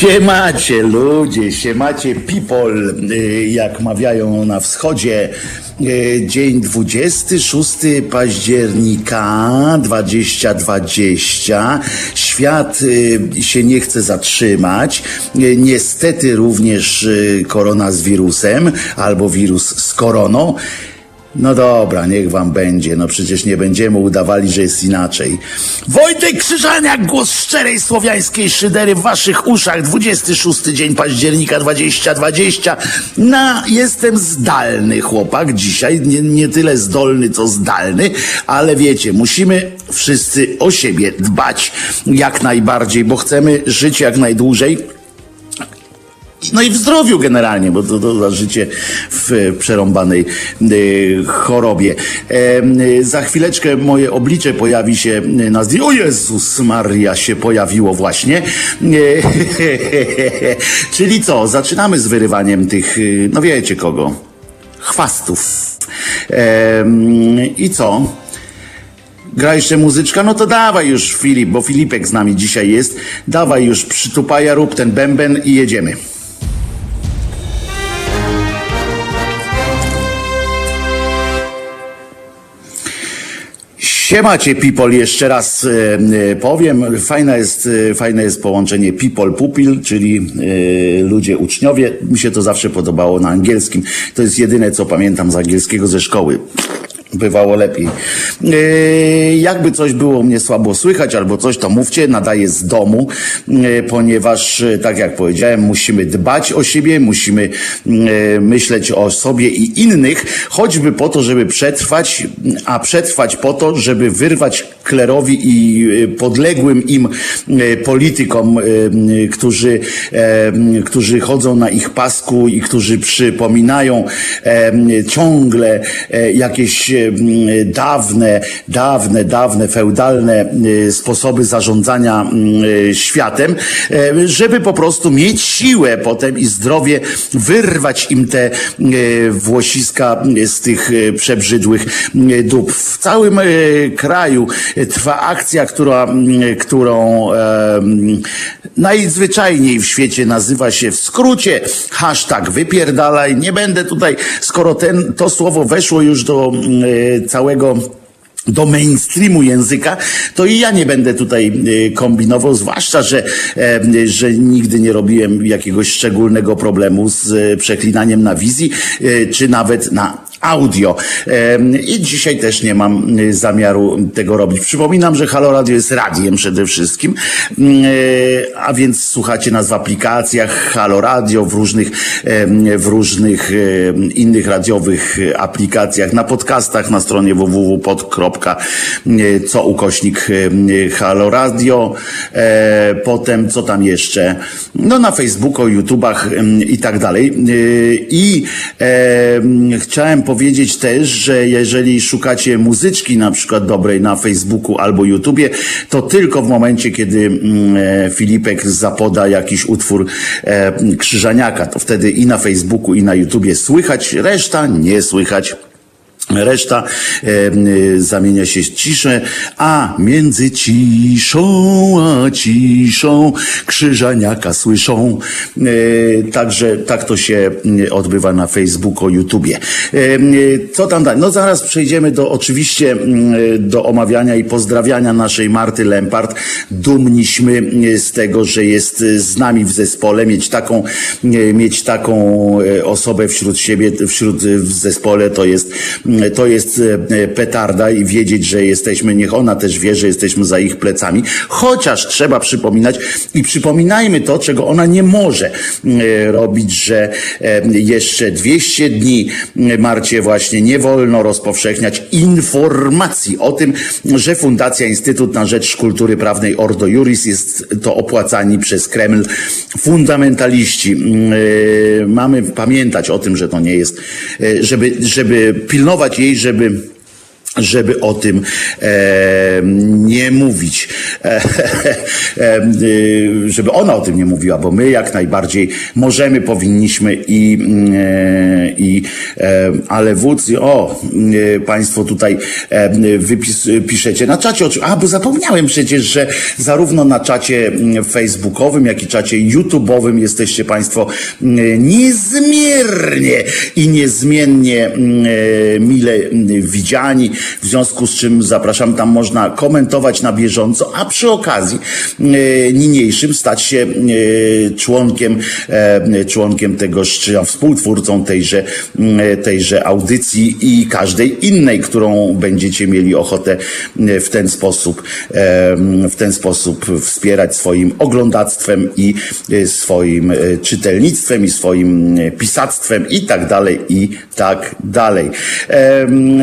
Siemacie ludzie, siemacie people, y, jak mawiają na wschodzie. Y, Dzień 26 października 2020. Świat y, się nie chce zatrzymać. Niestety również korona z wirusem albo wirus z koroną. No dobra, niech wam będzie. No przecież nie będziemy udawali, że jest inaczej. Wojtek Krzyżaniak, głos szczerej słowiańskiej szydery w waszych uszach. 26 dzień października 2020. Na, jestem zdalny chłopak dzisiaj. Nie, nie tyle zdolny, co zdalny, ale wiecie, musimy wszyscy o siebie dbać jak najbardziej, bo chcemy żyć jak najdłużej. No i w zdrowiu generalnie, bo to, to za życie w przerąbanej y, chorobie. E, za chwileczkę moje oblicze pojawi się na zdjęciu. O Jezus Maria się pojawiło właśnie. E, czyli co, zaczynamy z wyrywaniem tych, y, no wiecie kogo, chwastów. E, I co? Gra jeszcze muzyczka? No to dawaj już Filip, bo Filipek z nami dzisiaj jest. Dawaj już przytupaja, rób ten bęben i jedziemy. Siemacie people, jeszcze raz e, e, powiem, fajne jest, e, fajne jest połączenie people pupil, czyli e, ludzie uczniowie. Mi się to zawsze podobało na angielskim. To jest jedyne, co pamiętam z angielskiego ze szkoły. Bywało lepiej. E, jakby coś było mnie słabo słychać albo coś, to mówcie, nadaję z domu, e, ponieważ, e, tak jak powiedziałem, musimy dbać o siebie, musimy myśleć o sobie i innych, choćby po to, żeby przetrwać, a przetrwać po to, żeby wyrwać klerowi i podległym im politykom, którzy, którzy chodzą na ich pasku i którzy przypominają ciągle jakieś dawne, dawne, dawne, feudalne e, sposoby zarządzania e, światem, żeby po prostu mieć siłę potem i zdrowie wyrwać im te włosiska z tych przebrzydłych dup. W całym kraju trwa akcja, która, którą najzwyczajniej w świecie nazywa się w skrócie hashtag wypierdalaj. Nie będę tutaj, skoro ten, to słowo weszło już do całego do mainstreamu języka, to i ja nie będę tutaj e, kombinował, zwłaszcza, że, e, że nigdy nie robiłem jakiegoś szczególnego problemu z e, przeklinaniem na wizji, e, czy nawet na audio. I dzisiaj też nie mam y, zamiaru tego robić. Przypominam, że Halo Radio jest radiem przede wszystkim, Mm, e, a więc słuchacie nas w aplikacjach Halo Radio, w różnych, w różnych innych radiowych e, aplikacjach, na podcastach na stronie www.pod.co ukośnik Halo Radio, e, potem co tam jeszcze, no na Facebooku, YouTubach i tak dalej. E, I em, chciałem powiedzieć też, że jeżeli szukacie muzyczki na przykład dobrej na Facebooku albo YouTubie, to tylko w momencie, kiedy mm, e, Filipek zapoda jakiś utwór e, Krzyżaniaka, to wtedy i na Facebooku i na YouTubie słychać, reszta nie słychać. Reszta e, zamienia się w ciszę, a między ciszą a ciszą krzyżaniaka słyszą. E, także tak to się odbywa na Facebooku, YouTubie. E, co tam dalej? No zaraz przejdziemy do oczywiście y, do omawiania i pozdrawiania naszej Marty Lempart. Dumniśmy z tego, że jest z nami w zespole, mieć taką, mieć taką osobę wśród siebie, wśród w zespole to jest to jest e, petarda i wiedzieć, że jesteśmy, niech ona też wie, że jesteśmy za ich plecami, chociaż trzeba przypominać i przypominajmy to, czego ona nie może e, robić, że e, jeszcze 200 dni Marcie właśnie nie wolno rozpowszechniać informacji o tym, że Fundacja Instytut na Rzecz Kultury Prawnej Ordo Juris jest to opłacani przez Kreml fundamentaliści. Mamy pamiętać o tym, że to nie jest, żeby, żeby pilnować jej, żeby żeby o tym e, nie mówić, e, e, żeby ona o tym nie mówiła, bo my jak najbardziej możemy, powinniśmy i, e, i e, ale wódz, o, e, Państwo tutaj e, wypis, piszecie na czacie, a bo zapomniałem przecież, że zarówno na czacie mm, facebookowym, jak i czacie YouTube'owym jesteście Państwo mm, niezmiernie i niezmiennie mm, e, mile widziani, w związku z czym zapraszam, tam można komentować na bieżąco, a przy okazji e, niniejszym stać się e, członkiem, e, członkiem tegoż, czy współtwórcą tejże, tejże audycji i każdej innej, którą będziecie mieli ochotę w ten sposób, w ten sposób wspierać swoim oglądactwem i swoim czytelnictwem i swoim pisactwem i tak dalej, i tak dalej.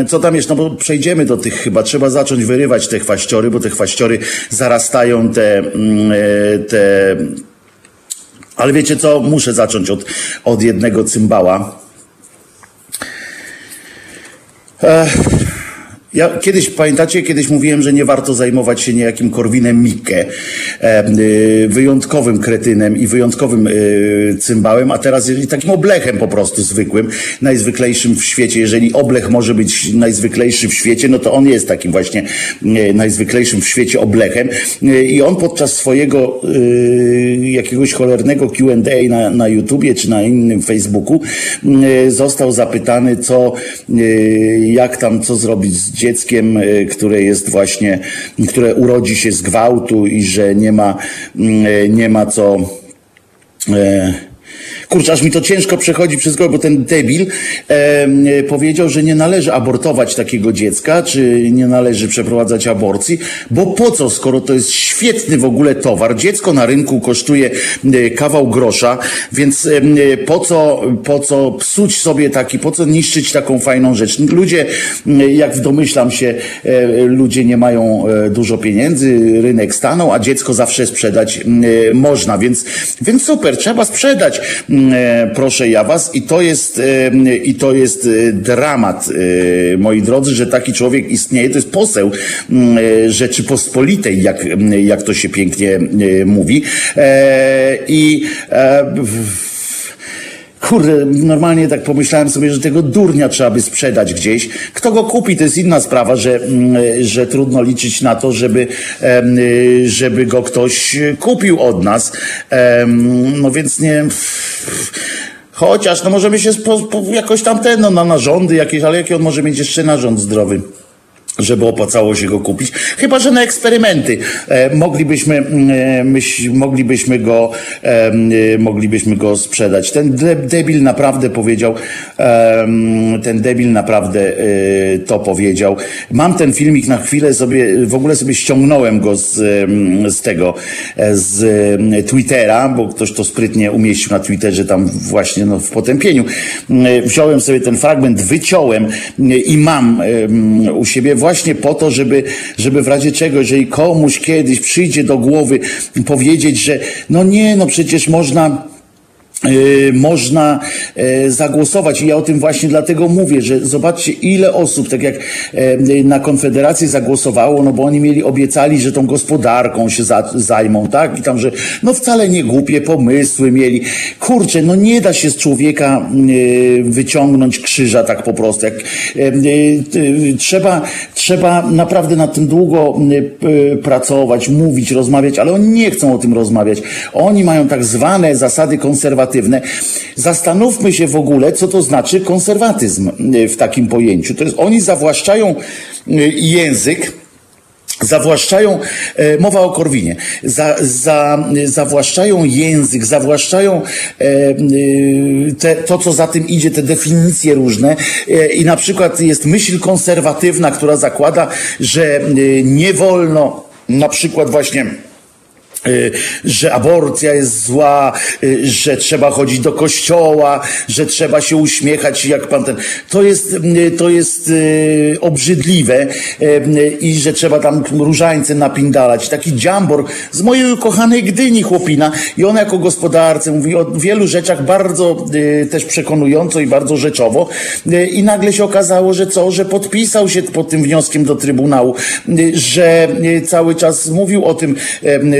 Co tam jeszcze? No bo przejdziemy do tych chyba, trzeba zacząć wyrywać te chwaściory, bo te chwaściory zarastają te, mm, e, te ale wiecie co, muszę zacząć od, od jednego cymbała. Ech. Ja kiedyś, pamiętacie, kiedyś mówiłem, że nie warto zajmować się niejakim Korwinem Mikke, y, wyjątkowym kretynem i wyjątkowym y, cymbałem, a teraz takim oblechem po prostu zwykłym, najzwyklejszym w świecie. Jeżeli oblech może być najzwyklejszy w świecie, no to on jest takim właśnie y, najzwyklejszym w świecie oblechem. I on podczas swojego jakiegoś cholernego Q&A na, na YouTubie czy na innym Facebooku został zapytany, co, jak tam, co zrobić z dzieckiem, y, które jest właśnie, które urodzi się z gwałtu i że nie ma, mm, y, nie ma co. E, Kurczę, aż mi to ciężko przechodzi przez głowę, bo ten debil e, powiedział, że nie należy abortować takiego dziecka, czy nie należy przeprowadzać aborcji, bo po co, skoro to jest świetny w ogóle towar. Dziecko na rynku kosztuje e, kawał grosza, więc e, po co, po co psuć sobie taki, po co niszczyć taką fajną rzecz. Ludzie, jak domyślam się, e, ludzie nie mają e, dużo pieniędzy, rynek stanął, a dziecko zawsze sprzedać e, można, więc, więc super, trzeba sprzedać proszę ja was, i to jest, e, i to jest e, dramat, moi drodzy, że taki człowiek istnieje. To jest poseł Rzeczypospolitej, jak, jak to się pięknie mówi. I Kurde, normalnie tak pomyślałem sobie, że tego durnia trzeba by sprzedać gdzieś. Kto go kupi, to jest inna sprawa, że, że trudno liczyć na to, żeby, żeby go ktoś kupił od nas. No więc nie. Chociaż, no możemy się spo, po, jakoś tam ten, no na narządy jakieś, ale jaki on może mieć jeszcze narząd zdrowy? Żeby opłacało się go kupić. Chyba, że na eksperymenty e, moglibyśmy, e, myś, moglibyśmy, go, e, moglibyśmy go sprzedać. Ten de, debil naprawdę powiedział, e, ten debil naprawdę e, to powiedział. Mam ten filmik na chwilę sobie, w ogóle sobie ściągnąłem go z, z tego, e, z Twittera, bo ktoś to sprytnie umieścił na Twitterze tam właśnie no, w potępieniu. Wziąłem sobie ten fragment, wyciąłem i mam u siebie właśnie właśnie po to, żeby, żeby w razie czego, jeżeli komuś kiedyś przyjdzie do głowy powiedzieć, że no nie, no przecież można można yy, zagłosować. I ja o tym właśnie dlatego mówię, że zobaczcie, ile osób, tak jak yy, na Konfederacji zagłosowało, no bo oni mieli, obiecali, że tą gospodarką się za, zajmą, tak? I tam, że no wcale nie głupie pomysły mieli. Kurczę, no nie da się z człowieka wyciągnąć krzyża tak po prostu. Jak, trzeba, trzeba naprawdę nad tym długo pracować, mówić, rozmawiać, ale oni nie chcą o tym rozmawiać. Oni mają tak zwane zasady konserwatywne, konserwatywne. Zastanówmy się w ogóle, co to znaczy konserwatyzm e, w takim pojęciu. To jest, oni zawłaszczają e, język, zawłaszczają, e, mowa o Korwinie, za, za, zawłaszczają język, zawłaszczają e, e, te, to, co za tym idzie, te definicje różne e, i na przykład jest myśl konserwatywna, która zakłada, że nie wolno na przykład właśnie Y, że aborcja jest zła, y, że trzeba chodzić do kościoła, że trzeba się uśmiechać jak pan ten. To jest, y, to jest obrzydliwe i że trzeba tam różańce napindalać. Taki dziambor z mojej ukochanej Gdyni chłopina i ona jako gospodarce mówi o wielu rzeczach bardzo też przekonująco i bardzo rzeczowo i nagle się okazało, że co, że podpisał się pod tym wnioskiem do Trybunału, że cały czas mówił o tym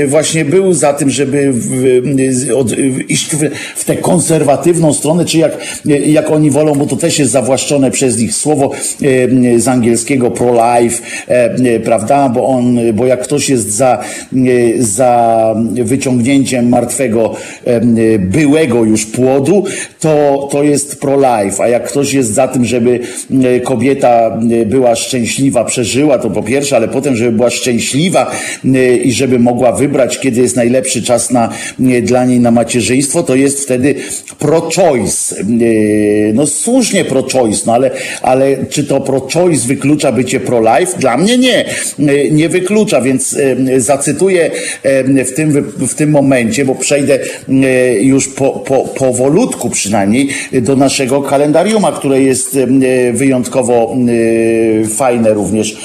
właśnie właśnie był za tym, żeby w, od, iść w, w tę konserwatywną stronę, czy jak, jak oni wolą, bo to też jest zawłaszczone przez nich słowo e, z angielskiego pro-life, e, prawda? Bo on, bo jak ktoś jest za, e, za wyciągnięciem martwego byłego już płodu, to, to jest pro-life, a jak ktoś jest za tym, żeby kobieta była szczęśliwa, przeżyła, to po pierwsze, ale potem, żeby była szczęśliwa i żeby mogła wybrać, kiedy jest najlepszy czas na, dla niej na macierzyństwo, to jest wtedy pro-choice. No słusznie pro-choice, no ale, ale czy to pro-choice wyklucza bycie pro-life? Dla mnie nie. Nie wyklucza, więc zacytuję w tym, w tym momencie, bo przejdę już po, po, powolutku przynajmniej do naszego kalendariuma, które jest wyjątkowo fajne również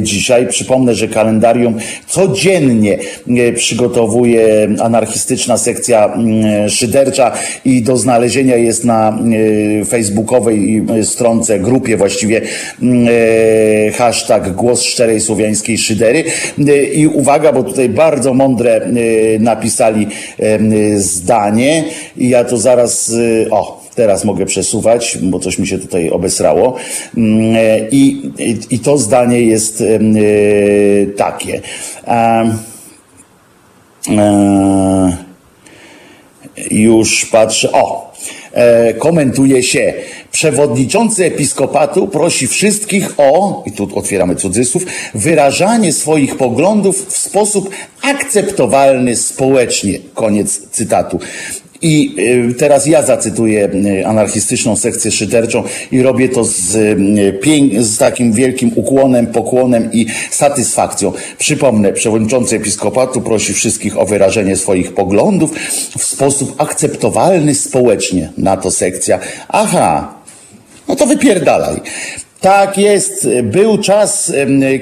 dzisiaj. Przypomnę, że kalendarium codziennie przygotowuje anarchistyczna sekcja mm, szydercza i do znalezienia jest na e, facebookowej e, stronce, grupie właściwie mm, e, hashtag głos szczerej słowiańskiej szydery i uwaga, bo tutaj bardzo mądre napisali zdanie i ja to zaraz, o, Teraz mogę przesuwać, bo coś mi się tutaj obesrało. Mm, I, i, i to zdanie jest takie. Eee, już patrzę. O, e, komentuje się. Przewodniczący episkopatu prosi wszystkich o, i tu otwieramy cudzysłów, wyrażanie swoich poglądów w sposób akceptowalny społecznie. Koniec cytatu. I y, teraz ja zacytuję y, anarchistyczną sekcję szyderczą i robię to z, y, z takim wielkim ukłonem, pokłonem i satysfakcją. Przypomnę, przewodniczący episkopatu prosi wszystkich o wyrażenie swoich poglądów w sposób akceptowalny społecznie. Na to sekcja. Aha, no to wypierdalaj. Tak jest. Był czas,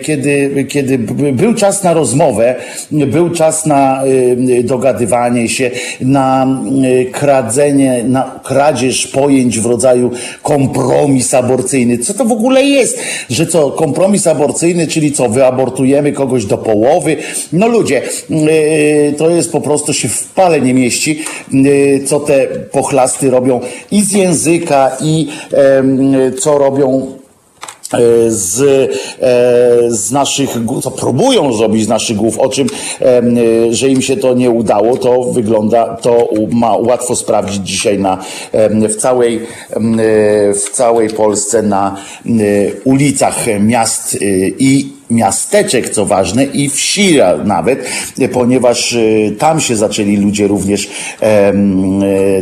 kiedy, kiedy był czas na rozmowę, był czas na dogadywanie się, na kradzenie, na kradzież pojęć w rodzaju kompromis aborcyjny. Co to w ogóle jest? Że co, kompromis aborcyjny, czyli co, wyabortujemy kogoś do połowy? No ludzie, to jest po prostu się w pale nie mieści, co te pochlasty robią i z języka, i co robią z, e, z naszych, co próbują zrobić z naszych głów, o czym, e, że im się to nie udało, to wygląda, to ma łatwo sprawdzić dzisiaj na, w całej, w całej Polsce na ulicach miast i miasteczek, co ważne, i wsi nawet, ponieważ y, tam się zaczęli ludzie również e,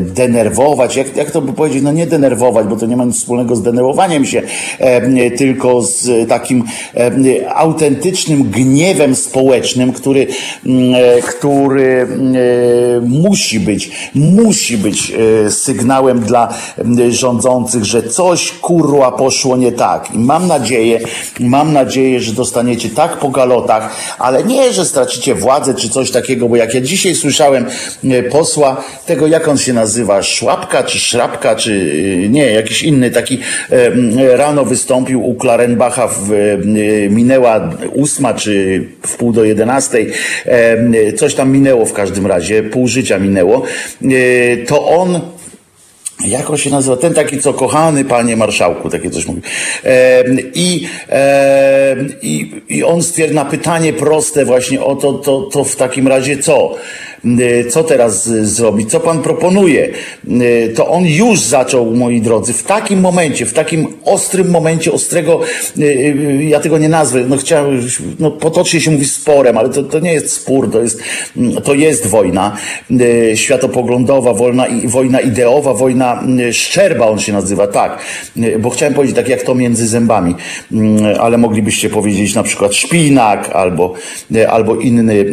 denerwować. Jak, jak to by powiedzieć? No nie denerwować, bo to nie ma nic wspólnego z denerwowaniem się, e, tylko z takim e, autentycznym gniewem społecznym, który, który musi być, musi być sygnałem dla rządzących, że coś kurła poszło nie tak. I mam nadzieję, mam nadzieję, że dostaniemy dostaniecie tak po galotach, ale nie, że stracicie władzę czy coś takiego, bo jak ja dzisiaj słyszałem e, posła, tego jak on się nazywa, Szłapka czy Szrapka, czy e, nie, jakiś inny taki e, rano wystąpił u Klarenbacha, w, minęła ósma czy w pół do jedenastej, coś tam minęło w każdym razie, pół życia minęło, to on jak on się nazywa? Ten taki, co kochany panie marszałku, takie coś mówi. E, i, e, i, I on stwierdza pytanie proste właśnie o to, to, to w takim razie co? Y, co teraz zrobić, co pan proponuje, y, to on już zaczął, moi drodzy, w takim momencie, w takim ostrym momencie, ostrego, y, ja tego nie nazwę, no chciałem, no potocznie się mówi sporem, ale to, to nie jest spór, to jest, mm, to jest wojna światopoglądowa, wojna, i- wojna ideowa, wojna szczerba on się nazywa, tak, bo chciałem powiedzieć tak jak to między zębami, Mm, ale moglibyście powiedzieć na przykład szpinak albo, albo inny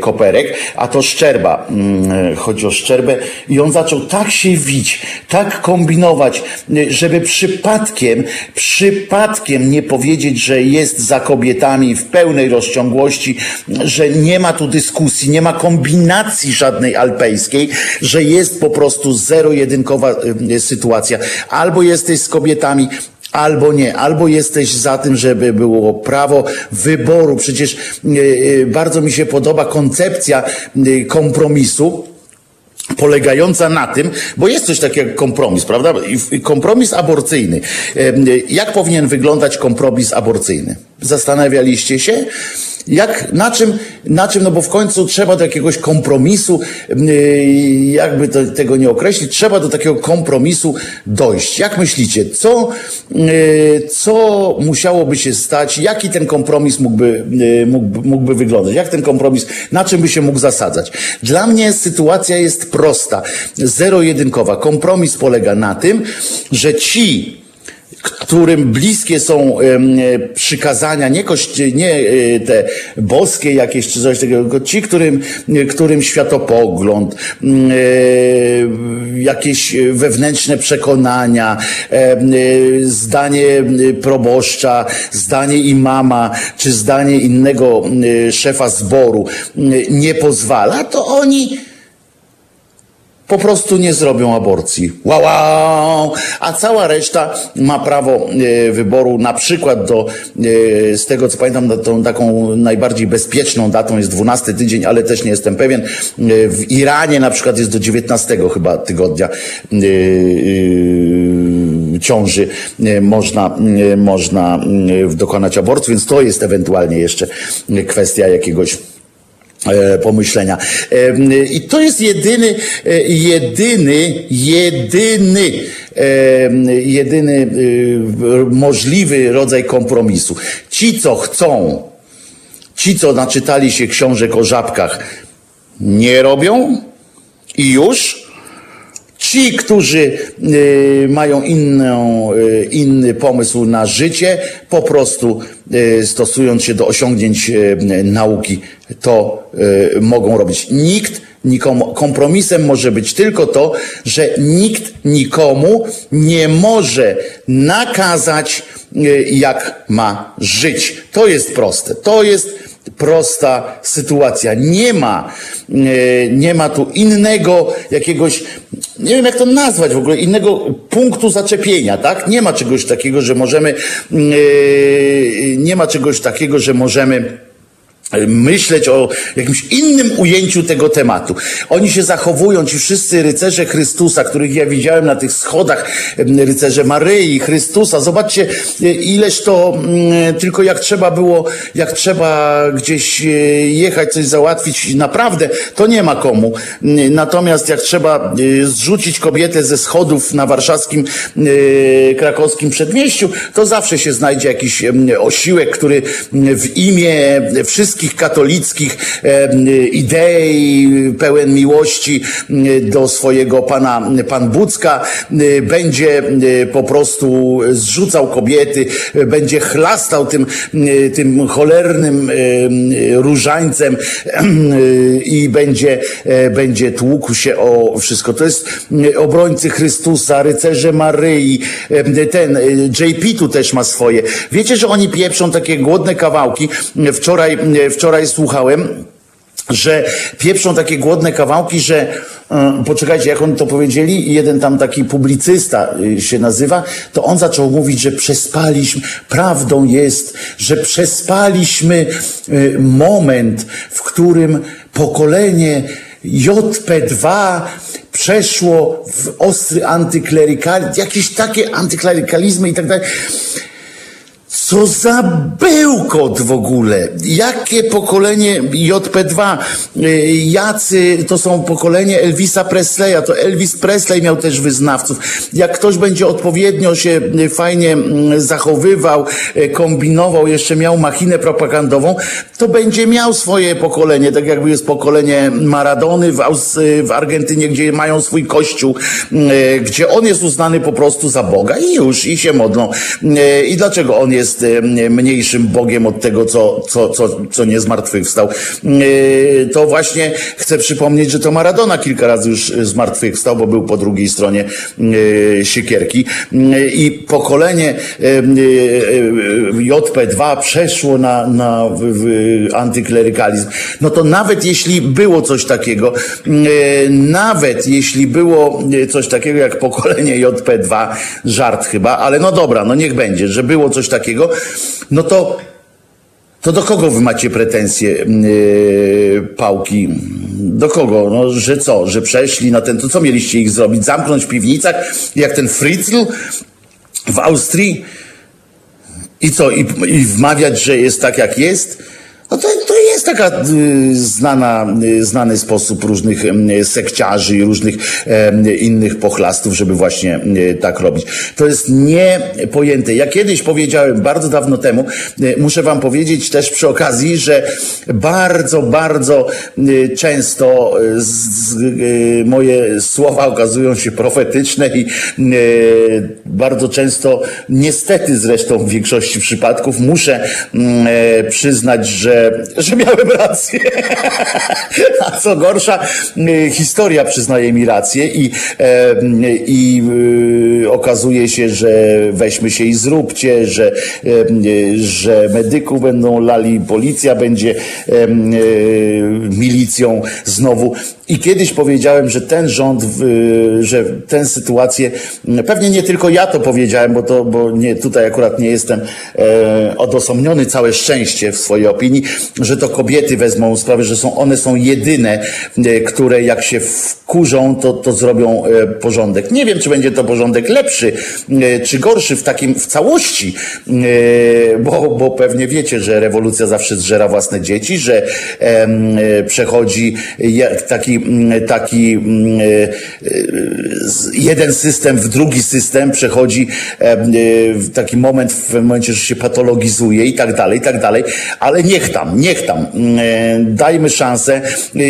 koperek, a to szczerba, Mm, chodzi o szczerbę i on zaczął tak się wić, tak kombinować, y, żeby przypadkiem, przypadkiem nie powiedzieć, że jest za kobietami w pełnej rozciągłości, że nie ma tu dyskusji, nie ma kombinacji żadnej alpejskiej, że jest po prostu zero-jedynkowa y, sytuacja. Albo jesteś z kobietami, Albo nie, albo jesteś za tym, żeby było prawo wyboru. Przecież y, y, bardzo mi się podoba koncepcja y, kompromisu polegająca na tym, bo jest coś takiego jak kompromis, prawda? Kompromis aborcyjny. Jak powinien wyglądać kompromis aborcyjny? Zastanawialiście się? Jak, na czym, na czym, no bo w końcu trzeba do jakiegoś kompromisu, em, jakby to, tego nie określić, trzeba do takiego kompromisu dojść. Jak myślicie, co, e, co musiałoby się stać, jaki ten kompromis mógłby, e, mógłby, mógłby wyglądać, jak ten kompromis, na czym by się mógł zasadzać? Dla mnie sytuacja jest prosta, zero-jedynkowa. Kompromis polega na tym, że ci, którym bliskie są e, przykazania, nie, kości, nie e, te boskie jakieś czy coś takiego, tylko ci, którym, e, którym światopogląd, jakieś wewnętrzne przekonania, zdanie proboszcza, zdanie imama, czy zdanie innego szefa zboru nie pozwala, to oni po prostu nie zrobią aborcji. Wow, wow! A cała reszta ma prawo e, wyboru, na przykład do, e, z tego co pamiętam, tą taką najbardziej bezpieczną datą jest 12 tydzień, ale też nie jestem pewien. E, w Iranie na przykład jest do 19 chyba tygodnia e, e, ciąży e, można, e, można e, dokonać aborcji, więc to jest ewentualnie jeszcze kwestia jakiegoś pomyślenia. E, I to jest jedyny, e, jedyny, jedyny, e, jedyny e, możliwy rodzaj kompromisu. Ci, co chcą, ci, co naczytali się książek o żabkach, nie robią i już. Ci, którzy y, mają inną, y, inny pomysł na życie, po prostu y, stosując się do osiągnięć nauki, to mogą robić. Nikt nikomu, kompromisem może być tylko to, że nikt nikomu nie może nakazać, jak ma żyć. To jest proste. To jest prosta sytuacja. Nie ma, e, nie ma tu innego jakiegoś, nie wiem jak to nazwać w ogóle, innego punktu zaczepienia, tak? Nie ma czegoś takiego, że możemy, e, nie ma czegoś takiego, że możemy myśleć o jakimś innym ujęciu tego tematu. Oni się zachowują, ci wszyscy rycerze Chrystusa, których ja widziałem na tych schodach, rycerze Maryi, Chrystusa. Zobaczcie, e, ileż to mm, tylko jak trzeba było, jak trzeba gdzieś e, jechać, coś załatwić, naprawdę to nie ma komu. Natomiast jak trzeba e, zrzucić kobietę ze schodów na warszawskim, krakowskim przedmieściu, to zawsze się znajdzie jakiś osiłek, który w imię wszystkich katolickich em, idei, pełen miłości do swojego pana, pan Bucka, będzie po prostu zrzucał kobiety, będzie chlastał tym, tym cholernym em, różańcem em, i będzie, e, będzie tłukł się o wszystko. To jest obrońcy Chrystusa, rycerze Maryi, ten e, JP tu też ma swoje. Wiecie, że oni pieprzą takie głodne kawałki. Wczoraj, wczoraj słuchałem, że pieprzą takie głodne kawałki, że e, poczekajcie, jak oni to powiedzieli, jeden tam taki publicysta y, się nazywa, to on zaczął mówić, że przespaliśmy, prawdą jest, że przespaliśmy y, moment, w którym pokolenie JP2 przeszło w ostry antyklerykalizm, jakieś takie antyklerykalizmy i tak dalej. Co za bełkot w ogóle. Jakie pokolenie JP2? Y, jacy to są pokolenie Elvisa Presleya. To Elvis Presley miał też wyznawców. Jak ktoś będzie odpowiednio się y, fajnie mm, zachowywał, y, kombinował, jeszcze miał machinę propagandową, to będzie miał swoje pokolenie. Tak jakby jest pokolenie Maradony w, Aus w Argentynie, gdzie mają swój kościół, gdzie on jest uznany po prostu za Boga i już, i się modlą. I dlaczego on jest jest mniejszym Bogiem od tego, co, co, co, co nie zmartwychwstał. E, to właśnie chcę przypomnieć, że to Maradona kilka razy już zmartwychwstał, bo był po drugiej stronie e, siekierki e, i pokolenie JP2 przeszło na, na antyklerykalizm. No to nawet jeśli było coś takiego, nawet jeśli było coś takiego jak pokolenie JP2, żart chyba, ale no dobra, no niech będzie, że było coś takiego, no to, to do kogo wy macie pretensje yy, pałki? Do kogo? No, że co? Że przeszli na ten, to co mieliście ich zrobić? Zamknąć w piwnicach, jak ten Fritzl w Austrii? I co? I, i wmawiać, że jest tak, jak jest? No to, to jest taka y, znana, y, znany sposób różnych y, sekciarzy i różnych innych pochlastów, żeby właśnie tak robić. To jest niepojęte. Ja kiedyś powiedziałem, bardzo dawno temu, muszę wam powiedzieć też przy okazji, że bardzo, bardzo często moje słowa okazują się profetyczne i bardzo często, niestety zresztą w większości przypadków, muszę mm, przyznać, że że, miałem rację. A co gorsza, y, historia przyznaje mi rację i, i y, okazuje się, że weźmy się i zróbcie, że, że medyków będą lali, policja będzie milicją znowu. I kiedyś powiedziałem, że ten rząd, że tę sytuację, pewnie nie tylko ja to powiedziałem, bo to, bo nie, tutaj akurat nie jestem e, odosobniony, całe szczęście w swojej opinii, że to kobiety wezmą sprawę, że są, one są jedyne, e, które jak się wkurzą, to, to zrobią e, porządek. Nie wiem, czy będzie to porządek lepszy, czy gorszy w takim, w całości, bo, bo pewnie wiecie, że rewolucja zawsze zżera własne dzieci, że przechodzi taki, taki jeden system w drugi system, przechodzi taki moment w momencie, że się patologizuje i tak dalej, i tak dalej, ale niech tam, niech tam, dajmy szansę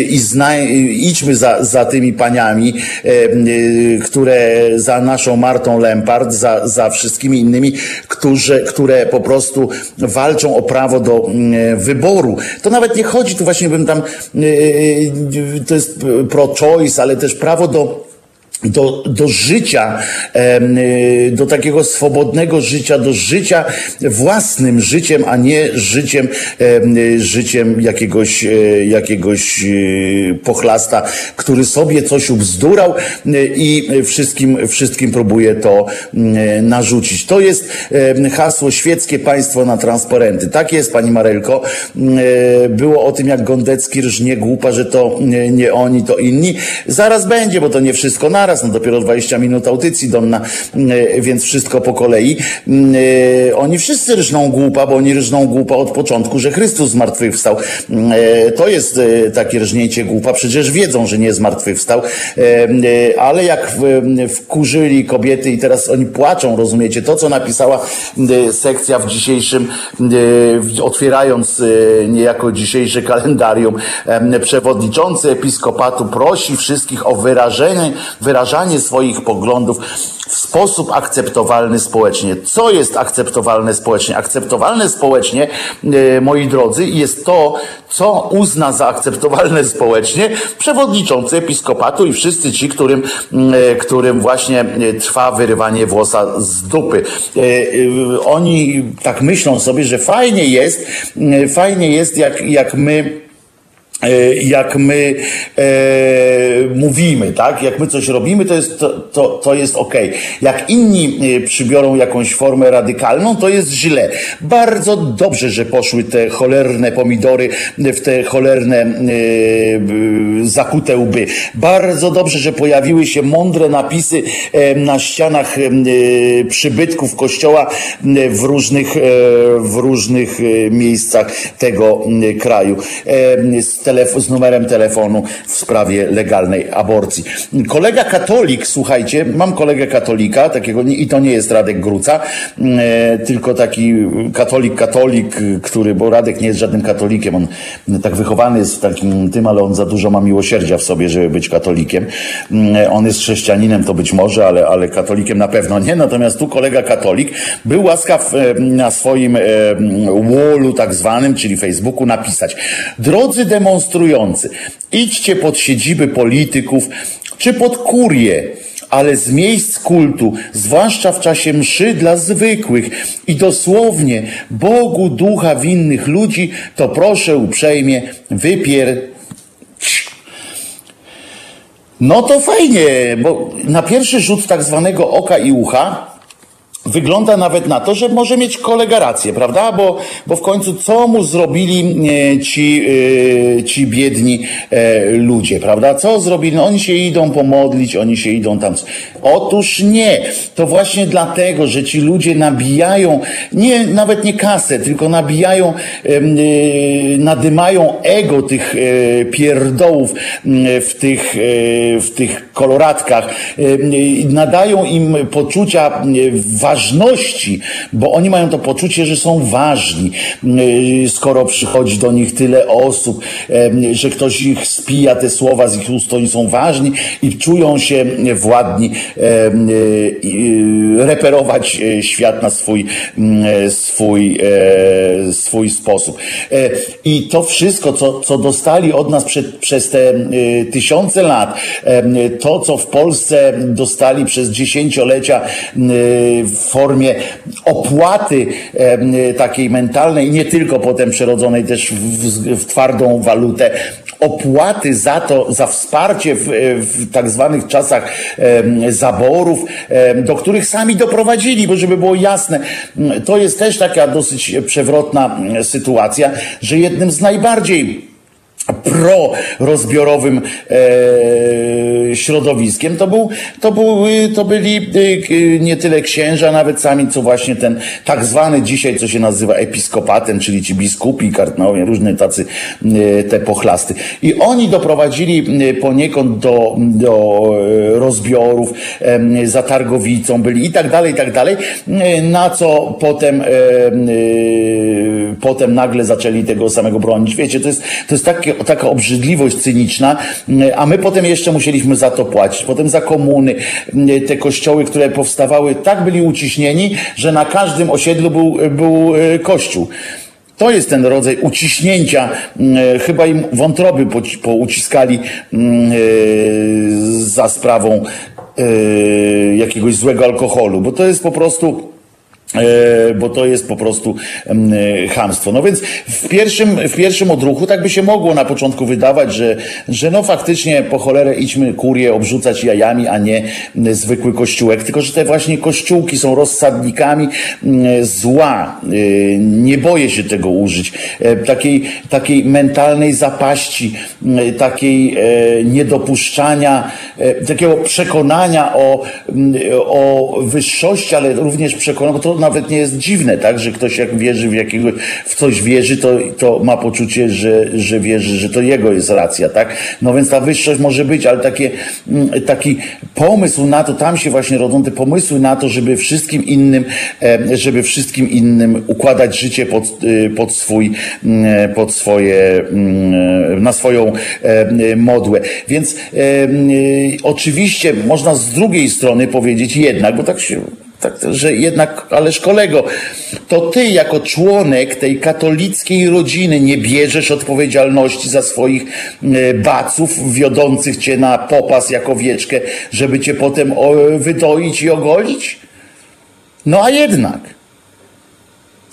i zna, idźmy za, za tymi paniami, e, e, które za naszą Martą Lempart, za, za wszystkimi innymi, którzy, które po prostu walczą o prawo do mm, wyboru. To nawet nie chodzi, tu właśnie bym tam, e, to jest pro-choice, ale też prawo do do, do życia, y, do takiego swobodnego życia, do życia własnym życiem, a nie życiem, życiem jakiegoś, e, jakiegoś pochlasta, który sobie coś ubzdurał i wszystkim, wszystkim próbuje to narzucić. To jest hasło świeckie państwo na transparenty. Tak jest, pani Marelko. Było o tym, jak Gondecki rżnie głupa, że to nie oni, to inni. Zaraz będzie, bo to nie wszystko naraz no dopiero 20 minut audycji Donna, mm, więc wszystko po kolei. E, oni wszyscy rżną głupa, bo oni rżną głupa od początku, że Chrystus zmartwychwstał. E, to jest e, takie rżnięcie głupa, przecież wiedzą, że nie zmartwychwstał, ale jak wkurzyli kobiety i teraz oni płaczą, rozumiecie, to co napisała sekcja w dzisiejszym, otwierając niejako dzisiejsze kalendarium, przewodniczący episkopatu prosi wszystkich o wyrażenie, wyrażenie wyrażanie swoich poglądów w sposób akceptowalny społecznie. Co jest akceptowalne społecznie? Akceptowalne społecznie, e, moi drodzy, jest to, co uzna za akceptowalne społecznie przewodniczący episkopatu i wszyscy ci, którym, e, którym właśnie e, trwa wyrywanie włosa z dupy. Oni tak myślą sobie, że fajnie jest, fajnie jest, jak, jak my jak my e, mówimy, tak? Jak my coś robimy, to jest, to, to, to jest ok. Jak inni e, przybiorą jakąś formę radykalną, to jest źle. Bardzo dobrze, że poszły te cholerne pomidory w te cholerne e, zakute łby. Bardzo dobrze, że pojawiły się mądre napisy e, na ścianach e, przybytków kościoła w różnych, w różnych miejscach tego kraju. Z z numerem telefonu w sprawie legalnej aborcji. Kolega katolik, słuchajcie, mam kolegę katolika, takiego, i to nie jest Radek Gruca, e, tylko taki katolik, katolik, który, bo Radek nie jest żadnym katolikiem, on tak wychowany jest w takim tym, ale on za dużo ma miłosierdzia w sobie, żeby być katolikiem. E, on jest chrześcijaninem, to być może, ale, ale katolikiem na pewno nie. Natomiast tu kolega katolik był łaskaw e, na swoim wallu tak zwanym, czyli Facebooku napisać. Drodzy demonstrujący, idźcie pod siedziby polityków czy pod kurię, ale z miejsc kultu, zwłaszcza w czasie mszy dla zwykłych i dosłownie Bogu ducha winnych ludzi, to proszę uprzejmie wypier... No to fajnie, bo na pierwszy rzut tak zwanego oka i ucha Wygląda nawet na to, że może mieć kolega rację, prawda? Bo, bo w końcu co mu zrobili e, ci, e, ci biedni e, ludzie, prawda? Co zrobili? No, oni się idą pomodlić, oni się idą tam. Otóż nie. To właśnie dlatego, że ci ludzie nabijają, nie, nawet nie kasę, tylko nabijają, nadymają ego tych pierdołów w tych, w tych koloratkach, nadają im poczucia ważności ważności, bo oni mają to poczucie, że są ważni, y, skoro przychodzi do nich tyle osób, że ktoś ich spija te słowa z ich ust, oni są ważni i czują się władni y, y, reperować e, świat na swój, swój, e, swój sposób. E, I to wszystko, co, co dostali od nas przed, przez te tysiące lat, to, co w Polsce dostali przez dziesięciolecia w formie opłaty takiej mentalnej, nie tylko potem przerodzonej też w, w twardą walutę, opłaty za to, za wsparcie w, w tak zwanych czasach zaborów, do których sami doprowadzili, bo żeby było jasne, to jest też taka dosyć przewrotna sytuacja, że jednym z najbardziej pro-rozbiorowym e, środowiskiem, to, był, to, był, to byli e, nie tyle księża, nawet sami, co właśnie ten tak zwany dzisiaj, co się nazywa episkopatem, czyli ci biskupi, kardynałowie, różne tacy e, te pochlasty. I oni doprowadzili e, poniekąd do, do e, rozbiorów e, za targowicą, byli i tak dalej, i tak dalej, na co potem potem nagle zaczęli tego samego bronić. Wiecie, to jest, to jest takie taka obrzydliwość cyniczna, a my potem jeszcze musieliśmy za to płacić. Potem za komuny, te kościoły, które powstawały, tak byli uciśnieni, że na każdym osiedlu był, był e, kościół. To jest ten rodzaj uciśnięcia. E, chyba im wątroby pouciskali e, za sprawą jakiegoś złego alkoholu, bo to jest po prostu bo to jest po prostu e, chamstwo. No więc w pierwszym, w pierwszym odruchu tak by się mogło na początku wydawać, że, że no faktycznie po cholerę idźmy kurię obrzucać jajami, a nie zwykły kościółek, tylko że te właśnie kościółki są rozsadnikami zła. E, nie boję się tego użyć. Takiej, takiej mentalnej zapaści, takiej niedopuszczania, takiego przekonania o, o wyższości, ale również przekonania, bo to nawet nie jest dziwne, tak, że ktoś jak wierzy w jakiegoś, w coś wierzy, to, to ma poczucie, że, że wierzy, że to jego jest racja, tak. No więc ta wyższość może być, ale takie, mm, taki pomysł na to, tam się właśnie rodzą te pomysły na to, żeby wszystkim innym, e, żeby wszystkim innym układać życie pod, e, pod swój, mm, pod swoje, mm, na swoją e, modłę. Więc oczywiście można z drugiej strony powiedzieć jednak, bo tak się tak, że jednak, ależ kolego, to ty jako członek tej katolickiej rodziny nie bierzesz odpowiedzialności za swoich e, baców wiodących cię na popas jako wieczkę, żeby cię potem wydoić i ogolić? No a jednak.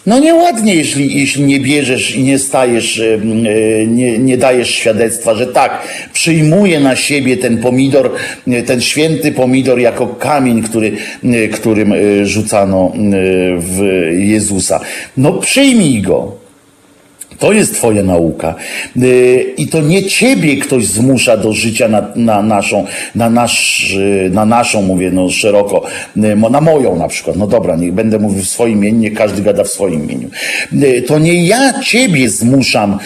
No nieładnie, jeśli, jeśli nie bierzesz i nie stajesz, e, e, nie, nie dajesz świadectwa, że tak, przyjmuję na siebie ten pomidor, e, ten święty pomidor jako kamień, który, którym rzucano w Jezusa. No przyjmij go. To jest Twoja nauka. Y, I to nie Ciebie ktoś zmusza do życia na, na naszą, na, nasz, y, na naszą, mówię no szeroko, y, na moją na przykład. No dobra, niech będę mówił w swoim imieniu, nie każdy gada w swoim imieniu. To nie ja Ciebie zmuszam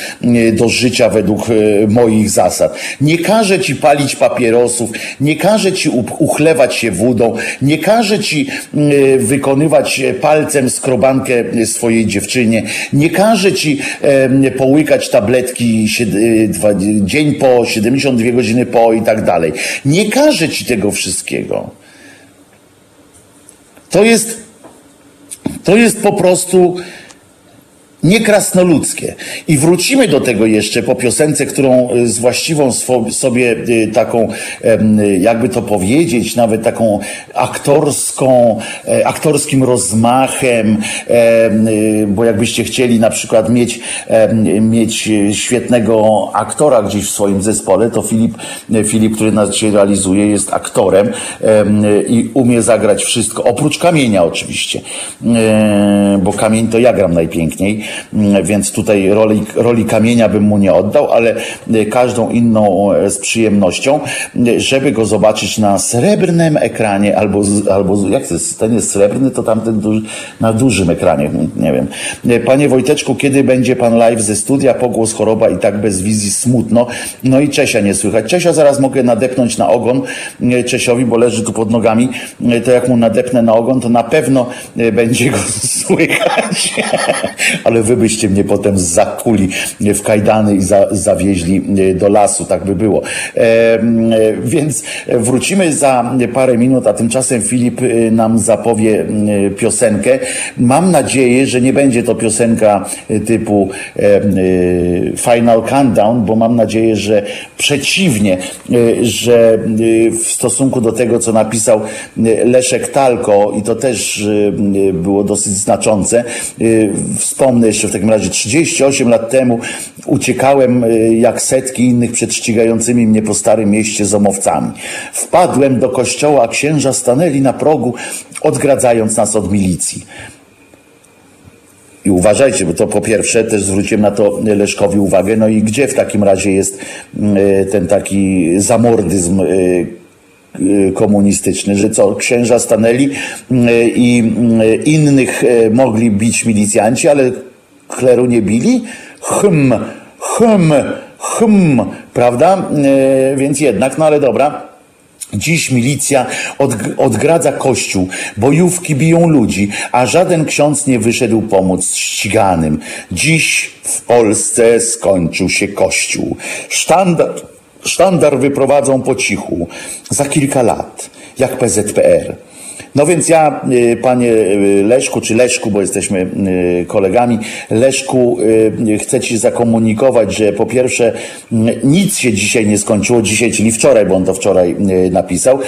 do życia według moich zasad. Nie każę Ci palić papierosów, nie każę Ci uchlewać się wódą, nie każę Ci wykonywać palcem skrobankę swojej dziewczynie, nie każę Ci połykać tabletki y, dzień po, 72 godziny po i tak dalej. Nie każe ci tego wszystkiego. To jest, to jest po prostu niekrasnoludzkie. I wrócimy do tego jeszcze po piosence, którą y, z właściwą sobie y, taką, jakby to powiedzieć, nawet taką aktorską, e, aktorskim rozmachem, bo jakbyście chcieli na przykład mieć, mieć świetnego aktora gdzieś w swoim zespole, to Filip, Filip, który nas dzisiaj realizuje, jest aktorem i umie zagrać wszystko, oprócz kamienia oczywiście, e, bo kamień to ja gram najpiękniej więc tutaj roli, roli kamienia bym mu nie oddał, ale y, każdą inną e, z przyjemnością, y, żeby go zobaczyć na srebrnym ekranie albo, albo jak to jest, ten jest srebrny, to tamten duży, na dużym ekranie, nie wiem. Y, panie Wojteczku, kiedy będzie pan live ze studia, pogłos choroba i tak bez wizji smutno, no i Czesia nie słychać. Czesia zaraz mogę nadepnąć na ogon Czesiowi, bo leży tu pod nogami, to jak mu nadepnę na ogon, to na pewno będzie go słychać, ale wy byście mnie potem zakuli w kajdany i za, zawieźli e, do lasu, tak by było. E, e, więc wrócimy za parę minut, a tymczasem Filip e, nam zapowie piosenkę. Mam nadzieję, że nie będzie to piosenka typu Final Countdown, bo mam nadzieję, że przeciwnie, że w stosunku do tego, co napisał Leszek Talko i to też było dosyć znaczące, wspomnę jeszcze w takim razie 38 lat temu uciekałem y, jak setki innych przed ścigającymi mnie po starym mieście zomowcami. Wpadłem do kościoła, a księża stanęli na progu, odgradzając nas od milicji. I uważajcie, bo to po pierwsze też zwróciłem na to Leszkowi uwagę, no i gdzie w takim razie jest y, ten taki zamordyzm y, komunistyczny, że co, księża stanęli i innych mogli bić milicjanci, ale kleru nie bili? Hm, hm, hm, prawda? E, więc jednak, no ale dobra. Dziś milicja od, odgradza kościół, bojówki biją ludzi, a żaden ksiądz nie wyszedł pomóc ściganym. Dziś w Polsce skończył się kościół. Sztandar, sztandar wyprowadzą po cichu za kilka lat, jak PZPR. No więc ja, y, panie y, Leszku, czy Leszku, bo jesteśmy y, kolegami, Leszku, chcę ci zakomunikować, że po pierwsze nic się dzisiaj nie skończyło, dzisiaj, czyli wczoraj, bo on to wczoraj napisał,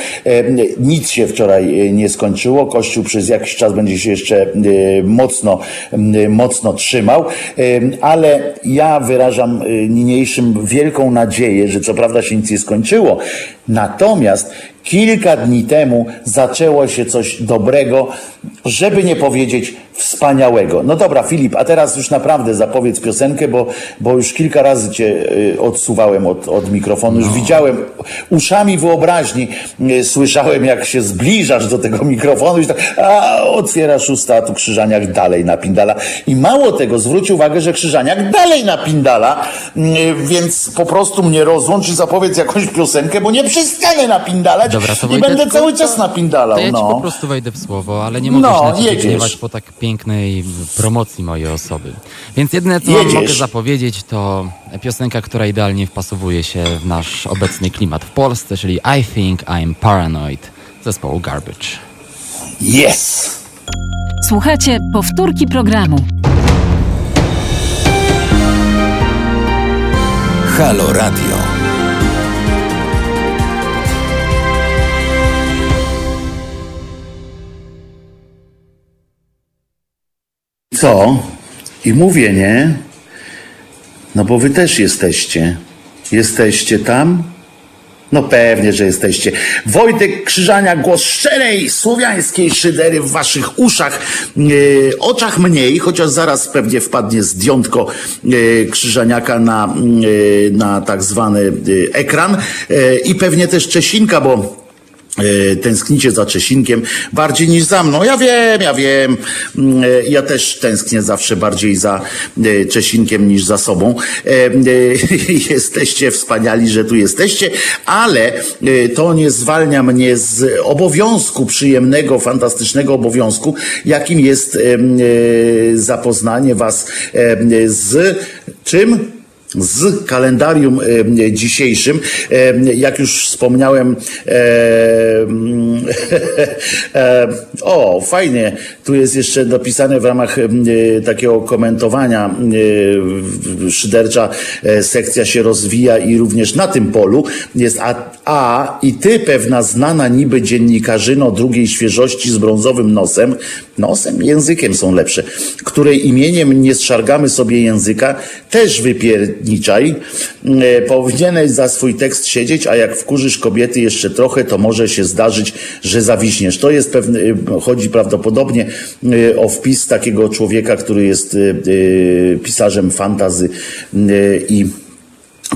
nic się wczoraj nie skończyło, Kościół przez jakiś czas będzie się jeszcze mocno, mocno trzymał, ale ja wyrażam niniejszym wielką nadzieję, że co prawda się nic nie skończyło, natomiast kilka dni temu zaczęło się coś dobrego, żeby nie powiedzieć wspaniałego. No dobra, Filip, a teraz już naprawdę zapowiedz piosenkę, bo, bo już kilka razy cię y, odsuwałem od, od mikrofonu, już no. widziałem uszami wyobraźni, y, słyszałem jak się zbliżasz do tego mikrofonu i tak a, otwierasz usta, a tu Krzyżaniak dalej napindala. I mało tego, zwróć uwagę, że Krzyżaniak dalej napindala, y, więc po prostu mnie rozłącz i zapowiedz jakąś piosenkę, bo nie przestanę napindalać Dobra, i będę cały czas napindalał. To ja no. po prostu wejdę w słowo, ale nie mogę no, się na po tak pięknej promocji mojej osoby. Więc jedyne, co Jedziesz. mogę zapowiedzieć, to piosenka, która idealnie wpasowuje się w nasz obecny klimat w Polsce, czyli I Think I'm Paranoid zespołu Garbage. Yes! Słuchajcie powtórki programu. Halo Radio. Co? I mówię, nie? No bo wy też jesteście. Jesteście tam? No pewnie, że jesteście. Wojtek Krzyżania, głos szczerej słowiańskiej szydery w waszych uszach, e, oczach mniej, chociaż zaraz pewnie wpadnie zdjątko e, Krzyżaniaka na, e, na tak zwany ekran i pewnie też Czesinka, bo tęsknicie za Czesinkiem bardziej niż za mną. Ja wiem, ja wiem. Mm, e, Ja też tęsknię zawsze bardziej za e, Czesinkiem niż za sobą. E, e, Jesteście wspaniali, że tu jesteście, ale e, to nie zwalnia mnie z obowiązku przyjemnego, fantastycznego obowiązku, jakim jest e, e, zapoznanie was e, z czym? Z kalendarium e, dzisiejszym. E, jak już wspomniałem, e, o, fajnie, tu jest jeszcze dopisane w ramach takiego komentowania szydercza sekcja się rozwija i również na tym polu jest a, a i ty pewna znana niby dziennikarzyno drugiej świeżości z brązowym nosem, nosem, językiem są lepsze, której imieniem nie zszargamy sobie języka, też wypierniczaj. E, Powinieneś za swój tekst siedzieć, a jak wkurzysz kobiety jeszcze trochę, to może się zdarzyć, że zawiśniesz. To jest pewny, e, chodzi prawdopodobnie e, o wpis takiego człowieka, który jest pisarzem fantazy i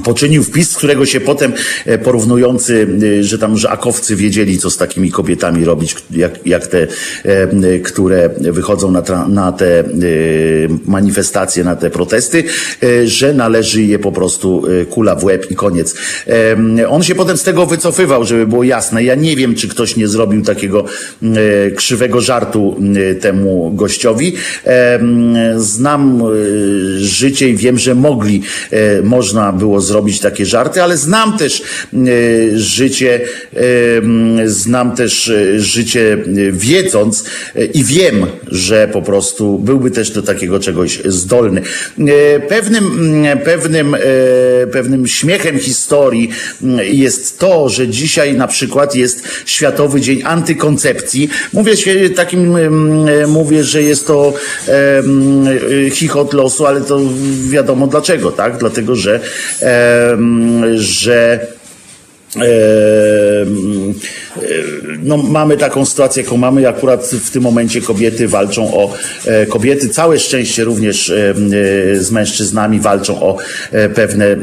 poczynił wpis, którego się potem e, porównujący, e, że tam, że akowcy wiedzieli, co z takimi kobietami robić, jak, jak te, e, które wychodzą na, tra- na te manifestacje, na te protesty, że należy je po prostu kula w łeb i koniec. On się potem z tego wycofywał, żeby było jasne. Ja nie wiem, czy ktoś nie zrobił takiego krzywego żartu temu gościowi. Znam życie i wiem, że mogli, można było zrobić takie żarty, ale znam też e, życie, e, znam też e, życie wiedząc i wiem, że po prostu byłby też do takiego czegoś zdolny. Pewnym, pewnym, pewnym śmiechem historii jest to, że dzisiaj na przykład jest Światowy Dzień Antykoncepcji. Mówię się takim, mówię, że jest to chichot losu, ale to wiadomo dlaczego, tak? Dlatego, że, że no, mamy taką sytuację, jaką mamy. Akurat w tym momencie kobiety walczą o e, kobiety, całe szczęście również e, e, z mężczyznami walczą o e, pewne e,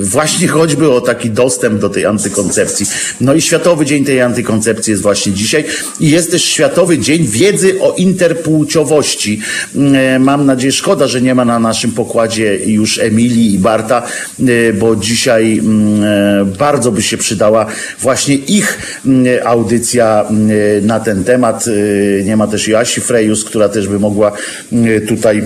właśnie choćby o taki dostęp do tej antykoncepcji. No i Światowy Dzień tej Antykoncepcji jest właśnie dzisiaj i jest też Światowy Dzień Wiedzy o Interpłciowości. E, Mam nadzieję, szkoda, że nie ma na naszym pokładzie już Emilii i Barta, e, bo dzisiaj e, bardzo by się przydała właśnie ich audycja mm, na ten temat. E, Nie ma też Joasi Frejus, która też by mogła mm, tutaj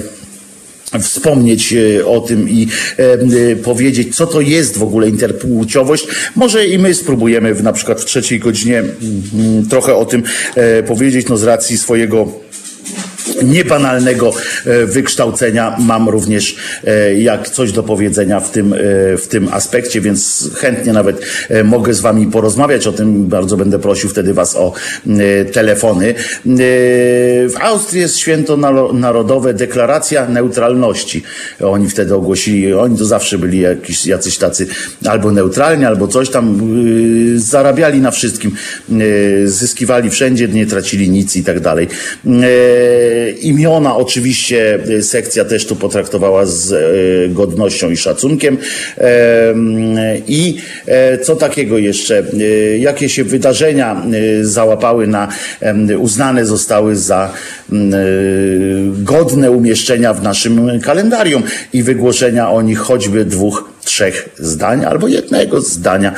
wspomnieć e, o tym i e, powiedzieć, co to jest w ogóle interpłciowość. Może i my spróbujemy w, na przykład w trzeciej godzinie mm, trochę o tym e, powiedzieć, no z racji swojego niebanalnego e, wykształcenia mam również e, jak coś do powiedzenia w tym, e, w tym aspekcie, więc chętnie nawet mogę z wami porozmawiać o tym. Bardzo będę prosił wtedy was o telefony. W Austrii jest święto narodowe, deklaracja neutralności. Oni wtedy ogłosili, oni to zawsze byli jakiś, jacyś tacy albo neutralni, albo coś tam zarabiali na wszystkim, zyskiwali wszędzie, nie tracili nic i tak dalej. E, Imiona oczywiście e, sekcja też tu potraktowała z e, godnością i szacunkiem. I co takiego jeszcze? Jakie się wydarzenia załapały na, uznane zostały za godne umieszczenia w naszym kalendarium i wygłoszenia o nich choćby dwóch trzech zdań albo jednego zdania.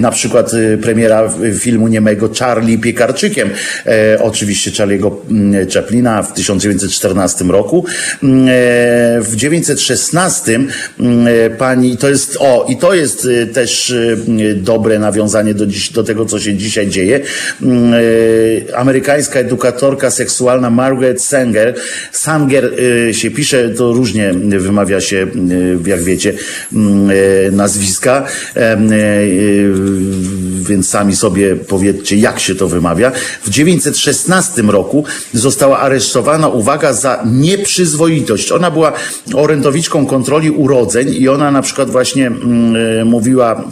Na przykład e, premiera filmu niemego Charlie Piekarczykiem, e, oczywiście Charlie'ego mm, Chaplina w 1914 roku. Mm, e, W 1916 mm, e, pani, to jest, o, i to jest e, też e, dobre nawiązanie do, dziś, do tego, co się dzisiaj dzieje. Amerykańska edukatorka seksualna Margaret Sanger, Sanger się pisze, to różnie wymawia się, jak wiecie, nazwiska, więc sami sobie powiedzcie, jak się to wymawia. W 916 roku została aresztowana, uwaga, za nieprzyzwoitość. Ona była orędowiczką kontroli urodzeń i ona na przykład właśnie mówiła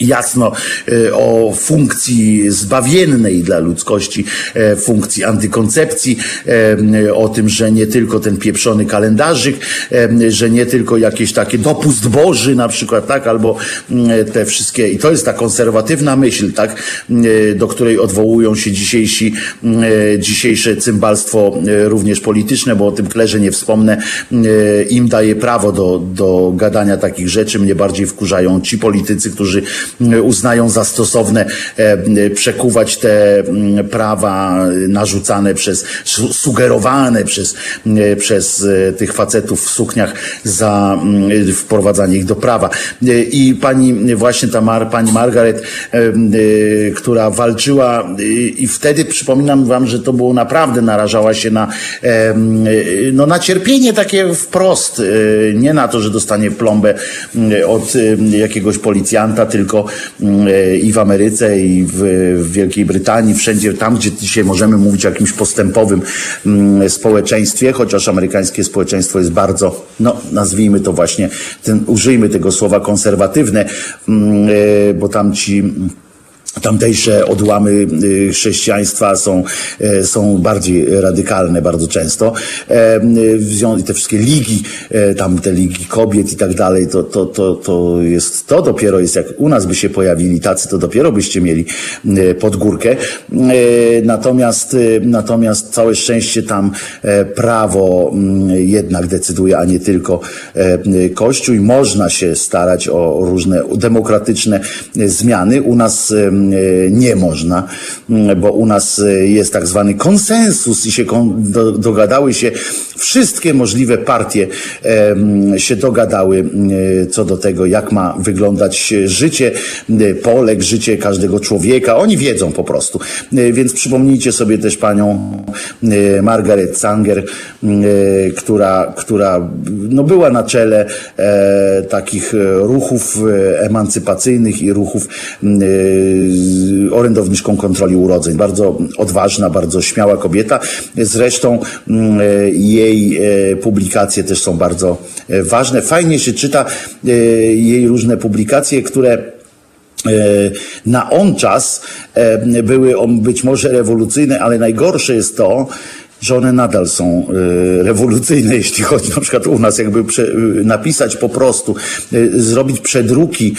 jasno e, o funkcji zbawiennej dla ludzkości, e, funkcji antykoncepcji, e, o tym, że nie tylko ten pieprzony kalendarzyk, że nie tylko jakieś takie dopust Boży na przykład, tak, albo mm, te wszystkie, i to jest ta konserwatywna myśl, tak, do której odwołują się dzisiejsi, dzisiejsze cymbalstwo również polityczne, bo o tym klerze nie wspomnę, im daje prawo do, do gadania takich rzeczy, mnie bardziej wkurzają ci politycy, którzy uznają za stosowne e, przekuwać te mm, prawa narzucane przez, sugerowane przez, e, przez e, tych facetów w sukniach za mm, wprowadzanie ich do prawa. I pani właśnie ta Mar, pani Margaret, która walczyła i wtedy przypominam wam, że to było naprawdę narażała się na, no, na cierpienie takie wprost. Nie na to, że dostanie plombę od jakiegoś policjanta, tylko i w Ameryce, i w, w Wielkiej Brytanii, wszędzie tam, gdzie dzisiaj możemy mówić o jakimś postępowym mm, społeczeństwie, chociaż amerykańskie społeczeństwo jest bardzo, no nazwijmy to właśnie, ten, użyjmy tego słowa konserwatywne, mm, e, bo tam ci Tamtejsze odłamy y, chrześcijaństwa są, e, są bardziej radykalne bardzo często. E, te wszystkie ligi, e, tam te ligi kobiet i tak dalej, to, to, to, to jest, to dopiero jest, jak u nas by się pojawili tacy, to dopiero byście mieli pod górkę. Natomiast, natomiast całe szczęście tam prawo mm, jednak decyduje, a nie tylko Kościół i można się starać o różne demokratyczne zmiany. U nas nie można, bo u nas e, jest tak zwany konsensus i się dogadały się wszystkie możliwe partie się dogadały e, co do tego, jak ma wyglądać życie Polek, życie każdego człowieka. Oni wiedzą po prostu. Więc przypomnijcie sobie też panią Margaret Sanger, która, która no była na czele takich ruchów emancypacyjnych i ruchów orędowniczką kontroli urodzeń. Bardzo odważna, bardzo śmiała kobieta. Zresztą mm, jej e, publikacje też są bardzo e, ważne. Fajnie się czyta e, jej różne publikacje, które na on czas były być może rewolucyjne, ale najgorsze jest to, że one nadal są y, rewolucyjne, jeśli chodzi na przykład u nas, jakby y, napisać po prostu, y, zrobić przedruki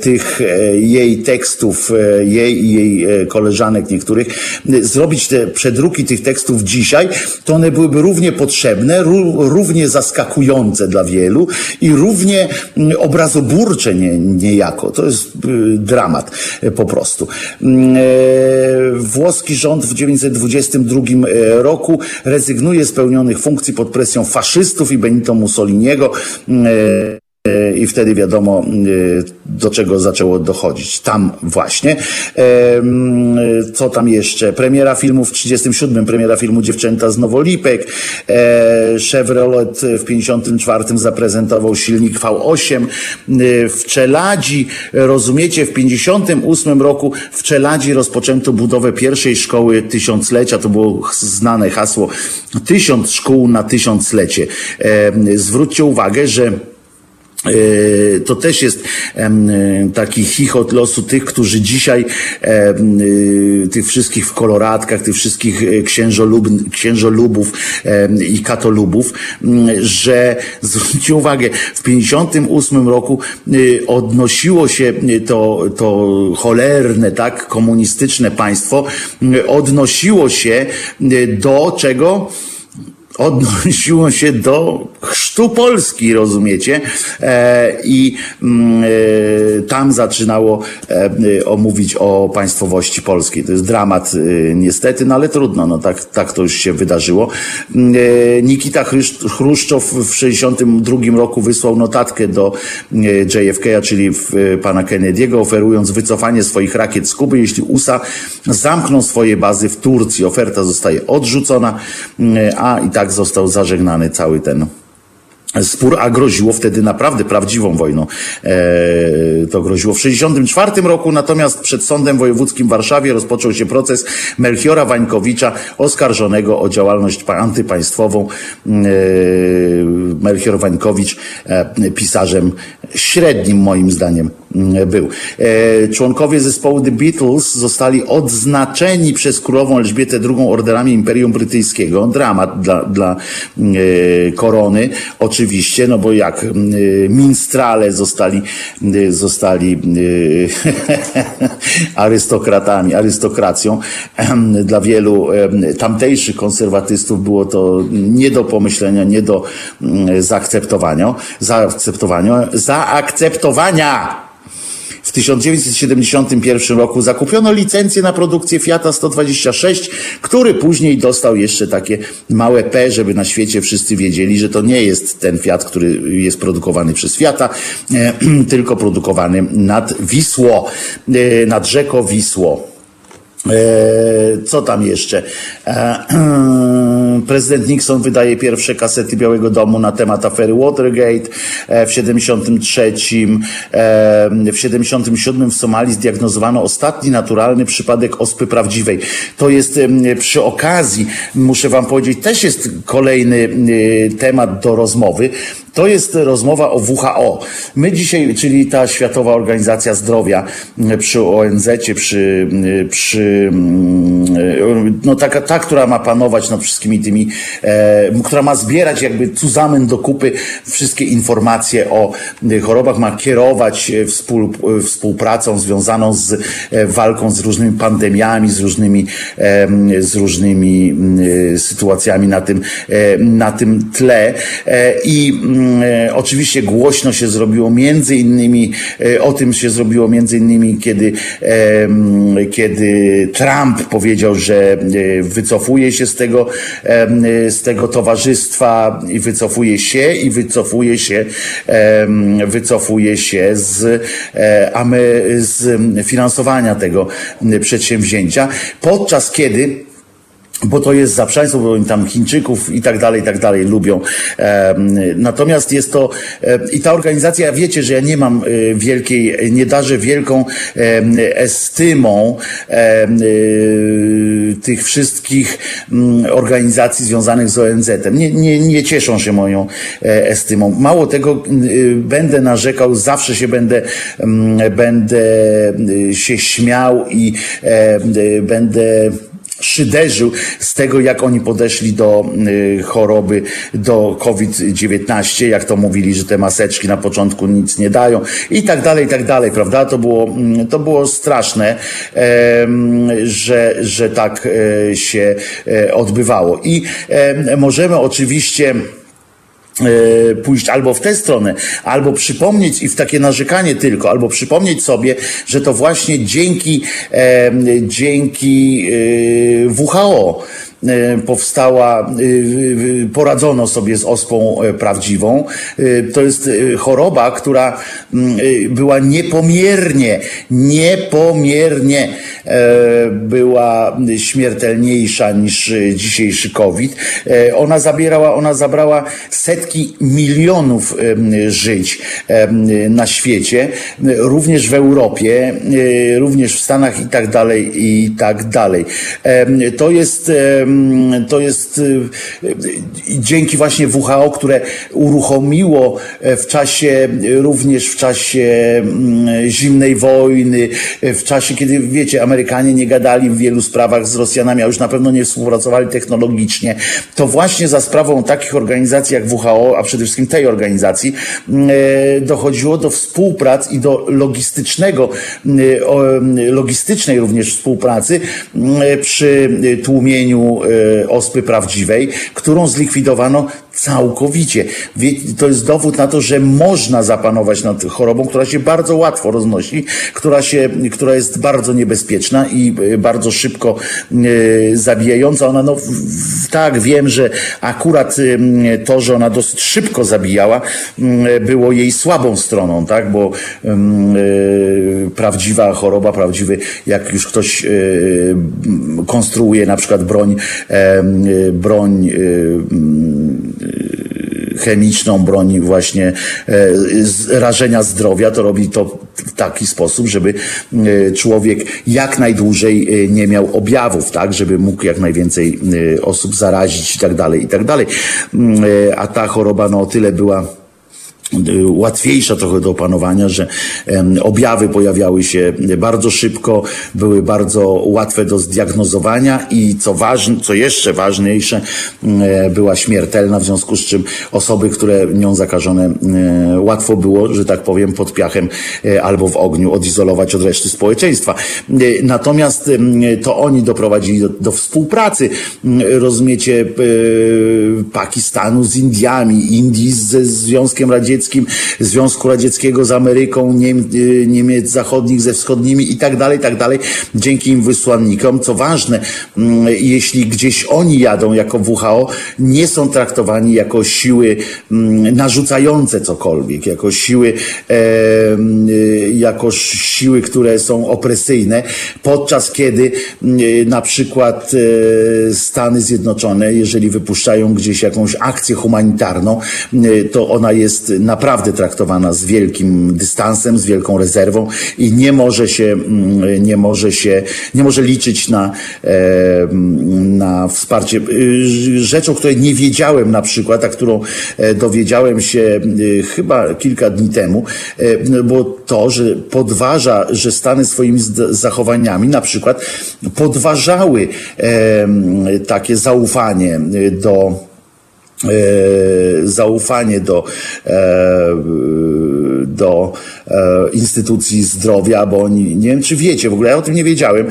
tych jej tekstów, jej i jej koleżanek niektórych, zrobić te przedruki tych tekstów dzisiaj, to one byłyby równie potrzebne, równie zaskakujące dla wielu i równie obrazoburcze nie, niejako. To jest dramat po prostu. Włoski rząd w 1922 roku rezygnuje z pełnionych funkcji pod presją faszystów i Benito Mussoliniego. E, i wtedy wiadomo, do czego zaczęło dochodzić. Tam właśnie. Co tam jeszcze? Premiera filmu w 37, premiera filmu Dziewczęta z Nowolipek. E, Chevrolet w 54 zaprezentował silnik V8. W Czeladzi, rozumiecie, w 58 roku w Czeladzi rozpoczęto budowę pierwszej szkoły tysiąclecia. To było znane hasło tysiąc szkół na tysiąclecie. Zwróćcie uwagę, że E, to też jest taki chichot losu tych, którzy dzisiaj, e, tych wszystkich w koloratkach, tych wszystkich e, księżolub, księżolubów i katolubów, że zwróćcie uwagę, w 58 roku odnosiło się to, to cholerne, tak, komunistyczne państwo, odnosiło się do czego? odnosiło się do chrztu Polski, rozumiecie? E, I mm, e, tam zaczynało e, omówić o państwowości polskiej. To jest dramat niestety, no ale trudno, no tak, tak to już się wydarzyło. Mm, Nikita Chruszczow w 1962 roku wysłał notatkę do JFK, czyli pana Kennedy'ego, oferując wycofanie swoich rakiet z Kuby, jeśli USA zamkną swoje bazy w Turcji. Oferta zostaje odrzucona, mm, a i tak został zażegnany cały ten spór, a groziło wtedy naprawdę prawdziwą wojną. E, to groziło w 1964 roku, natomiast przed Sądem Wojewódzkim w Warszawie rozpoczął się proces Melchiora Wańkowicza, oskarżonego o działalność antypaństwową. E, Melchior Wańkowicz e, pisarzem średnim moim zdaniem mm, był. E, członkowie zespołu The Beatles zostali odznaczeni przez królową Elżbietę II orderami Imperium Brytyjskiego. Dramat dla, dla e, korony. Oczywiście no bo jak minstrale zostali, zostali arystokratami, arystokracją, dla wielu tamtejszych konserwatystów było to nie do pomyślenia, nie do zaakceptowania, zaakceptowania, zaakceptowania. W 1971 roku zakupiono licencję na produkcję Fiata 126, który później dostał jeszcze takie małe P, żeby na świecie wszyscy wiedzieli, że to nie jest ten Fiat, który jest produkowany przez Fiata, e, tylko produkowany nad Wisło, e, nad rzeką Wisło. E, co tam jeszcze? E, prezydent Nixon wydaje pierwsze kasety Białego Domu na temat afery Watergate e, w 73. W 77 w Somalii zdiagnozowano ostatni naturalny przypadek ospy prawdziwej. To jest przy okazji, muszę wam powiedzieć, też jest kolejny temat do rozmowy. To jest rozmowa o WHO. My dzisiaj, czyli ta Światowa Organizacja Zdrowia przy ONZ, przy, przy no taka, ta, która ma panować nad wszystkimi tymi, e, która ma zbierać jakby cuzamen do kupy wszystkie informacje o chorobach, ma kierować współ, współpracą związaną z e, walką z różnymi pandemiami, z różnymi, e, z różnymi e, sytuacjami na tym, e, na tym tle. E, I E, oczywiście głośno się zrobiło między innymi, e, o tym się zrobiło między innymi, kiedy, kiedy Trump powiedział, że e, wycofuje się z tego, z tego towarzystwa i wycofuje się i wycofuje się, wycofuje się z, z finansowania tego przedsięwzięcia, podczas kiedy bo to jest zaprzaństwo, bo oni tam Chińczyków i tak dalej, i tak dalej lubią. Natomiast jest to, i ta organizacja, wiecie, że ja nie mam e, wielkiej, nie darzę wielką estymą e, tych wszystkich mm, organizacji związanych z ONZ-em. Nie, nie, nie cieszą się moją e, estymą. Mało tego, będę narzekał, zawsze się będę, mm, będę się śmiał i będę szyderzył z tego, jak oni podeszli do y, choroby, do COVID-19, jak to mówili, że te maseczki na początku nic nie dają i tak dalej, i tak dalej, prawda? To było, mm, to było straszne, że, że tak e, się e, odbywało. I możemy oczywiście pójść albo w tę stronę, albo przypomnieć i w takie narzekanie tylko, albo przypomnieć sobie, że to właśnie dzięki, e, dzięki e, WHO E, powstała, e, poradzono sobie z ospą e, prawdziwą. To jest choroba, która mm, była niepomiernie, niepomiernie była śmiertelniejsza niż dzisiejszy COVID. Ona zabierała, ona zabrała setki milionów żyć na świecie, również w Europie, również w Stanach i tak dalej, i tak dalej. To jest to jest y, y, dzięki właśnie WHO, które uruchomiło e, w czasie, również w czasie mm, zimnej wojny, e, w czasie, kiedy wiecie, Amerykanie nie gadali w wielu sprawach z Rosjanami, a już na pewno nie współpracowali technologicznie, to właśnie za sprawą takich organizacji jak WHO, a przede wszystkim tej organizacji, mm, e, dochodziło do współprac i do logistycznego, mm, logistycznej również współpracy przy tłumieniu E, ospy prawdziwej, którą zlikwidowano całkowicie. To jest dowód na to, że można zapanować nad chorobą, która się bardzo łatwo roznosi, która, się, która jest bardzo niebezpieczna i e, bardzo szybko e, zabijająca. Ona, no tak, wiem, że akurat to, że ona dosyć szybko zabijała, było jej słabą stroną, tak, bo prawdziwa choroba, prawdziwy, jak już ktoś konstruuje na przykład broń, broń chemiczną, broń właśnie rażenia zdrowia, to robi to w taki sposób, żeby człowiek jak najdłużej nie miał objawów, tak, żeby mógł jak najwięcej osób zarazić i tak dalej, i tak dalej. Mm, a ta choroba no o tyle była łatwiejsza trochę do opanowania, że objawy pojawiały się bardzo szybko, były bardzo łatwe do zdiagnozowania i co ważne, co jeszcze ważniejsze, e, była śmiertelna, w związku z czym osoby, które nią zakażone, e, łatwo było, że tak powiem, pod piachem e, albo w ogniu odizolować od reszty społeczeństwa. Natomiast to oni doprowadzili do, do współpracy, rozumiecie, Pakistanu z Indiami, Indii ze Związkiem Radzieckim, Związku Radzieckiego z Ameryką, Niem, y, Niemiec Zachodnich ze wschodnimi i tak dalej, tak dalej, dzięki im wysłannikom. Co ważne, mm, jeśli gdzieś oni jadą jako WHO, nie są traktowani jako siły mm, narzucające cokolwiek, jako siły, y, jako siły, które są opresyjne, podczas kiedy y, na przykład Stany Zjednoczone, jeżeli wypuszczają gdzieś jakąś akcję humanitarną, to ona jest na naprawdę traktowana z wielkim dystansem, z wielką rezerwą i nie może się, mm, nie może się, nie może liczyć na, e, na wsparcie. Y, rzeczą, której nie wiedziałem na przykład, a którą e, dowiedziałem się y, chyba kilka dni temu, e, bo to, że podważa, że Stany swoimi zachowaniami na przykład podważały takie zaufanie do E, zaufanie do, e, do e, instytucji zdrowia, bo oni, nie wiem czy wiecie, w ogóle ja o tym nie wiedziałem,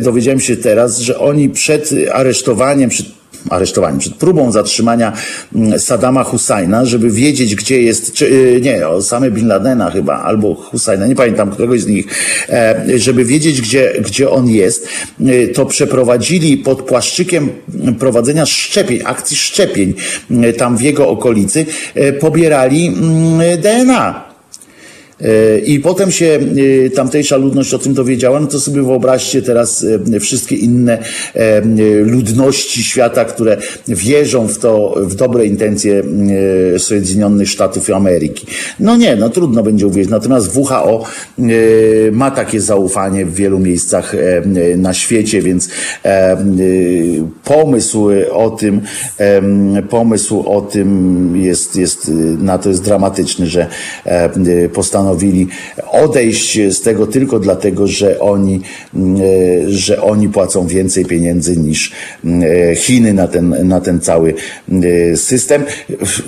dowiedziałem się teraz, że oni przed aresztowaniem, przed aresztowaniem, przed próbą zatrzymania mm, Saddama Husajna, żeby wiedzieć, gdzie jest, czy, y, nie, Osamy Bin Ladena chyba, albo Husajna, nie pamiętam któregoś z nich, e, żeby wiedzieć, gdzie, gdzie on jest, y, to przeprowadzili pod płaszczykiem prowadzenia szczepień, akcji szczepień y, tam w jego okolicy, pobierali mm, DNA I potem się e, tamtejsza ludność o tym dowiedziała, no to sobie wyobraźcie teraz e, wszystkie inne ludności świata, które wierzą w to, w dobre intencje Zjednoczonych Sztatów Ameryki. No nie, no trudno będzie uwierzyć. Natomiast WHO ma takie zaufanie w wielu miejscach na świecie, więc pomysł o tym, pomysł o tym jest, jest na to jest dramatyczny, że postanowiono postanowili odejść z tego tylko dlatego, że oni, mm, e, że oni płacą więcej pieniędzy niż mm, e, Chiny na ten, na ten cały mm, e, system.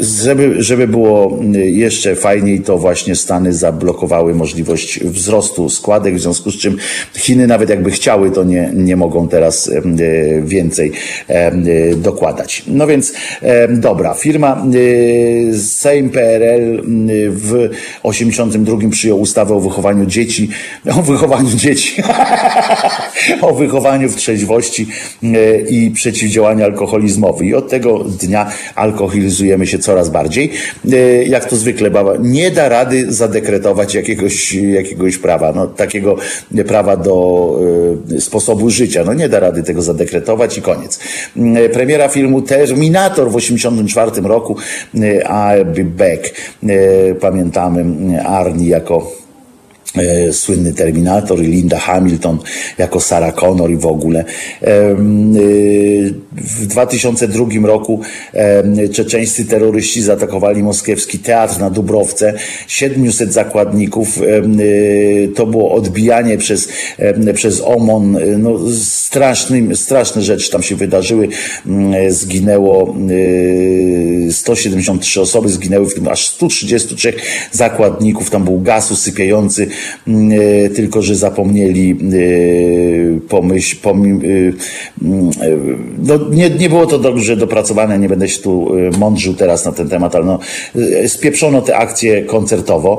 Żeby, żeby było jeszcze fajniej, to właśnie Stany zablokowały możliwość wzrostu składek, w związku z czym Chiny nawet jakby chciały, to nie, nie mogą teraz więcej dokładać. No więc dobra, firma Sejm PRL w 82 drugim przyjął ustawę o wychowaniu dzieci, o wychowaniu dzieci, o wychowaniu w trzeźwości e, i przeciwdziałaniu alkoholizmowi. I od tego dnia alkoholizujemy się coraz bardziej. E, jak to zwykle baba, nie da rady zadekretować jakiegoś, jakiegoś prawa, no, takiego prawa do e, sposobu życia. No nie da rady tego zadekretować i koniec. Premiera filmu Terminator w 1984 roku, I'll be back. Pamiętamy Arnie jako słynny Terminator i Linda Hamilton jako Sarah Connor i w ogóle. E, w 2002 roku e, czeczeńscy terroryści zaatakowali moskiewski teatr na Dubrowce. 700 zakładników. E, to było odbijanie przez, e, przez OMON. E, no, straszny, straszne rzeczy tam się wydarzyły. Zginęło 173 osoby, zginęły w tym aż 133 zakładników. Tam był gaz usypiający, tylko że zapomnieli pomyśl, pomyśl no, nie, nie było to dobrze dopracowane, nie będę się tu mądrzył teraz na ten temat, ale no, spieprzono te akcje koncertowo.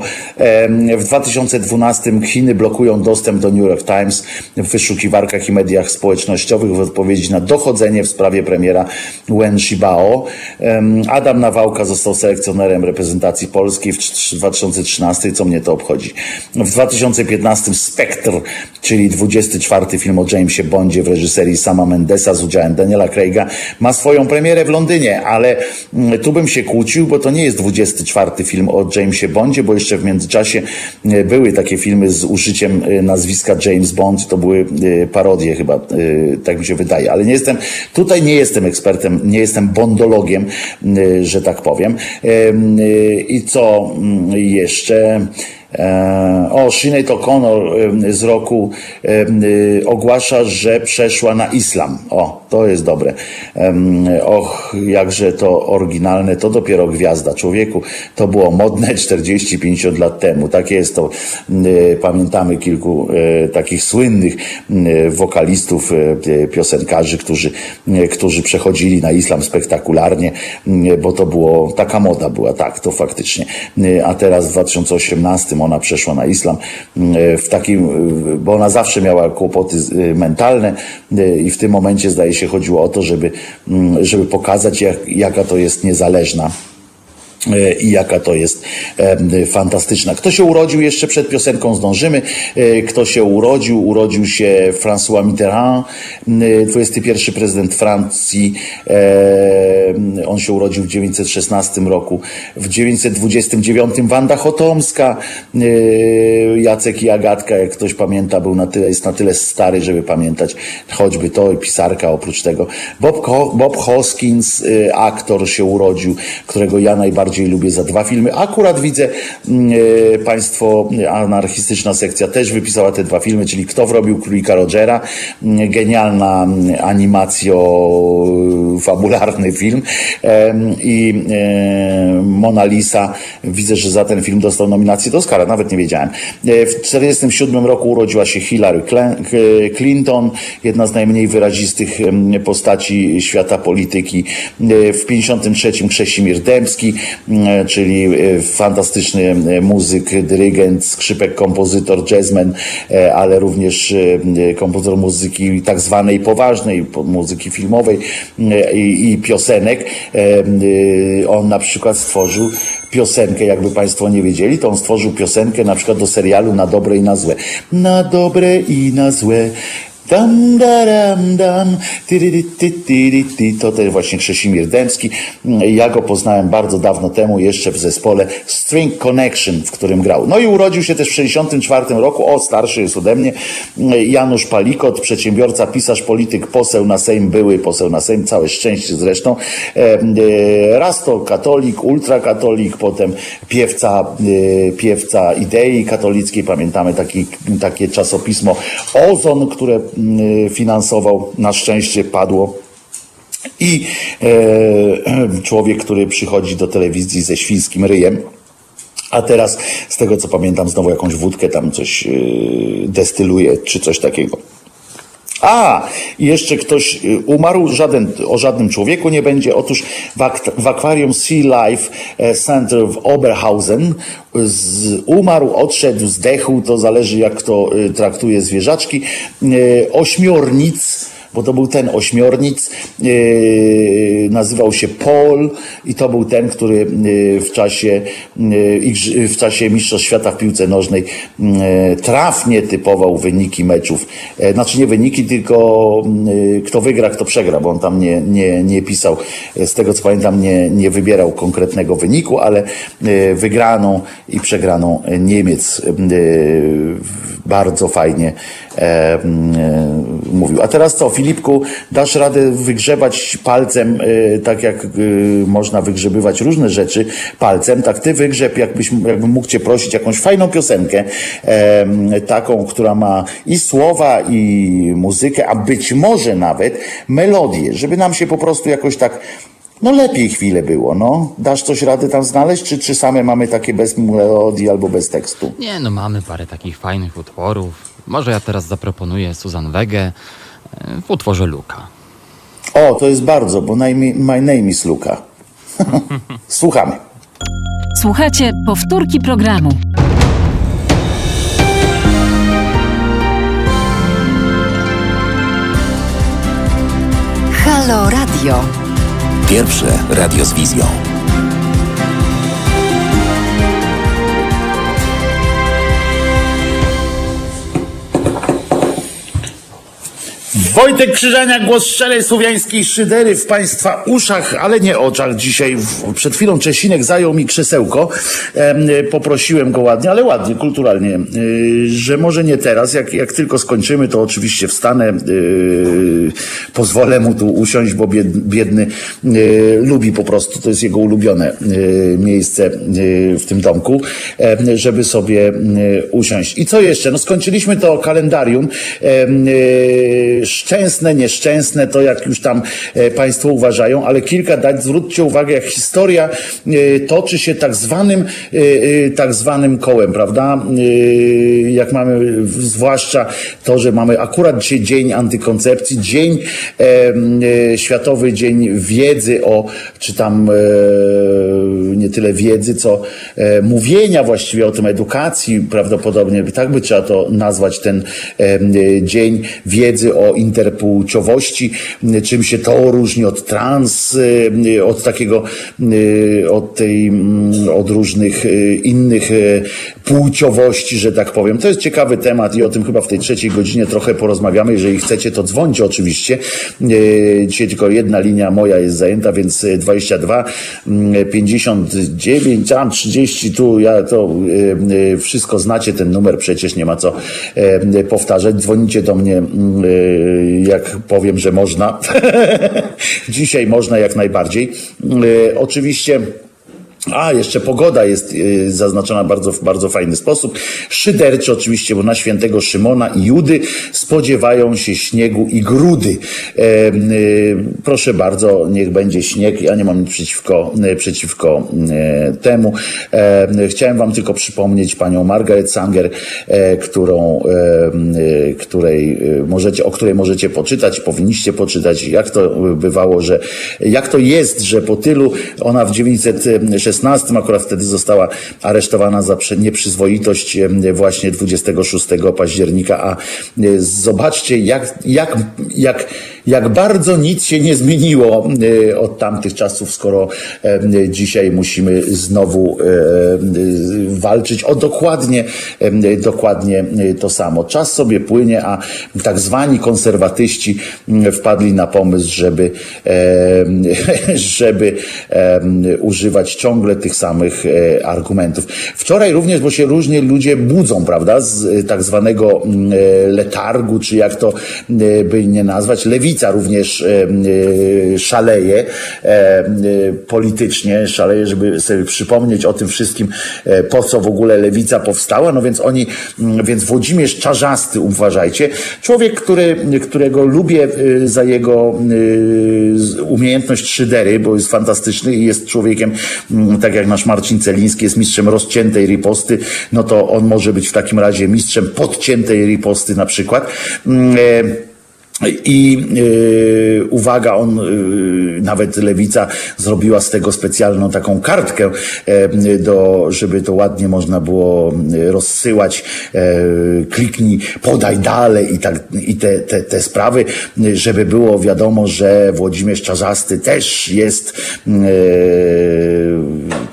W 2012 Chiny blokują dostęp do New York Times w wyszukiwarkach i mediach społecznościowych w odpowiedzi na dochodzenie w sprawie premiera Wen Shibao. Adam Nawałka został selekcjonerem reprezentacji polskiej w 2013, co mnie to obchodzi. W W 2015 Spectre, czyli 24 film o Jamesie Bondzie w reżyserii Sama Mendesa z udziałem Daniela Craiga, ma swoją premierę w Londynie, ale mm, tu bym się kłócił, bo to nie jest 24 film o Jamesie Bondzie, bo jeszcze w międzyczasie e, były takie filmy z użyciem e, nazwiska James Bond, to były e, parodie chyba, tak mi się wydaje, ale nie jestem, tutaj nie jestem ekspertem, nie jestem bondologiem, że tak powiem. I co mm, jeszcze? E, o, Sinead O'Connor z roku y, ogłasza, że przeszła na islam. O, to jest dobre. Och, jakże to oryginalne, to dopiero gwiazda człowieku. To było modne 40-50 lat temu. Tak jest to. Y, pamiętamy kilku e, takich słynnych wokalistów, e, piosenkarzy, którzy, którzy przechodzili na islam spektakularnie, bo to było, taka moda była, tak, to faktycznie. A teraz w 2018 ona przeszła na islam w takim, bo ona zawsze miała kłopoty mentalne i w tym momencie zdaje się chodziło o to, żeby, mm, żeby pokazać jak, jaka to jest niezależna i jaka to jest fantastyczna. Kto się urodził jeszcze przed piosenką zdążymy. E, kto się urodził? Urodził się François Mitterrand, 21 prezydent Francji. On się urodził w 1916 roku. W 1929 Wanda Chotomska, e, Jacek i Agatka, jak ktoś pamięta, był na tyle, jest na tyle stary, żeby pamiętać choćby to, pisarka oprócz tego. Bob, Bob Hoskins, aktor się urodził, którego ja najbardziej najbardziej lubię za dwa filmy. Akurat widzę mm, e, Państwo, anarchistyczna sekcja też wypisała te dwa filmy, czyli Kto wrobił Królika Rogera, mm, genialna mm, animacjo-fabularny film i e, Mona Lisa. Widzę, że za ten film dostał nominację do Oscara, nawet nie wiedziałem. E, w 1947 roku urodziła się Hillary Clinton, jedna z najmniej wyrazistych postaci świata polityki. W 1953 Krzesimir Dębski, E, czyli e, fantastyczny e, muzyk, dyrygent, skrzypek, kompozytor, jazzman, ale również kompozytor muzyki tak zwanej poważnej, muzyki filmowej i, i piosenek. On na przykład stworzył piosenkę, jakby Państwo nie wiedzieli, to on stworzył piosenkę na przykład do serialu Na dobre i na złe. Na dobre i na złe Dam, daram, dam, to też właśnie Krzesimir Dębski. Ja go poznałem bardzo dawno temu, jeszcze w zespole String Connection, w którym grał. No i urodził się też w 1964 roku, o starszy jest ode mnie, Janusz Palikot, przedsiębiorca, pisarz, polityk, poseł na Sejm, były poseł na Sejm, całe szczęście zresztą. E, raz to katolik, ultrakatolik, potem piewca, e, piewca idei katolickiej. Pamiętamy taki, takie czasopismo Ozon, które finansował. Na szczęście padło. I e, człowiek, który przychodzi do telewizji ze świńskim ryjem, a teraz, z tego co pamiętam, znowu jakąś wódkę tam coś e, destyluje, czy coś takiego. A, jeszcze ktoś y, umarł, żaden, o żadnym człowieku nie będzie. Otóż w, ak w akwarium Sea Life e, Center w Oberhausen z, umarł, odszedł, zdechł, to zależy jak kto y, traktuje zwierzaczki, e, ośmiornic, bo to był ten ośmiornic, yy, nazywał się Paul i to był ten, który yy, w czasie, yy, w czasie Mistrzostw Świata w piłce nożnej trafnie typował wyniki meczów. Yy, znaczy nie wyniki, tylko kto wygra, kto przegra, bo on tam nie, nie, nie pisał, z tego co pamiętam, nie, nie wybierał konkretnego wyniku, ale wygraną i przegraną Niemiec bardzo fajnie mówił. A teraz co, Filipku, dasz radę wygrzebać palcem, y, tak jak y, można wygrzebywać różne rzeczy palcem, tak ty wygrzeb, jakbyś, jakbym mógł cię prosić, jakąś fajną piosenkę, taką, która ma i słowa, i muzykę, a być może nawet melodię, żeby nam się po prostu jakoś tak no lepiej chwilę było, no. Dasz coś rady tam znaleźć, czy, czy same mamy takie bez melodii albo bez tekstu? Nie, no mamy parę takich fajnych utworów. Może ja teraz zaproponuję Susan Wege w utworze Luka. O, to jest bardzo, bo my name is Luka. Słuchamy. Słuchajcie, powtórki programu. Halo Radio. Pierwsze radio z wizją. Wojtek Krzyżania, głos szczerej słowiańskiej szydery w Państwa uszach, ale nie oczach dzisiaj. Przed chwilą Czesinek zajął mi krzesełko. Poprosiłem go ładnie, ale ładnie, kulturalnie, e, że może nie teraz, jak, jak tylko skończymy, to oczywiście wstanę, e, pozwolę mu tu usiąść, bo biedny lubi po prostu, to jest jego ulubione miejsce w tym domku, żeby sobie usiąść. I co jeszcze? No skończyliśmy to kalendarium szczęsne, nieszczęsne, to jak już tam e, Państwo uważają, ale kilka dać, zwróćcie uwagę, jak historia e, toczy się tak zwanym, e, tak zwanym kołem, prawda? Jak mamy, zwłaszcza to, że mamy akurat dzisiaj dzień antykoncepcji, dzień, Światowy Dzień Wiedzy o, czy tam nie tyle wiedzy, co mówienia właściwie o tym, edukacji prawdopodobnie, tak by trzeba to nazwać, ten dzień wiedzy o interpłciowości, czym się to różni od trans, y, od takiego, y, od tej, mm, od różnych y, innych płciowości, że tak powiem. To jest ciekawy temat i o tym chyba w tej trzeciej godzinie trochę porozmawiamy. Jeżeli chcecie, to dzwońcie oczywiście. Dzisiaj tylko jedna linia moja jest zajęta, więc 22 59, tam 30, tu ja to wszystko znacie, ten numer przecież nie ma co powtarzać. Dzwonicie do mnie jak powiem, że można. Dzisiaj można jak najbardziej. E, oczywiście a, jeszcze pogoda jest y, zaznaczona bardzo, w bardzo fajny sposób. Szyderczy oczywiście, bo na świętego Szymona i Judy spodziewają się śniegu i grudy. E, proszę bardzo, niech będzie śnieg. Ja nie mam nic przeciwko, y, przeciwko temu. E, chciałem wam tylko przypomnieć panią Margaret Sanger, e, którą, której możecie, o której możecie poczytać, powinniście poczytać, jak to bywało, że, jak to jest, że po tylu, ona w 916 2016. Akurat wtedy została aresztowana za nieprzyzwoitość właśnie 26 października. A e, zobaczcie, jak, jak, jak, jak bardzo nic się nie zmieniło e, od tamtych czasów, skoro dzisiaj musimy znowu e, walczyć o dokładnie, dokładnie to samo. Czas sobie płynie, a tak zwani konserwatyści wpadli na pomysł, żeby, żeby używać ciągle ciągle tych samych e, argumentów. Wczoraj również, bo się różnie ludzie budzą, prawda, z e, tak zwanego mm, e, letargu, czy jak to by nie nazwać. Lewica również szaleje politycznie, szaleje, żeby sobie przypomnieć o tym wszystkim, po co w ogóle lewica powstała. No więc oni, więc Włodzimierz Czarzasty, uważajcie, człowiek, który, którego lubię za jego umiejętność szydery, bo jest fantastyczny i jest człowiekiem tak jak nasz Marcin Celiński jest mistrzem rozciętej riposty, no to on może być w takim razie mistrzem podciętej riposty na przykład. I yy, uwaga, on yy, nawet lewica zrobiła z tego specjalną taką kartkę, yy, do, żeby to ładnie można było rozsyłać. kliknij, podaj dalej i tak i te, te, te sprawy, żeby było wiadomo, że Włodzimierz Czarzasty też jest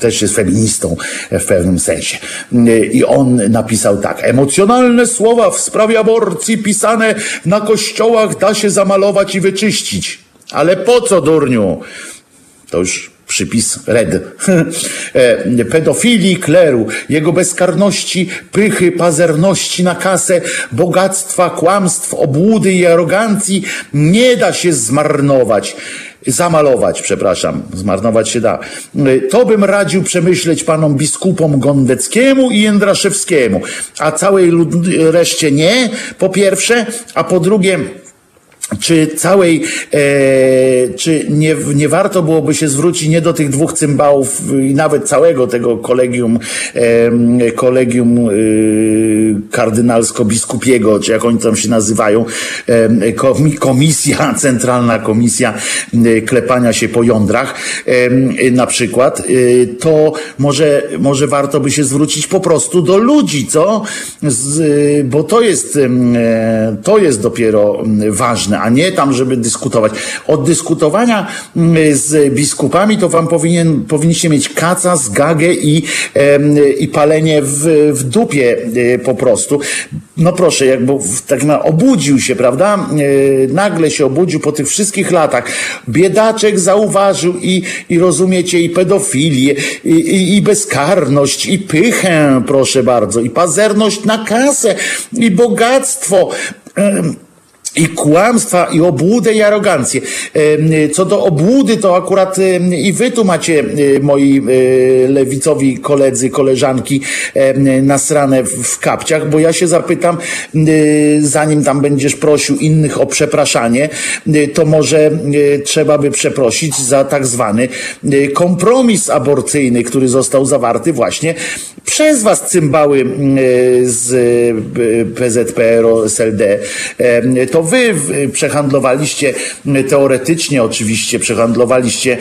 też jest feministą w pewnym sensie. I on napisał tak: emocjonalne słowa w sprawie aborcji pisane na kościołach da się zamalować i wyczyścić. Ale po co, durniu? To już przypis red. E, pedofilii kleru, jego bezkarności, pychy, pazerności na kasę, bogactwa, kłamstw, obłudy i arogancji nie da się zmarnować zamalować, przepraszam, zmarnować się da. E, to bym radził przemyśleć panom biskupom Gondeckiemu i Jędraszewskiemu, a całej reszcie nie, po pierwsze, a po drugie, czy całej, e, czy nie, nie warto byłoby się zwrócić nie do tych dwóch cymbałów i nawet całego tego kolegium, e, kolegium e, kardynalsko-biskupiego, czy jak oni tam się nazywają, e, komisja, centralna komisja e, klepania się po jądrach e, na przykład, to może, może warto by się zwrócić po prostu do ludzi, co? Z, bo to jest, to jest dopiero ważne ważne, a nie tam, żeby dyskutować. Od dyskutowania mm, z biskupami to wam powinien, powinniście mieć kaca, zgagę i, i palenie w, w dupie e, po prostu. No proszę, jakby tak na, obudził się, prawda? E, nagle się obudził po tych wszystkich latach. Biedaczek zauważył i, i rozumiecie, i pedofilię, i, i, i bezkarność, i pychę, proszę bardzo, i pazerność na kasę, i bogactwo i kłamstwa, i obłudę, i arogancję. Co do obłudy, to akurat i wy tu macie, moi e, lewicowi koledzy, koleżanki, nasrane w kapciach, bo ja się zapytam, zanim tam będziesz prosił innych o przepraszanie, to może trzeba by przeprosić za tak zwany kompromis aborcyjny, który został zawarty właśnie przez was cymbały z PZPR, SLD. To wy przehandlowaliście, teoretycznie oczywiście, przehandlowaliście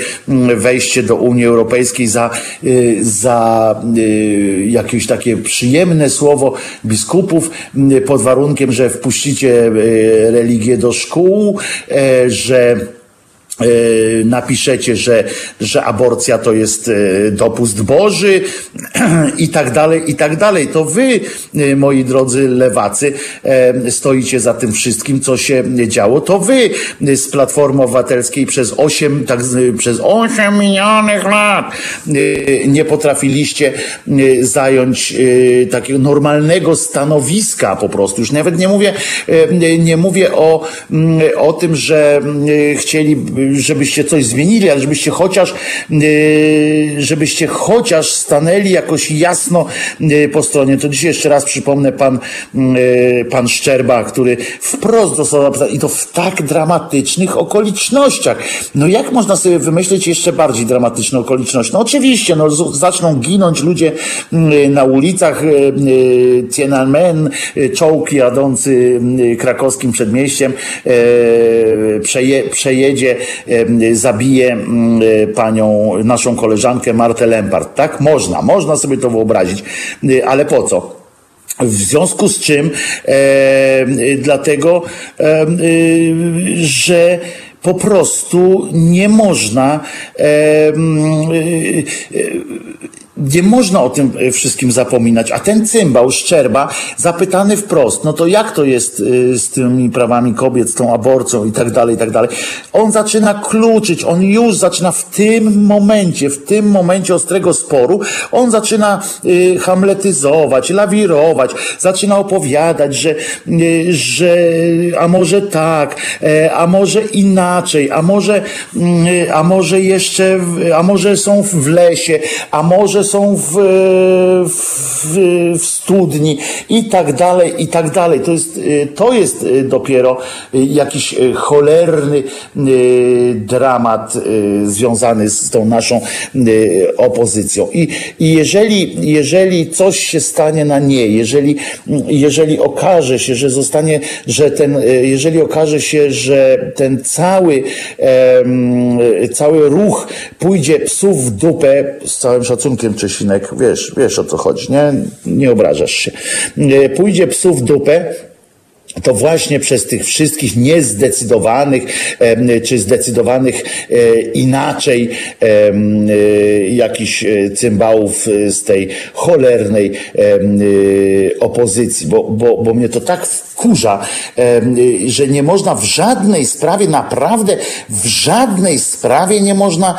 wejście do Unii Europejskiej za, y, za y, jakieś takie przyjemne słowo biskupów pod warunkiem, że wpuścicie y, religię do szkół, e, że napiszecie, że, że aborcja to jest e, dopust Boży i tak dalej, i tak dalej. To wy, e, moi drodzy lewacy, stoicie za tym wszystkim, co się działo. To wy z Platformy Obywatelskiej przez 8, tak, przez 8 minionych lat nie potrafiliście zająć takiego normalnego stanowiska po prostu. Już nawet nie mówię, nie mówię o, o tym, że chcieli żebyście coś zmienili, ale żebyście chociaż, e, żebyście chociaż stanęli jakoś jasno e, po stronie. To dzisiaj jeszcze raz przypomnę pan, e, pan Szczerba, który wprost dostał i to w tak dramatycznych okolicznościach. No jak można sobie wymyślić jeszcze bardziej dramatyczne okoliczności? No oczywiście, no zaczną ginąć ludzie na ulicach Tiananmen, czołg jadący krakowskim przedmieściem przeje, przejedzie zabije panią, naszą koleżankę Martę Lempart. Tak? Można, można sobie to wyobrazić, ale po co? W związku z czym, e, dlatego, e, że po prostu nie można e, e, nie można o tym e, wszystkim zapominać. A ten cymbał, Szczerba, zapytany wprost, no to jak to jest e, z tymi prawami kobiet, z tą aborcją i tak dalej, i tak dalej. On zaczyna kluczyć, on już zaczyna w tym momencie, w tym momencie ostrego sporu, on zaczyna y, hamletyzować, lawirować, zaczyna opowiadać, że, że a może tak, a może inaczej, a może, a może jeszcze, a może są w lesie, a może są w, w, w studni i tak dalej, i tak dalej. To jest, to jest dopiero jakiś cholerny dramat związany z tą naszą opozycją. I, i jeżeli, jeżeli coś się stanie na nie, jeżeli, jeżeli okaże się, że zostanie, że ten, jeżeli okaże się, że ten cały, cały ruch pójdzie psów w dupę, z całym szacunkiem Czesinek, wiesz, wiesz o co chodzi, nie? Nie obrażasz się. E, pójdzie psów w dupę, to właśnie przez tych wszystkich niezdecydowanych, czy zdecydowanych e, inaczej e, jakichś cymbałów z tej cholernej opozycji, bo, bo, bo mnie to tak wkurza, że nie można w żadnej sprawie, naprawdę w żadnej sprawie nie można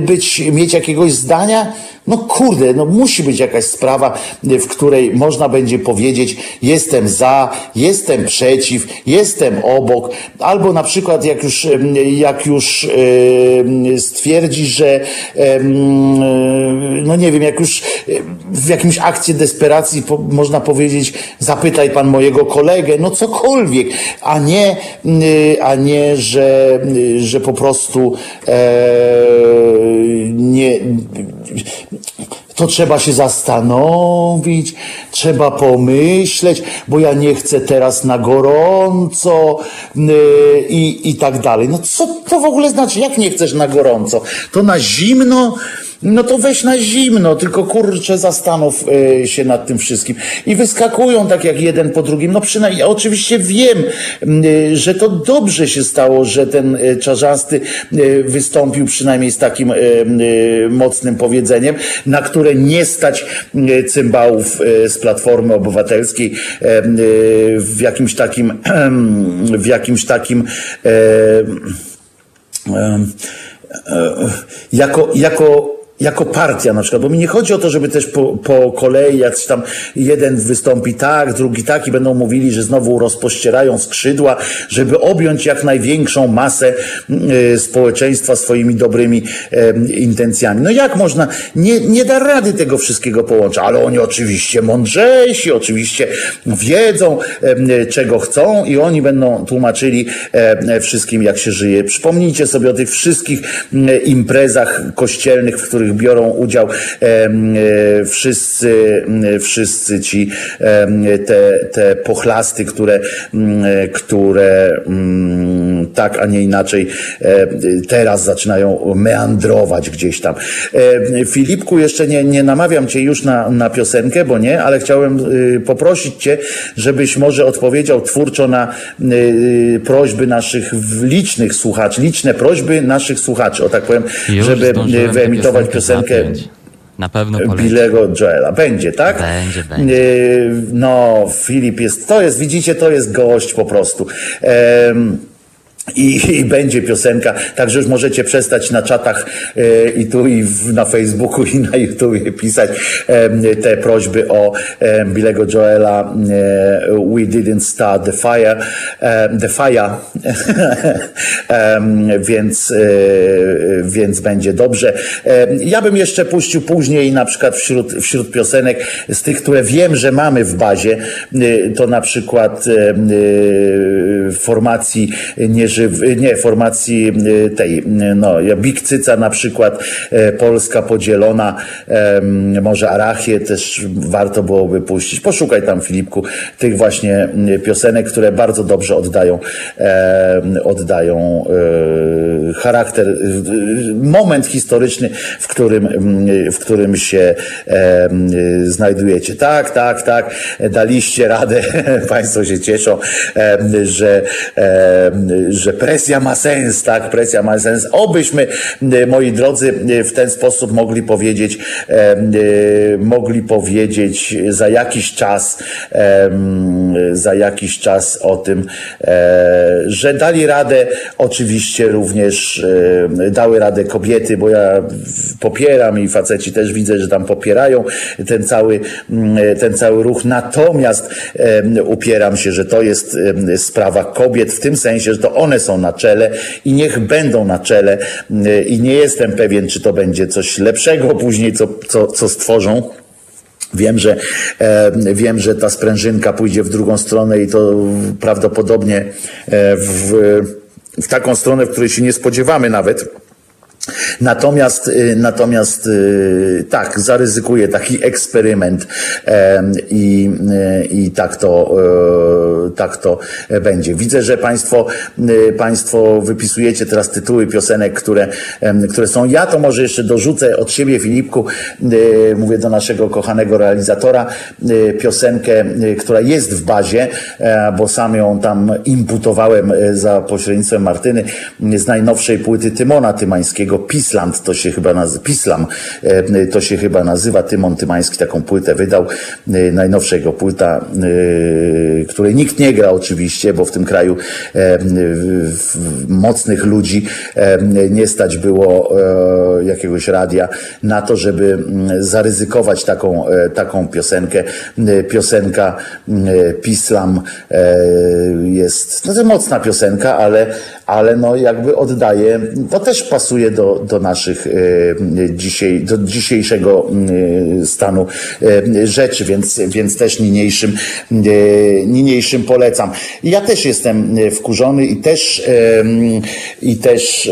być, mieć jakiegoś zdania, no kurde, no musi być jakaś sprawa, w której można będzie powiedzieć, jestem za, jestem przeciw, jestem obok, albo na przykład jak już, jak już stwierdzi, że no nie wiem, jak już w jakimś akcie desperacji można powiedzieć, zapytaj pan mojego kolegę, no cokolwiek, a nie, a nie, że, że po prostu e, nie to trzeba się zastanowić, trzeba pomyśleć, bo ja nie chcę teraz na gorąco yy, i, i tak dalej. No co to w ogóle znaczy? Jak nie chcesz na gorąco? To na zimno no to weź na zimno, tylko kurczę zastanów się nad tym wszystkim. I wyskakują tak jak jeden po drugim. No przynajmniej, ja oczywiście wiem, że to dobrze się stało, że ten czarzasty wystąpił przynajmniej z takim mocnym powiedzeniem, na które nie stać cymbałów z Platformy Obywatelskiej w jakimś takim, w jakimś takim jako, jako jako partia na przykład, bo mi nie chodzi o to, żeby też po, po kolei jakiś tam jeden wystąpi tak, drugi tak i będą mówili, że znowu rozpościerają skrzydła, żeby objąć jak największą masę y, społeczeństwa swoimi dobrymi y, intencjami. No jak można, nie, nie da rady tego wszystkiego połączyć, ale oni oczywiście mądrzejsi, oczywiście wiedzą, y, czego chcą i oni będą tłumaczyli wszystkim, jak się żyje. Przypomnijcie sobie o tych wszystkich imprezach kościelnych, w których których biorą udział e, wszyscy, wszyscy ci te, te pochlasty, które, które tak, a nie inaczej e, teraz zaczynają meandrować gdzieś tam. E, Filipku, jeszcze nie, nie namawiam cię już na, na piosenkę, bo nie, ale chciałem y, poprosić cię, żebyś może odpowiedział twórczo na y, prośby naszych licznych słuchaczy, liczne prośby naszych słuchaczy, o tak powiem, już żeby wyemitować piosenkę. Na pewno. Billego Joela. Będzie, tak? Będzie, będzie. No, Filip jest, to jest, widzicie, to jest gość po prostu. Um, i, I, będzie piosenka, także już możecie przestać na czatach e, i tu i w, na Facebooku i na YouTubie pisać e, te prośby o e, Billego Joela e, We didn't start the fire e, the fire więc, e, więc będzie dobrze. ja bym jeszcze puścił później na przykład wśród, wśród piosenek z tych, które wiem, że mamy w bazie to na przykład formacji nie nie, formacji y, tej, y, no, Big na przykład, e, Polska podzielona, może Arachie też warto byłoby puścić. Poszukaj tam, Filipku, tych właśnie y, piosenek, które bardzo dobrze oddają, oddają charakter, moment historyczny, w którym, w którym się znajdujecie. Tak, tak, tak, daliście radę, Państwo się cieszą, że, że presja ma sens, tak, presja ma sens. Obyśmy, e, moi drodzy, e, w ten sposób mogli powiedzieć, e, mogli powiedzieć za jakiś czas, za jakiś czas o tym, że dali radę, oczywiście również dały radę kobiety, bo ja popieram i faceci też widzę, że tam popierają ten cały, ten cały ruch. Natomiast upieram się, że to jest sprawa kobiet w tym sensie, że to one są na czele i niech będą na czele i nie jestem pewien, czy to będzie coś lepszego później, co, co, co stworzą. Wiem, że e, wiem, że ta sprężynka pójdzie w drugą stronę i to prawdopodobnie e, w, w taką stronę, w której się nie spodziewamy nawet. Natomiast, y, natomiast y, tak, zaryzykuję taki eksperyment i, y, i tak to, tak to będzie. Widzę, że Państwo, Państwo wypisujecie teraz tytuły piosenek, które, które są. Ja to może jeszcze dorzucę od siebie, Filipku, mówię do naszego kochanego realizatora, piosenkę, która jest w bazie, e, bo sam ją tam imputowałem e, za pośrednictwem Martyny z najnowszej płyty Tymona Tymańskiego, Pisland to się chyba nazywa, Pislam e, to się chyba nazywa, Tymon Tymański taką płytę wydał, e, najnowszego płyta, e, której nikt nie gra oczywiście, bo w tym kraju mocnych ludzi nie stać było jakiegoś radia na to, żeby zaryzykować taką, taką piosenkę. Piosenka Pislam jest, no to mocna piosenka, ale, ale no jakby oddaje, to też pasuje do do, naszych e, dzisiaj, do dzisiejszego e, stanu e, rzeczy, więc, więc też niniejszym, niniejszym polecam. Ja też jestem wkurzony i też, i też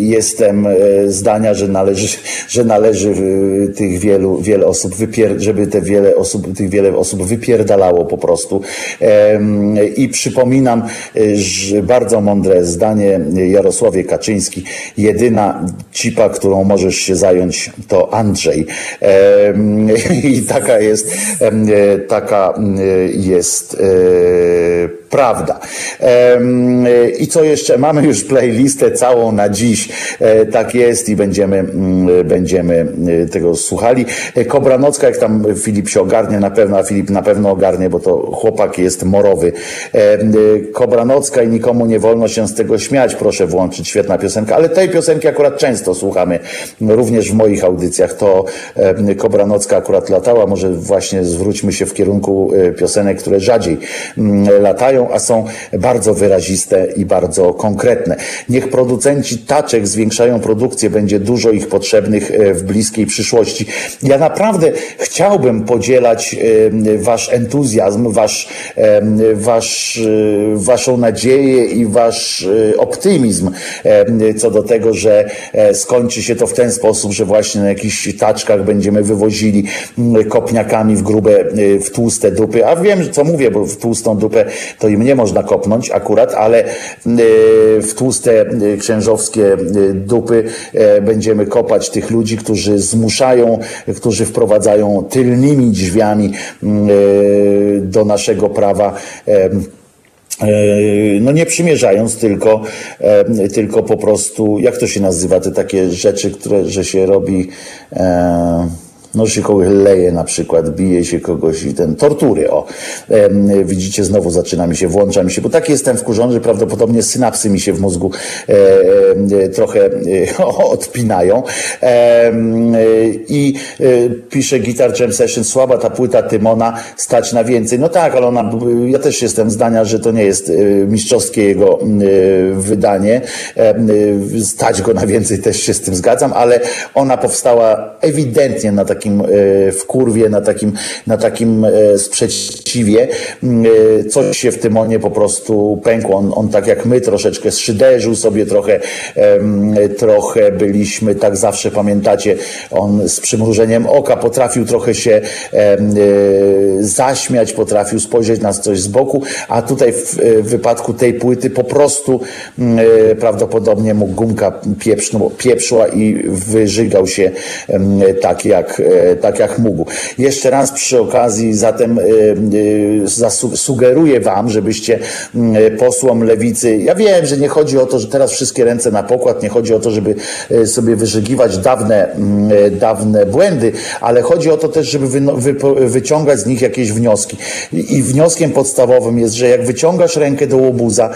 jestem zdania, że należy, że należy tych wielu, wiele osób wypier, żeby te wiele osób, tych wiele osób wypierdalało po prostu. I przypominam, że bardzo mądre mądre zdanie. Jarosławie Kaczyński, jedyna cipa, którą możesz się zająć, to Andrzej. I taka jest, taka jest prawda. I co jeszcze? Mamy już playlistę całą na dziś. E, tak jest i będziemy, mm, będziemy e, tego słuchali. E, Kobra Nocka, jak tam Filip się ogarnie, na pewno, a Filip na pewno ogarnie, bo to chłopak jest morowy. Kobra Nocka i nikomu nie wolno się z tego śmiać. Proszę włączyć, świetna piosenka. Ale tej piosenki akurat często słuchamy, również w moich audycjach. To Kobra Nocka akurat latała. Może właśnie zwróćmy się w kierunku piosenek, które rzadziej mm, latają a są bardzo wyraziste i bardzo konkretne. Niech producenci taczek zwiększają produkcję, będzie dużo ich potrzebnych e, w bliskiej przyszłości. Ja naprawdę chciałbym podzielać e, wasz entuzjazm, wasz, e, wasz, waszą nadzieję i wasz optymizm co do tego, że skończy się to w ten sposób, że właśnie na jakichś taczkach będziemy wywozili kopniakami w grube, w tłuste dupy. A wiem, co mówię, bo w tłustą dupę to i mnie można kopnąć akurat, ale e, w tłuste e, księżowskie e, dupy będziemy kopać tych ludzi, którzy zmuszają, którzy wprowadzają tylnymi drzwiami do naszego prawa no nie przymierzając, tylko, tylko po prostu, jak to się nazywa, te takie rzeczy, które, że się robi, e, no się kogoś leje na przykład, bije się kogoś i ten, tortury, o. E, widzicie, znowu zaczyna mi się, włącza mi się, bo tak jestem wkurzony, że prawdopodobnie synapsy mi się w mózgu e, e, trochę e, odpinają. I e, pisze Guitar Jam Session, słaba ta płyta Tymona, stać na więcej. No tak, ale ona, ja też jestem zdania, że to nie jest e, mistrzowskie jego wydanie. Stać go na więcej, też się z tym zgadzam, ale ona powstała ewidentnie na takim takim e, wkurwie, na takim, na takim e, sprzeciwie. Mm, e, coś się w Tymonie po prostu pękło. On, on tak jak my troszeczkę szyderzył sobie trochę, trochę byliśmy, tak zawsze pamiętacie, on z przymrużeniem oka potrafił trochę się zaśmiać, potrafił spojrzeć na coś z boku, a tutaj w wypadku tej płyty po prostu mm, prawdopodobnie mu gumka pieprzła i wyżygał się tak jak tak jak mógł. Jeszcze raz przy okazji zatem e, e, sugeruję Wam, żebyście posłom lewicy, ja wiem, że nie chodzi o to, że teraz wszystkie ręce na pokład, nie chodzi o to, żeby sobie wyżygiwać dawne, dawne błędy, ale chodzi o to też, żeby wy, wy, wyciągać z nich jakieś wnioski. I, wnioskiem podstawowym jest, że jak wyciągasz rękę do łobuza,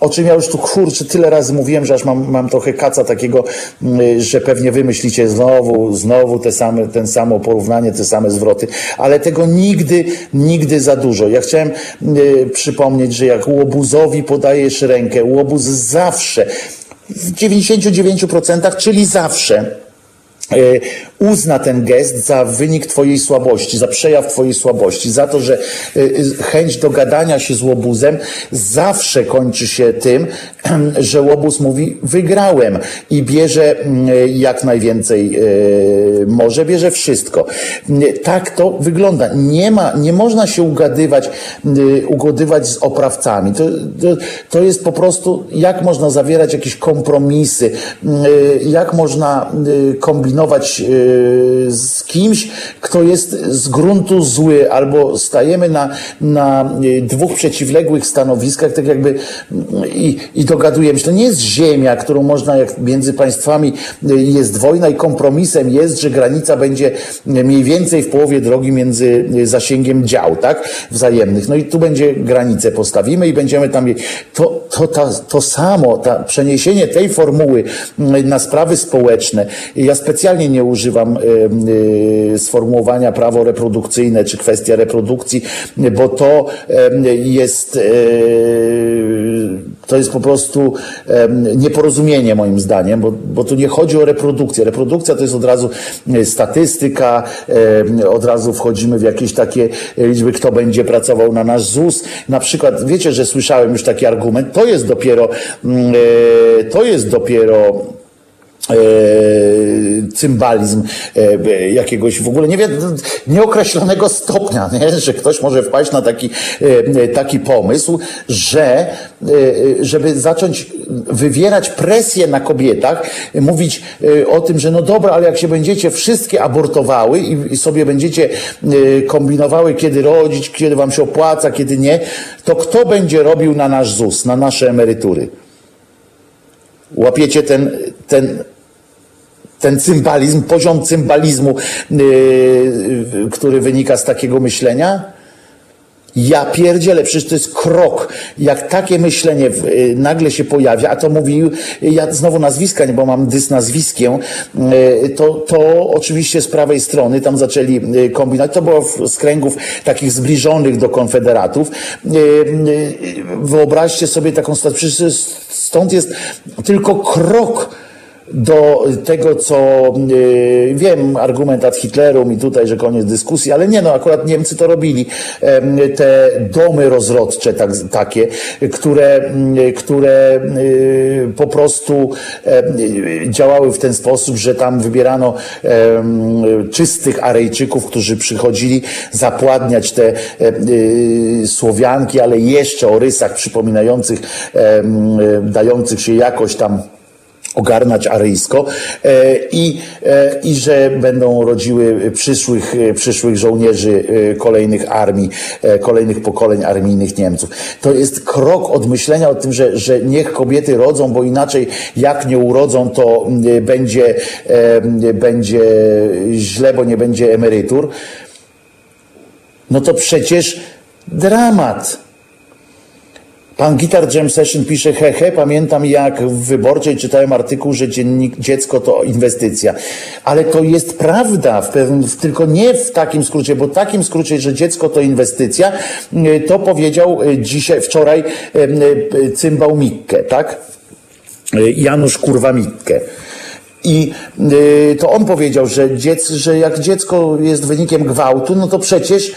o czym ja już tu kurczę tyle razy mówiłem, że aż mam, mam trochę kaca takiego, że pewnie wymyślicie znowu, znowu te same, ten samo porównanie, te same zwroty, ale tego nigdy, nigdy za dużo. Ja chciałem y, przypomnieć, że jak łobuzowi podajesz rękę, łobuz zawsze, w 99%, czyli zawsze, uzna ten gest za wynik Twojej słabości, za przejaw Twojej słabości, za to, że y, y, chęć dogadania się z łobuzem zawsze kończy się tym, że łobuz mówi wygrałem i bierze mm, jak najwięcej może, bierze wszystko. Tak to wygląda. Nie ma, nie można się ugadywać, ugodywać z oprawcami. To, to, to jest po prostu, jak można zawierać jakieś kompromisy, jak można kombinować z kimś, kto jest z gruntu zły, albo stajemy na, na dwóch przeciwległych stanowiskach, tak jakby i, i dogadujemy się. To nie jest ziemia, którą można, jak między państwami jest wojna i kompromisem jest, że granica będzie mniej więcej w połowie drogi między zasięgiem dział, tak? Wzajemnych. No i tu będzie granicę postawimy i będziemy tam. To, to, to samo, ta, przeniesienie tej formuły na sprawy społeczne. Ja specjalnie nie używam y, sformułowania prawo reprodukcyjne czy kwestia reprodukcji, bo to jest y, to jest po prostu nieporozumienie moim zdaniem, bo, bo tu nie chodzi o reprodukcję. Reprodukcja to jest od razu statystyka, od razu wchodzimy w jakieś takie liczby, kto będzie pracował na nasz ZUS. Na przykład, wiecie, że słyszałem już taki argument, to jest dopiero, mm, to jest dopiero e, cymbalizm e, jakiegoś w ogóle nie wiem, nieokreślonego stopnia, nie? że ktoś może wpaść na taki, e, taki pomysł, że żeby zacząć wywierać presję na kobietach, mówić o tym, że no dobra, ale jak się będziecie wszystkie abortowały i sobie będziecie kombinowały, kiedy rodzić, kiedy wam się opłaca, kiedy nie, to kto będzie robił na nasz ZUS, na nasze emerytury? Łapiecie ten, ten ten cymbalizm, poziom cymbalizmu, yy, który wynika z takiego myślenia? Ja pierdzielę, przecież to jest krok. Jak takie myślenie yy, nagle się pojawia, a to mówił, ja znowu nazwiska, bo mam dys nazwiskiem, yy, to, to oczywiście z prawej strony tam zaczęli kombinować. To było z kręgów takich zbliżonych do konfederatów. Wyobraźcie sobie taką sytuację, stąd jest tylko krok do tego, co yy, wiem, argument ad Hitlerum i tutaj, że koniec dyskusji, ale nie, no akurat Niemcy to robili. Te domy rozrodcze tak, takie, które, yy, które po prostu działały w ten sposób, że tam wybierano czystych Arejczyków, którzy przychodzili zapładniać te Słowianki, ale jeszcze o rysach przypominających, dających się jakoś tam ogarnać aryjsko e, i, e, i że będą rodziły przyszłych, e, przyszłych żołnierzy kolejnych armii, kolejnych pokoleń armijnych Niemców. To jest krok od myślenia o tym, że, że niech kobiety rodzą, bo inaczej jak nie urodzą, to będzie, będzie źle, bo nie będzie emerytur. No to przecież dramat. Pan Gitar Jam Session pisze, hehe, pamiętam jak w Wyborczej czytałem artykuł, że dziennik, dziecko to inwestycja. Ale to jest prawda, w pewnym, tylko nie w takim skrócie, bo w takim skrócie, że dziecko to inwestycja, y, to powiedział y, dzisiaj, wczoraj y, cymbał Mikke, tak? Janusz Kurwa Mikke. I to on powiedział, że, dziec, że jak dziecko jest wynikiem gwałtu, no to przecież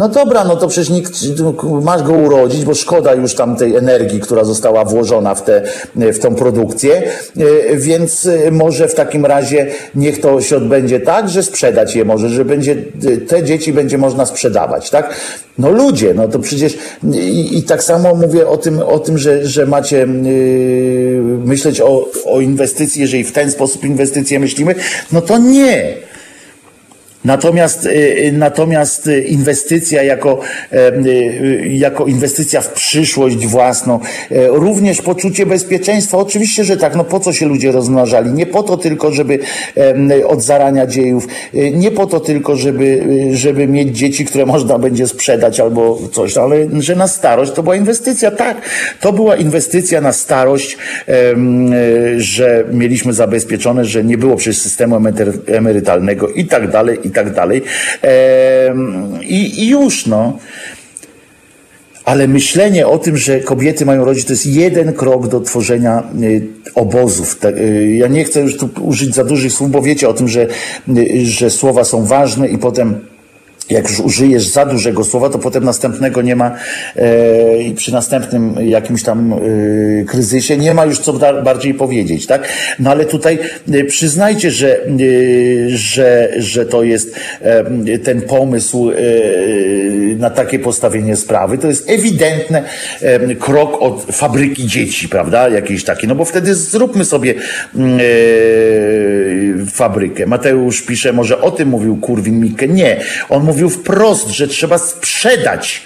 no dobra, no to przecież nikt, masz go urodzić, bo szkoda już tam tej energii, która została włożona w, te, w tą produkcję, e, więc e, może w takim razie niech to się odbędzie tak, że sprzedać je może, że będzie, te dzieci będzie można sprzedawać, tak? No ludzie, no to przecież i, i tak samo mówię o tym, o tym że, że macie yy, myśleć o, o inwestycji, jeżeli w ten sposób inwestycje myślimy, no to nie. Natomiast, y, y, natomiast inwestycja jako, y, jako inwestycja w przyszłość własną, również poczucie bezpieczeństwa, oczywiście, że tak, no po co się ludzie rozmnażali? Nie po to tylko, żeby od zarania dziejów, nie po to tylko, żeby, żeby mieć dzieci, które można będzie sprzedać albo coś, ale że na starość to była inwestycja, tak, to była inwestycja na starość, że mieliśmy zabezpieczone, że nie było przez systemu emerytalnego i tak dalej, i tak dalej. I, i już, no. Ale myślenie o tym, że kobiety mają rodzić, to jest jeden krok do tworzenia y, obozów. Y, ja nie chcę już tu użyć za dużych słów, bo wiecie o tym, że, y, że słowa są ważne i potem jak już użyjesz za dużego słowa, to potem następnego nie ma e, i przy następnym jakimś tam e, kryzysie nie ma już co bardziej powiedzieć, tak? No ale tutaj e, przyznajcie, że, e, że, że to jest e, ten pomysł e, na takie postawienie sprawy. To jest ewidentny krok od fabryki dzieci, prawda? Jakiejś taki, no bo wtedy zróbmy sobie mm, fabrykę. Mateusz pisze, może o tym mówił Kurwin Mikke. Nie, on mówi mówił wprost, że trzeba sprzedać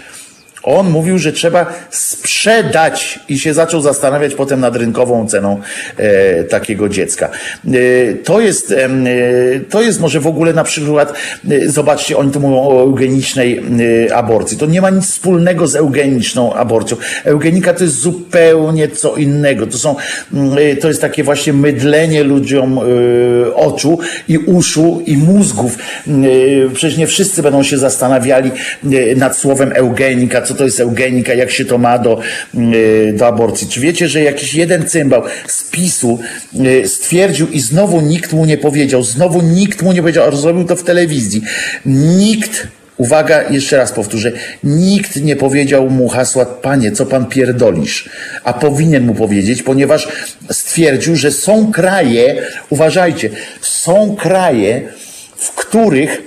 on mówił, że trzeba sprzedać i się zaczął zastanawiać potem nad rynkową ceną e, takiego dziecka. E, to, jest, e, to jest może w ogóle na przykład, e, zobaczcie, oni tu mówią o eugenicznej e, aborcji. To nie ma nic wspólnego z eugeniczną aborcją. Eugenika to jest zupełnie co innego. To, są, mm, e, to jest takie właśnie mydlenie ludziom oczu i uszu i mózgów. Przecież nie wszyscy będą się zastanawiali nad słowem eugenika, co co to jest eugenika, jak się to ma do, y, do aborcji. Czy wiecie, że jakiś jeden cymbał z PiSu y, stwierdził i znowu nikt mu nie powiedział, znowu nikt mu nie powiedział, a zrobił to w telewizji. Nikt Uwaga, jeszcze raz powtórzę. Nikt nie powiedział mu hasła, panie, co pan pierdolisz? A powinien mu powiedzieć, ponieważ stwierdził, że są kraje, uważajcie, są kraje, w których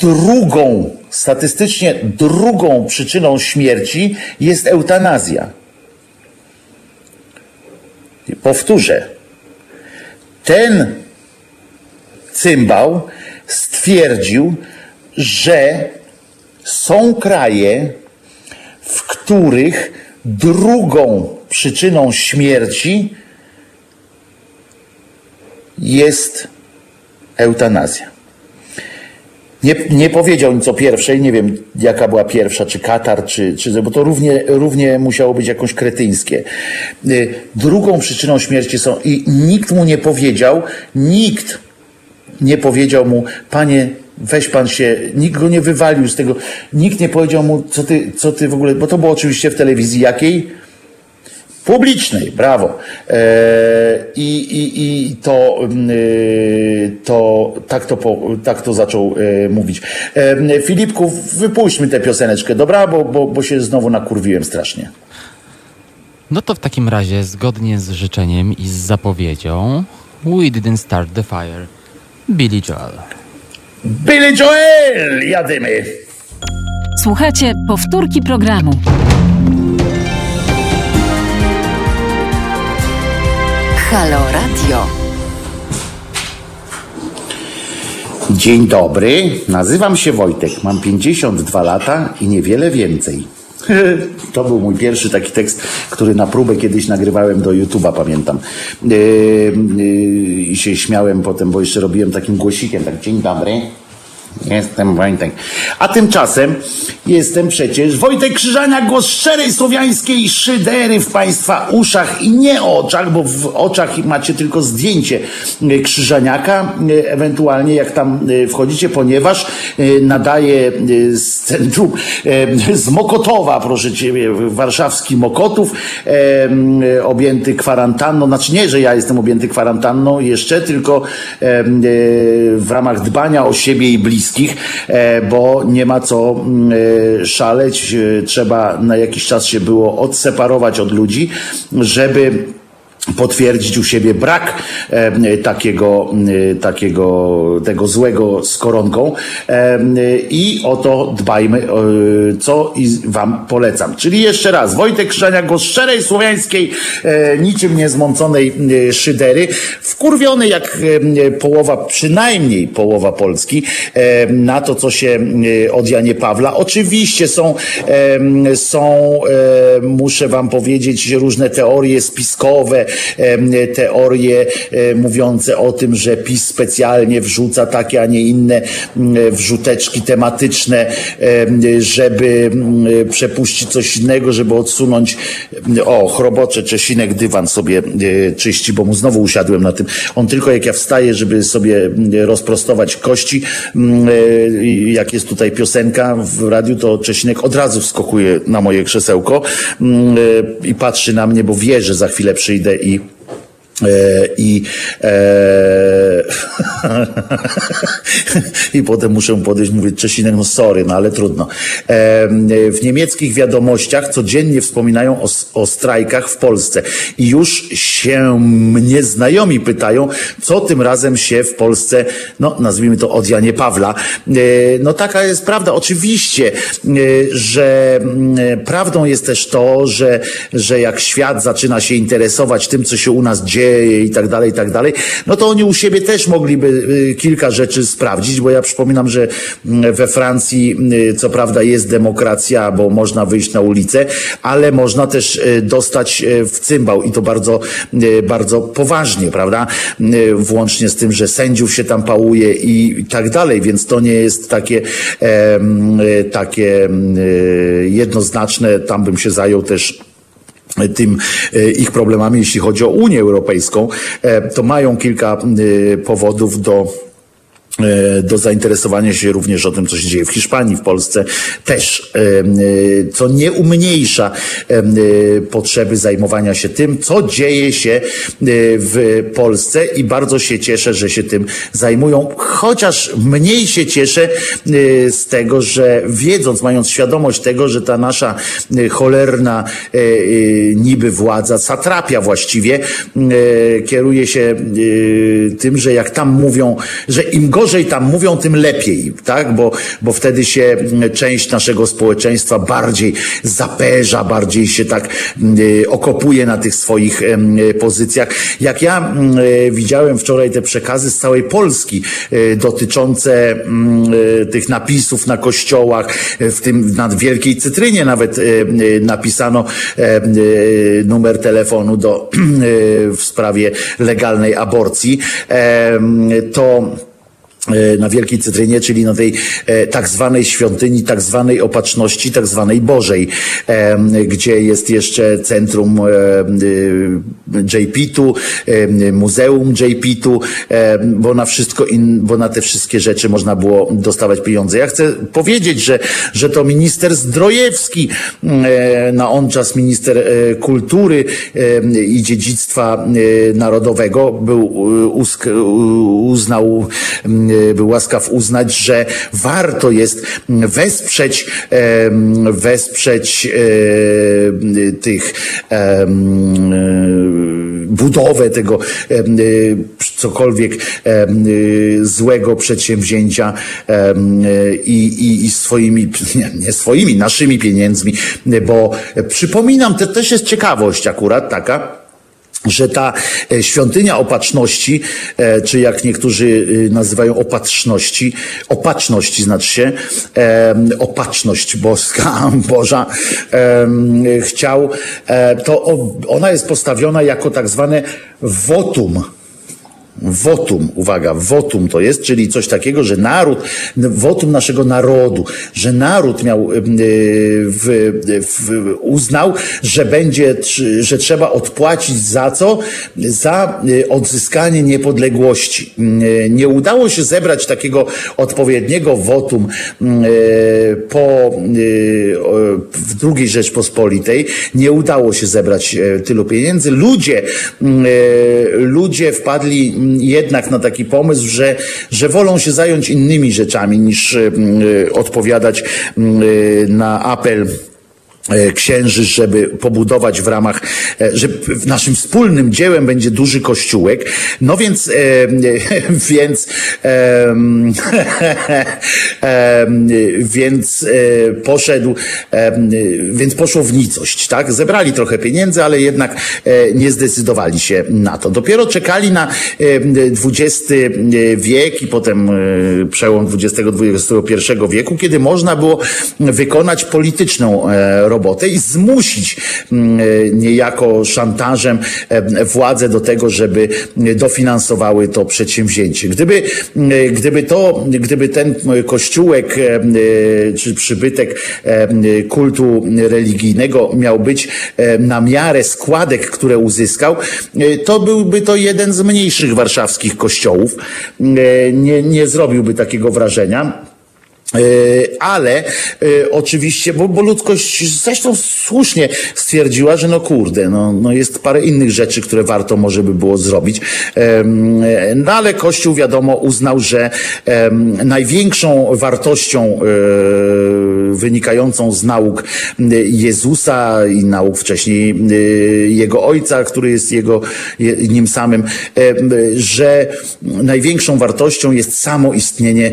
drugą, statystycznie drugą przyczyną śmierci jest eutanazja. Powtórzę. Ten cymbał stwierdził, że są kraje, w których drugą przyczyną śmierci jest eutanazja. Nie, nie powiedział nic o pierwszej, nie wiem jaka była pierwsza, czy Katar, czy, czy bo to równie, równie musiało być jakoś kretyńskie. Y, drugą przyczyną śmierci są, i nikt mu nie powiedział, nikt nie powiedział mu, panie, weź pan się, nikt go nie wywalił z tego, nikt nie powiedział mu, co ty, co ty w ogóle, bo to było oczywiście w telewizji jakiej? Publicznej, brawo. E, I, i, i to, y, to, tak to, po, tak to zaczął e, mówić. E, Filipku, wypuśćmy tę pioseneczkę, dobra? Bo, bo, bo się znowu nakurwiłem strasznie. No to w takim razie, zgodnie z życzeniem i z zapowiedzią, We Didn't Start the Fire, Billy Joel. Billy Joel! Jadymy! Słuchajcie powtórki programu. Halo Radio. Dzień dobry, nazywam się Wojtek, mam 52 lata i niewiele więcej. To był mój pierwszy taki tekst, który na próbę kiedyś nagrywałem do YouTube'a, pamiętam. Yy, yy, I się śmiałem potem, bo jeszcze robiłem takim głosikiem, tak dzień dobry. Jestem Wojtek. A tymczasem jestem przecież Wojtek Krzyżania, głos szczerej słowiańskiej szydery w Państwa uszach i nie oczach, bo w oczach macie tylko zdjęcie e, Krzyżaniaka, e, ewentualnie jak tam e, wchodzicie, ponieważ nadaje z centrum, z Mokotowa, proszę Ciebie, warszawski Mokotów, objęty kwarantanną, znaczy nie, że ja jestem objęty kwarantanną jeszcze, tylko w ramach dbania o siebie i bliskich, bliskich, e, bo nie ma co mm, e, szaleć. E, trzeba na jakiś czas się było odseparować od ludzi, żeby potwierdzić u siebie brak e, takiego, e, takiego, tego złego z koronką e, i o to dbajmy, e, co i wam polecam. Czyli jeszcze raz, Wojtek Krzania, głos szczerej, słowiańskiej, e, niczym niezmąconej e, szydery, wkurwiony jak połowa, przynajmniej połowa Polski, na to, co się od Janie Pawla. Oczywiście są, są muszę wam powiedzieć, różne teorie spiskowe, teorie mówiące o tym, że PiS specjalnie wrzuca takie, a nie inne wrzuteczki tematyczne, żeby przepuścić coś innego, żeby odsunąć o, chrobocze Czesinek dywan sobie czyści, bo mu znowu usiadłem na tym. On tylko jak ja wstaję, żeby sobie rozprostować kości, jak jest tutaj piosenka w radiu, to Czesinek od razu wskakuje na moje krzesełko i patrzy na mnie, bo wie, że za chwilę przyjdę i i E, I, e, I potem muszę podejść, mówić Czesinek, no sorry, no ale trudno. E, w niemieckich wiadomościach codziennie wspominają o, o strajkach w Polsce. I już się mnie znajomi pytają, co tym razem się w Polsce, no nazwijmy to od Janie Pawla. E, no taka jest prawda. Oczywiście, e, że mm, prawdą jest też to, że, że jak świat zaczyna się interesować tym, co się u nas dzieje, i tak dalej, i tak dalej, no to oni u siebie też mogliby y, kilka rzeczy sprawdzić, bo ja przypominam, że mm, we Francji y, co prawda jest demokracja, bo można wyjść na ulicę, ale można też y, dostać w cymbał i to bardzo, bardzo poważnie, prawda? Włącznie z tym, że sędziów się tam pałuje i tak dalej, więc to nie jest takie, takie jednoznaczne, tam bym się zajął też tym ich problemami, jeśli chodzi o Unię Europejską, e, to mają kilka powodów do do zainteresowania się również o tym, co się dzieje w Hiszpanii, w Polsce też, e, e, co nie umniejsza potrzeby zajmowania się tym, co dzieje się w Polsce i bardzo się cieszę, że się tym zajmują, chociaż mniej się cieszę z tego, że wiedząc, mając świadomość tego, że ta nasza cholerna niby władza, satrapia właściwie, kieruje się tym, że jak tam mówią, że im gorzej gorzej tam mówią, tym lepiej, tak? Bo, bo wtedy się część naszego społeczeństwa bardziej zaperza, bardziej się tak y, okopuje na tych swoich pozycjach. Jak ja y, widziałem wczoraj te przekazy z całej Polski y, dotyczące y, tych napisów na kościołach, w tym na Wielkiej Cytrynie nawet napisano numer telefonu do, w sprawie legalnej aborcji, to E, na Wielkiej Cytrynie, czyli na tej e, tak zwanej świątyni, tak zwanej opatrzności, tak zwanej Bożej, e, gdzie jest jeszcze centrum JP-tu, muzeum JP-tu, bo na wszystko, in, bo na te wszystkie rzeczy można było dostawać pieniądze. Ja chcę powiedzieć, że, że to minister Zdrojewski, na on czas minister kultury i dziedzictwa narodowego był, uznał był łaskaw uznać, że warto jest wesprzeć, wesprzeć tych budowę tego cokolwiek złego przedsięwzięcia i, i, i swoimi, nie, nie swoimi, naszymi pieniędzmi, bo przypominam, to też jest ciekawość akurat taka, że ta e, świątynia opatrzności, e, czy jak niektórzy e, nazywają opatrzności, opatrzności znaczy się, opatrzność boska, Boża, chciał, to ona jest postawiona jako tak zwane wotum Wotum, uwaga, wotum to jest, czyli coś takiego, że naród, wotum naszego narodu, że naród miał, w, w, uznał, że będzie, że trzeba odpłacić za co? Za y, odzyskanie niepodległości. Y, nie udało się zebrać takiego odpowiedniego wotum y, po w drugiej Rzeczpospolitej. Nie udało się zebrać tylu pieniędzy. Ludzie, ludzie wpadli jednak na taki pomysł, że, że wolą się zająć innymi rzeczami niż e, odpowiadać e, na apel księży, żeby pobudować w ramach, e, że naszym wspólnym dziełem będzie duży kościółek. No więc, e, więc, e, e, więc e, poszedł, więc poszło w nicość, tak? Zebrali trochę pieniędzy, ale jednak nie zdecydowali się na to. Dopiero czekali na XX wiek i potem przełom XX-XXI wieku, kiedy można było wykonać polityczną robotę robotę i zmusić mm, niejako szantażem e, władze do tego, żeby dofinansowały to przedsięwzięcie. Gdyby, mm, gdyby to, gdyby ten kościółek e, czy przybytek e, kultu religijnego miał być na miarę składek, które uzyskał, to byłby to jeden z mniejszych warszawskich kościołów. Nie, nie zrobiłby takiego wrażenia. E, ale e, oczywiście, bo, bo ludzkość zresztą słusznie stwierdziła, że no kurde, no, no jest parę innych rzeczy, które warto może by było zrobić. No ale Kościół wiadomo uznał, że największą wartością e, wynikającą z nauk Jezusa i nauk wcześniej jego ojca, który jest jego nim samym, że największą wartością jest samo istnienie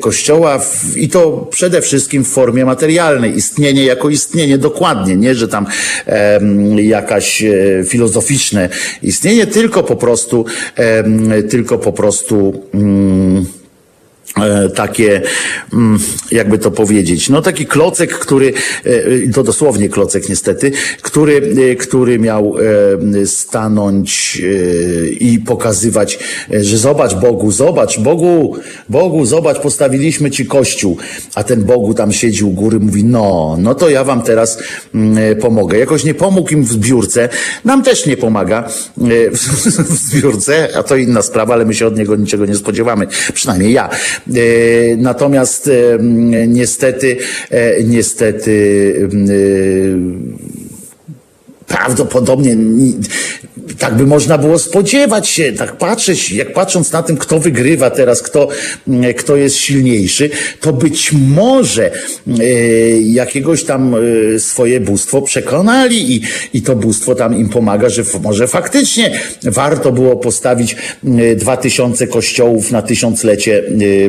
Kościoła w i to przede wszystkim w formie materialnej. Istnienie jako istnienie dokładnie, nie, że tam e, jakaś e, filozoficzne istnienie, tylko po prostu, e, tylko po prostu. Mm, takie, mm, jakby to powiedzieć, no taki klocek, który, e, to dosłownie klocek niestety, który, e, który miał stanąć i pokazywać, że zobacz Bogu, zobacz Bogu, Bogu, zobacz, postawiliśmy ci kościół, a ten Bogu tam siedzi u góry, mówi, no, no to ja wam teraz mm, pomogę. Jakoś nie pomógł im w zbiórce, nam też nie pomaga w zbiórce, a to inna sprawa, ale my się od niego niczego nie spodziewamy, przynajmniej ja. E, natomiast e, niestety, e, niestety prawdopodobnie tak by można było spodziewać się, tak patrzeć, jak patrząc na tym, kto wygrywa teraz, kto, mm, kto jest silniejszy, to być może e, jakiegoś tam e, swoje bóstwo przekonali i, i to bóstwo tam im pomaga, że może faktycznie warto było postawić e, dwa tysiące kościołów na tysiąclecie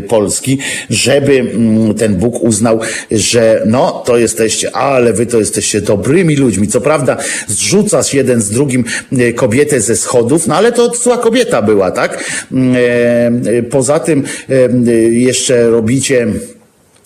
Polski, żeby mm, ten Bóg uznał, że no, to jesteście, ale wy to jesteście dobrymi ludźmi. Co prawda zrzucasz jeden z drugim e, kobietę ze schodów, no ale to zła kobieta była, tak? Mm, e, poza tym e, jeszcze robicie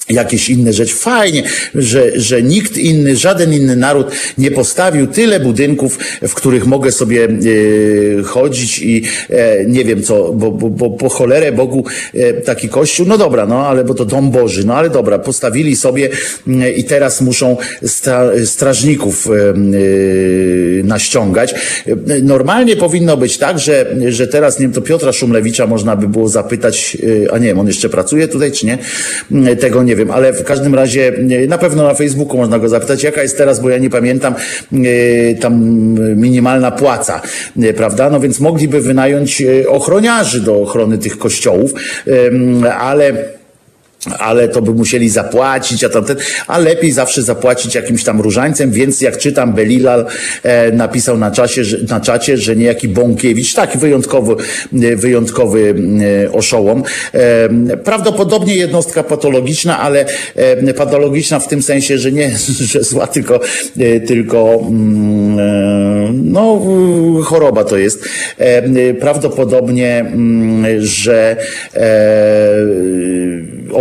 jakieś inne rzeczy. Fajnie, że, że nikt inny, żaden inny naród nie postawił tyle budynków, w których mogę sobie e, chodzić i e, nie wiem co, bo, bo, bo po cholerę Bogu e, taki kościół, no dobra, no ale bo to dom Boży, no ale dobra, postawili sobie e, i teraz muszą stra, strażników e, e, naściągać. Normalnie powinno być tak, że, że teraz, nie wiem, to Piotra Szumlewicza można by było zapytać, a nie wiem, on jeszcze pracuje tutaj, czy nie? Tego nie wiem, ale w każdym razie na pewno na Facebooku można go zapytać, jaka jest teraz, bo ja nie pamiętam, e, tam minimalna płaca, e, prawda? No więc mogliby wynająć e, ochroniarzy do ochrony tych kościołów, ale ale to by musieli zapłacić, a tamten, a lepiej zawsze zapłacić jakimś tam różańcem, więc jak czytam, Belilal e, napisał na, czasie, że, na czacie, że niejaki Bąkiewicz, taki wyjątkowy, e, wyjątkowy e, oszołom, e, prawdopodobnie jednostka patologiczna, ale e, patologiczna w tym sensie, że nie, że zła, tylko, e, tylko mm, e, no, choroba to jest. E, prawdopodobnie, mm, że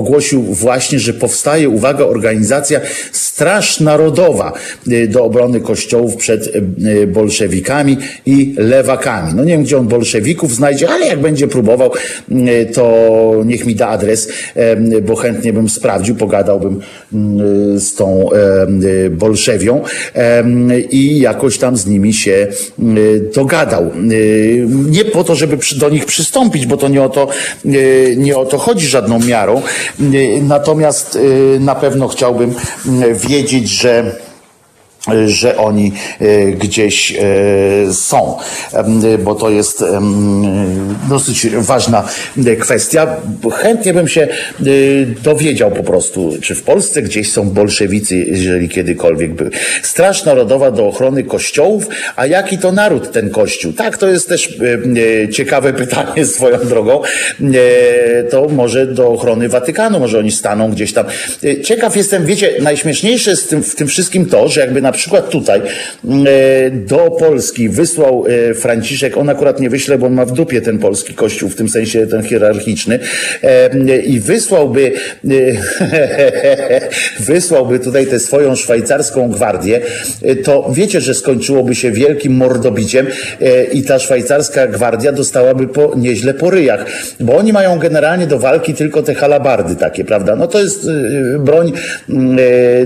ogłosił właśnie, że powstaje, uwaga, organizacja Straż Narodowa y, do obrony kościołów przed y, y, bolszewikami i lewakami. No nie wiem, gdzie on bolszewików znajdzie, ale jak będzie próbował, to niech mi da adres, bo chętnie bym sprawdził, pogadałbym z tą bolszewią i jakoś tam z nimi się dogadał. Nie po to, żeby do nich przystąpić, bo to nie o to, nie o to chodzi żadną miarą, Natomiast y, na pewno chciałbym y, wiedzieć, że że oni e, gdzieś e, są, bo to jest dosyć ważna e, kwestia. Chętnie bym się dowiedział po prostu, czy w Polsce gdzieś są bolszewicy, jeżeli kiedykolwiek były. Straż Narodowa do ochrony kościołów, a jaki to naród ten kościół? Tak, to jest też ciekawe pytanie swoją drogą. To może do ochrony Watykanu, może oni staną gdzieś tam. Ciekaw jestem, wiecie, najśmieszniejsze jest w tym wszystkim to, że jakby na przykład tutaj e, do Polski wysłał e, Franciszek, on akurat nie wyśle, bo on ma w dupie ten polski kościół, w tym sensie ten hierarchiczny, e, i wysłałby, wysłałby tutaj tę swoją szwajcarską gwardię, to wiecie, że skończyłoby się wielkim mordobiciem i ta szwajcarska gwardia dostałaby po, nieźle po ryjach, bo oni mają generalnie do walki tylko te halabardy takie, prawda? No to jest broń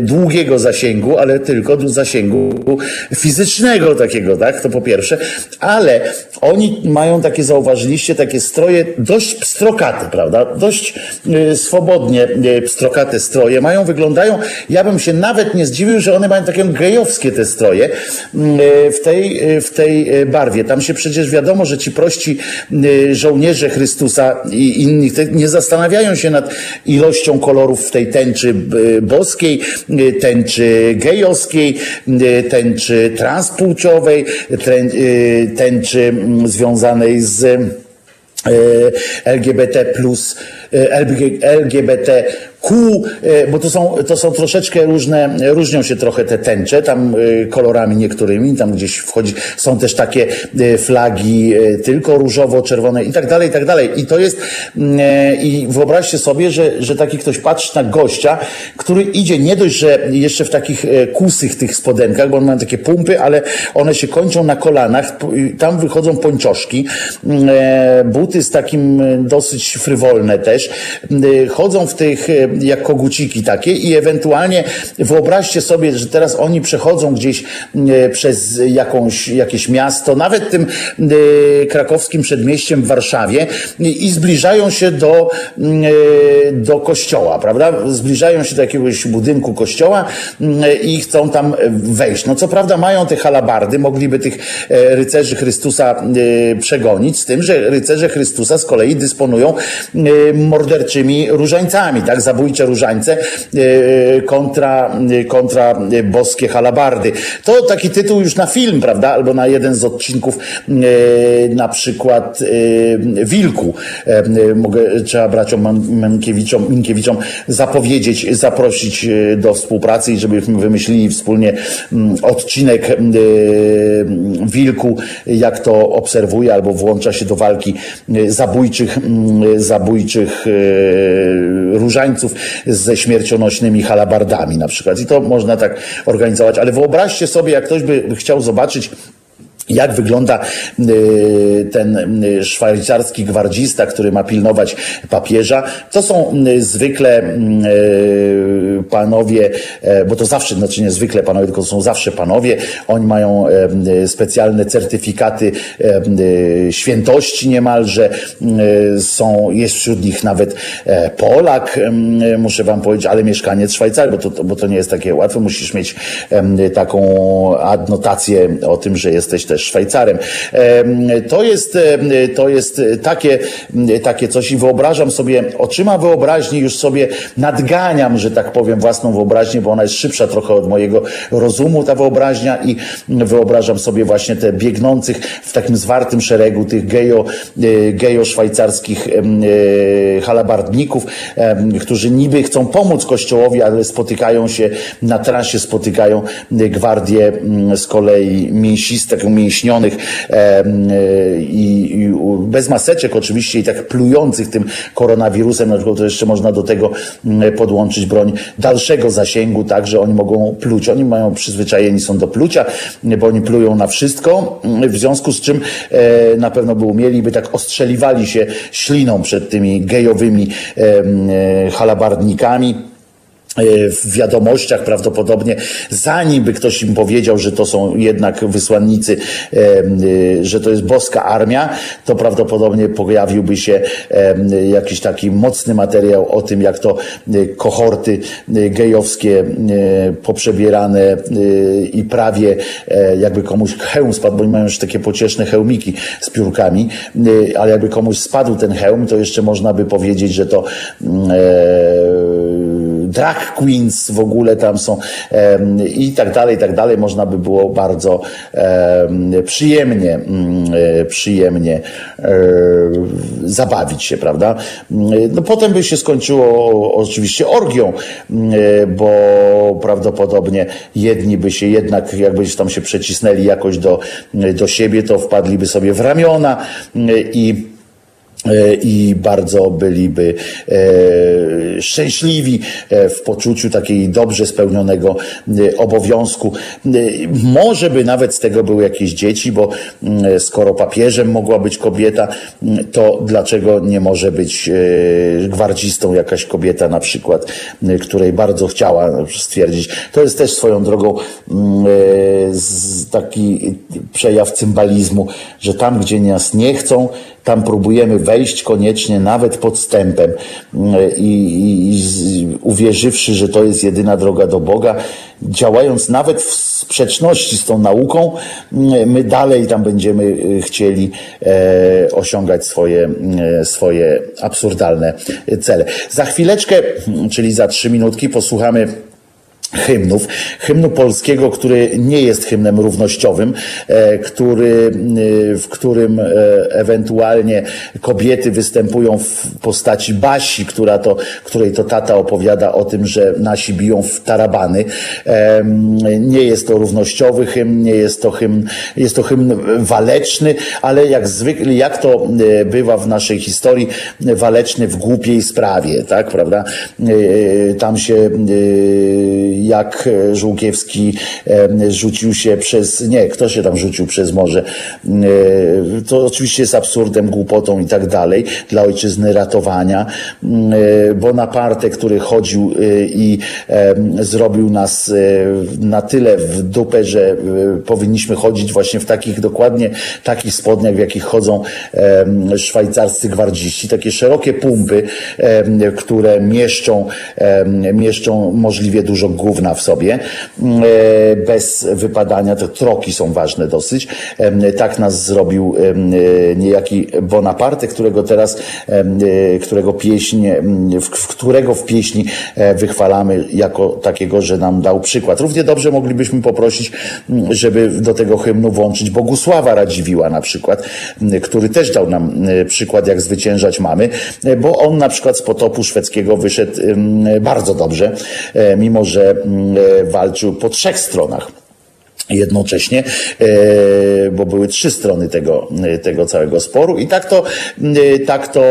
długiego zasięgu, ale tylko fizycznego takiego, tak? To po pierwsze. Ale oni mają takie, zauważyliście, takie stroje dość pstrokate, prawda? Dość y, swobodnie y, pstrokate stroje mają, wyglądają, ja bym się nawet nie zdziwił, że one mają takie gejowskie te stroje y, w tej, w tej barwie. Tam się przecież wiadomo, że ci prości żołnierze Chrystusa i innych nie zastanawiają się nad ilością kolorów w tej tęczy boskiej, tęczy gejowskiej, tęczy transpłciowej, tęczy mm, związanej z y, LGBT plus LGBT Q, bo to są, to są troszeczkę różne, różnią się trochę te tęcze, tam kolorami niektórymi, tam gdzieś wchodzi, są też takie flagi tylko różowo-czerwone i tak dalej, i tak dalej. I to jest, mm, i wyobraźcie sobie, że, że taki ktoś patrzy na gościa, który idzie nie dość, że jeszcze w takich kusych tych spodenkach, bo on ma takie pumpy, ale one się kończą na kolanach, tam wychodzą pończoszki, mm, buty z takim dosyć frywolne też, chodzą w tych jak koguciki takie i ewentualnie wyobraźcie sobie, że teraz oni przechodzą gdzieś przez jakąś, jakieś miasto, nawet tym krakowskim przedmieściem w Warszawie i zbliżają się do, do kościoła, prawda? Zbliżają się do jakiegoś budynku kościoła i chcą tam wejść. No co prawda mają te halabardy, mogliby tych rycerzy Chrystusa przegonić, z tym, że rycerze Chrystusa z kolei dysponują morderczymi różańcami, tak? Zabójcze różańce kontra, kontra boskie halabardy. To taki tytuł już na film, prawda? Albo na jeden z odcinków na przykład Wilku. Mogę, trzeba braciom Minkiewiczom, Minkiewiczom zapowiedzieć, zaprosić do współpracy i żebyśmy wymyślili wspólnie odcinek Wilku, jak to obserwuje albo włącza się do walki zabójczych, zabójczych różańców ze śmiercionośnymi halabardami na przykład. I to można tak organizować, ale wyobraźcie sobie, jak ktoś by chciał zobaczyć jak wygląda y, ten y, szwajcarski gwardzista, który ma pilnować papieża? To są y, zwykle panowie, e, bo to zawsze, znaczy nie zwykle panowie, tylko są zawsze panowie. Oni mają e, specjalne certyfikaty e, świętości niemalże. Są, jest wśród nich nawet Polak, muszę wam powiedzieć, ale mieszkaniec Szwajcarii, bo to, bo to nie jest takie łatwe. Musisz mieć taką adnotację o tym, że jesteś też Szwajcarem. To jest, to jest takie, takie coś i wyobrażam sobie, oczyma wyobraźni już sobie nadganiam, że tak powiem, własną wyobraźnię, bo ona jest szybsza trochę od mojego rozumu, ta wyobraźnia i wyobrażam sobie właśnie te biegnących w takim zwartym szeregu tych gejo, e, gejo szwajcarskich e, halabardników, którzy niby chcą pomóc Kościołowi, ale spotykają się na trasie, spotykają gwardię z kolei mięsiste, umięśnionych e, i, bez maseczek oczywiście i tak plujących tym koronawirusem, na przykład to jeszcze można do tego podłączyć broń dalszego zasięgu, tak, że oni mogą pluć. Oni mają przyzwyczajeni są do plucia, bo oni plują na wszystko, w związku z czym e, na pewno by umieli, by tak ostrzeliwali się śliną przed tymi gejowymi e, halabardnikami w wiadomościach prawdopodobnie, zanim by ktoś im powiedział, że to są jednak wysłannicy, e, e, że to jest boska armia, to prawdopodobnie pojawiłby się jakiś taki mocny materiał o tym, jak to kohorty gejowskie poprzebierane i prawie jakby komuś hełm spadł, bo oni mają już takie pocieszne hełmiki z piórkami, ale jakby komuś spadł ten hełm, to jeszcze można by powiedzieć, że to drag queens w ogóle tam są i tak dalej, i tak dalej. Można by było bardzo przyjemnie, mm, e, przyjemnie e, zabawić się, prawda? No potem by się skończyło oczywiście orgią, mm, e, bo prawdopodobnie jedni by się jednak, jakbyś tam się przecisnęli jakoś do, do siebie, to wpadliby sobie w ramiona mm, i i bardzo byliby e, szczęśliwi e, w poczuciu takiej dobrze spełnionego obowiązku. Może by nawet z tego były jakieś dzieci, bo skoro papieżem mogła być kobieta, to dlaczego nie może być gwardzistą jakaś kobieta na przykład, której bardzo chciała stwierdzić. To jest też swoją drogą taki przejaw cymbalizmu, że tam, gdzie nas nie chcą, tam próbujemy wejść koniecznie nawet podstępem i, i, i uwierzywszy, że to jest jedyna droga do Boga, działając nawet w sprzeczności z tą nauką, my dalej tam będziemy y, chcieli e, osiągać swoje, e, swoje absurdalne cele. Za chwileczkę, czyli za trzy minutki posłuchamy hymnów. Hymnu polskiego, który nie jest hymnem równościowym, e, który, e, w którym e, ewentualnie kobiety występują w postaci Basi, która to, której to tata opowiada o tym, że nasi biją w tarabany. Nie jest to równościowy hymn, nie jest to hymn, jest to hymn waleczny, ale jak zwykle, jak to bywa w naszej historii, waleczny w głupiej sprawie, tak, prawda? Tam się jak e, Żółkiewski e, rzucił się przez, nie, kto się tam rzucił przez morze. E, to oczywiście jest absurdem, głupotą i tak dalej dla ojczyzny ratowania. Bonaparte, który chodził i zrobił nas na tyle w dupę, że powinniśmy chodzić właśnie w takich dokładnie takich spodniach, w jakich chodzą szwajcarscy gwardziści, takie szerokie pumpy, które mieszczą, mieszczą możliwie dużo głów gówna w sobie, mm, e, bez wypadania. Te troki są ważne dosyć. Tak nas zrobił e, niejaki Bonaparte, którego teraz, e, którego pieśń, w którego w pieśni wychwalamy jako takiego, że nam dał przykład. Równie dobrze moglibyśmy poprosić, żeby do tego hymnu włączyć Bogusława Radziwiła na przykład, który też dał nam przykład, jak zwyciężać mamy, bo on na przykład z potopu szwedzkiego wyszedł bardzo dobrze, mimo że Mm, walczył po trzech stronach jednocześnie, e, bo były trzy strony tego, e, tego całego sporu i tak to, tak to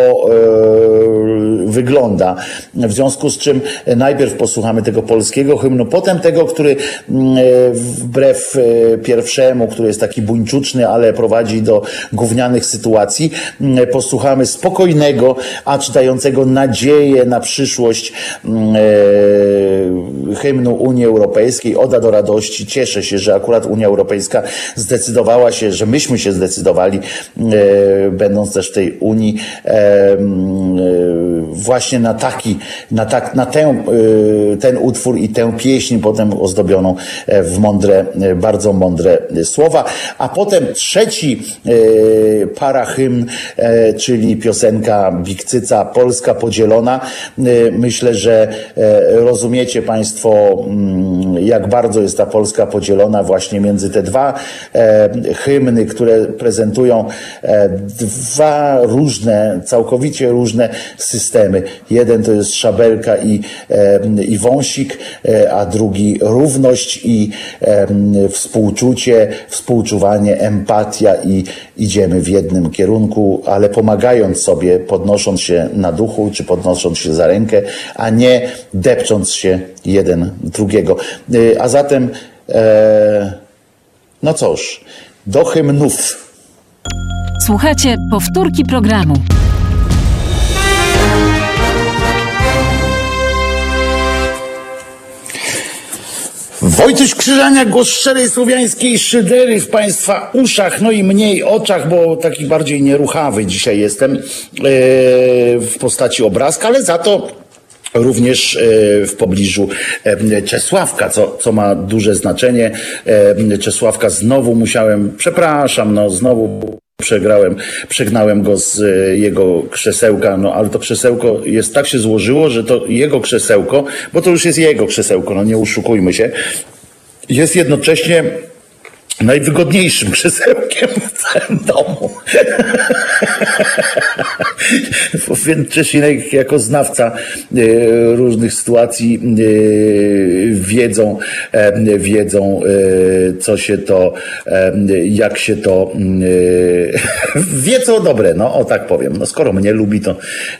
wygląda. W związku z czym najpierw posłuchamy tego polskiego hymnu, potem tego, który wbrew pierwszemu, który jest taki buńczuczny, ale prowadzi do gównianych sytuacji, posłuchamy spokojnego, a czytającego nadzieję na przyszłość hymnu Unii Europejskiej, Oda do radości. Cieszę się, że akurat Unia Europejska zdecydowała się, że myśmy się zdecydowali, e, będąc też w tej Unii, e, e, właśnie na taki, na, tak, na ten utwór i tę pieśń potem ozdobioną w mądre, bardzo mądre słowa. A potem trzeci para hymn, czyli piosenka Bikcyca, Polska podzielona. Myślę, że rozumiecie Państwo, jak bardzo jest ta Polska podzielona właśnie między te dwa hymny, które prezentują dwa różne, całkowicie różne systemy. Jeden to jest szabelka i, i wąsik, e, a drugi równość i współczucie, współczuwanie, empatia i idziemy w jednym kierunku, ale pomagając sobie, podnosząc się na duchu, czy podnosząc się za rękę, a nie depcząc się jeden drugiego. E, a zatem, e, no cóż, do hymnów. Słuchajcie powtórki programu. Wojciech Krzyżania, głos szczerej słowiańskiej szydery w Państwa uszach, no i mniej oczach, bo taki bardziej nieruchawy dzisiaj jestem yy, w postaci obrazka, ale za to również e, w pobliżu e, Czesławka, co, co ma duże znaczenie. Czesławka znowu musiałem, przepraszam, no znowu przegrałem, przegnałem go z e, jego krzesełka, no ale to krzesełko jest tak się złożyło, że to jego krzesełko, bo to już jest jego krzesełko, no nie uszukujmy się, jest jednocześnie najwygodniejszym krzesełkiem w całym domu. Czesinek jako znawca e, różnych sytuacji e, wiedzą, e, wiedzą co się to, jak się to wie co dobre, no o tak powiem. No skoro mnie lubi, to,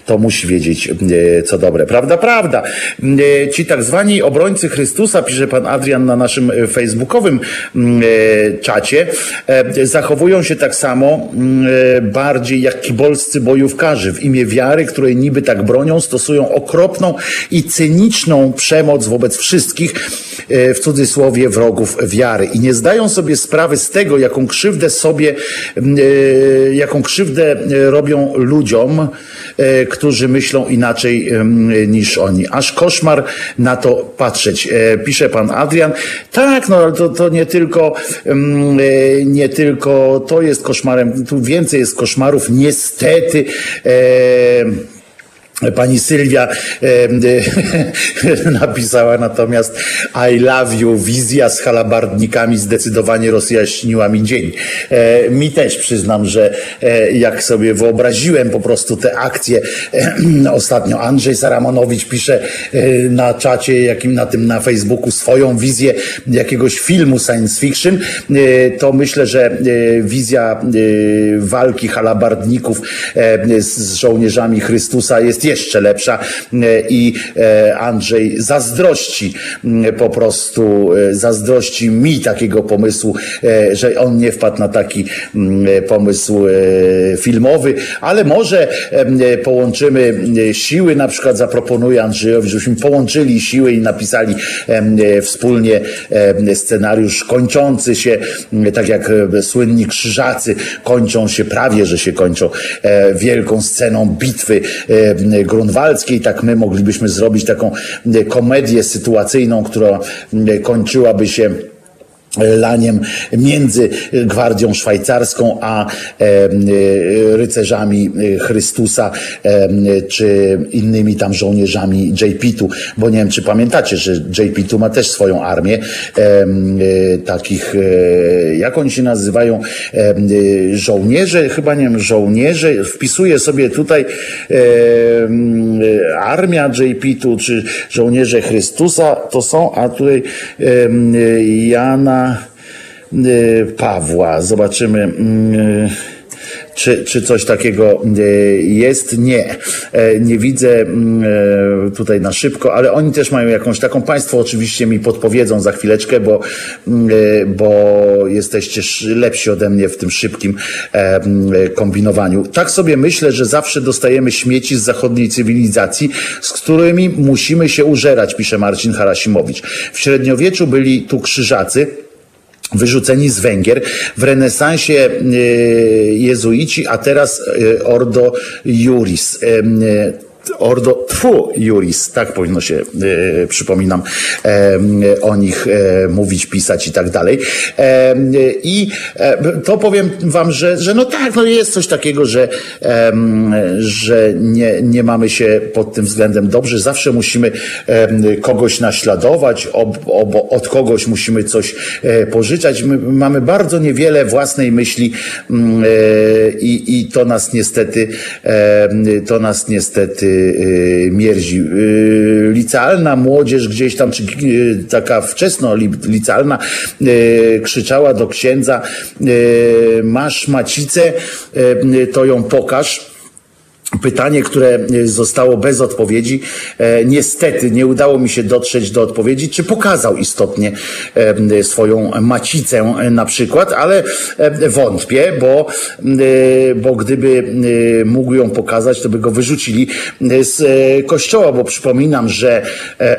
to musi wiedzieć co dobre. Prawda, prawda. Ci tak zwani obrońcy Chrystusa, pisze pan Adrian na naszym facebookowym czacie, zachowują się tak samo bardziej jak kibolscy bojówkarze w imię wiary, której niby tak bronią, stosują okropną i cyniczną przemoc wobec wszystkich, e, w cudzysłowie, wrogów wiary. I nie zdają sobie sprawy z tego, jaką krzywdę sobie, e, jaką krzywdę e, robią ludziom, którzy myślą inaczej niż oni. Aż koszmar na to patrzeć. Pisze pan Adrian. Tak, no ale to, to nie tylko, nie tylko to jest koszmarem, tu więcej jest koszmarów, niestety. E, Pani Sylwia e, napisała natomiast I love you, wizja z halabardnikami zdecydowanie rozjaśniła mi dzień. E, mi też przyznam, że e, jak sobie wyobraziłem po prostu te akcje, ostatnio Andrzej Saramonowicz pisze na czacie, jakim na tym na Facebooku swoją wizję jakiegoś filmu science fiction, to myślę, że wizja walki halabardników z żołnierzami Chrystusa jest jeszcze lepsza e, i e, Andrzej zazdrości po prostu, e, zazdrości mi takiego pomysłu, że on nie wpadł na taki pomysł filmowy, ale może połączymy siły, na przykład zaproponuję Andrzejowi, żebyśmy połączyli siły i napisali wspólnie scenariusz kończący się, tak jak słynni krzyżacy kończą się, prawie że się kończą wielką sceną bitwy grunwaldzkiej, tak my moglibyśmy zrobić taką e, komedię sytuacyjną, która e, kończyłaby się laniem między Gwardią Szwajcarską a e, rycerzami Chrystusa czy innymi tam żołnierzami JP-tu, bo nie wiem czy pamiętacie, że JP-tu ma też swoją armię takich, jak oni się nazywają, żołnierze, chyba nie wiem, żołnierze, wpisuję sobie tutaj armia JP-tu czy żołnierze Chrystusa to są, a tutaj Jana Pawła. Zobaczymy. Mm, czy, czy coś takiego y, jest? Nie. E, nie widzę mm, e, tutaj na szybko, ale oni też mają jakąś taką. Państwo oczywiście mi podpowiedzą za chwileczkę, bo, mm, e, bo jesteście lepsi ode mnie w tym szybkim kombinowaniu. Tak sobie myślę, że zawsze dostajemy śmieci z zachodniej cywilizacji, z którymi musimy się użerać, pisze Marcin Harasimowicz. W średniowieczu byli tu krzyżacy, wyrzuceni z Węgier. W renesansie e, jezuici, a teraz e, Ordo Juris. Ordo Tfu Juris, tak powinno się, e, przypominam, e, o nich e, mówić, pisać i tak dalej. E, I e, to powiem wam, że, że no tak, no jest coś takiego, że, że nie, nie mamy się pod tym względem dobrze. Zawsze musimy kogoś naśladować, ob, ob, od kogoś musimy coś e, pożyczać. My mamy bardzo niewiele własnej myśli mm, i, i to nas niestety, to nas niestety mierzi. Y, licealna młodzież gdzieś tam, czy y, taka wczesno licealna, krzyczała do księdza, masz macicę, to ją pokaż pytanie, które e, zostało bez odpowiedzi. E, niestety nie udało mi się dotrzeć do odpowiedzi, czy pokazał istotnie e, swoją macicę na przykład, ale wątpię, bo, bo gdyby mógł ją pokazać, to by go wyrzucili z kościoła, bo przypominam, że,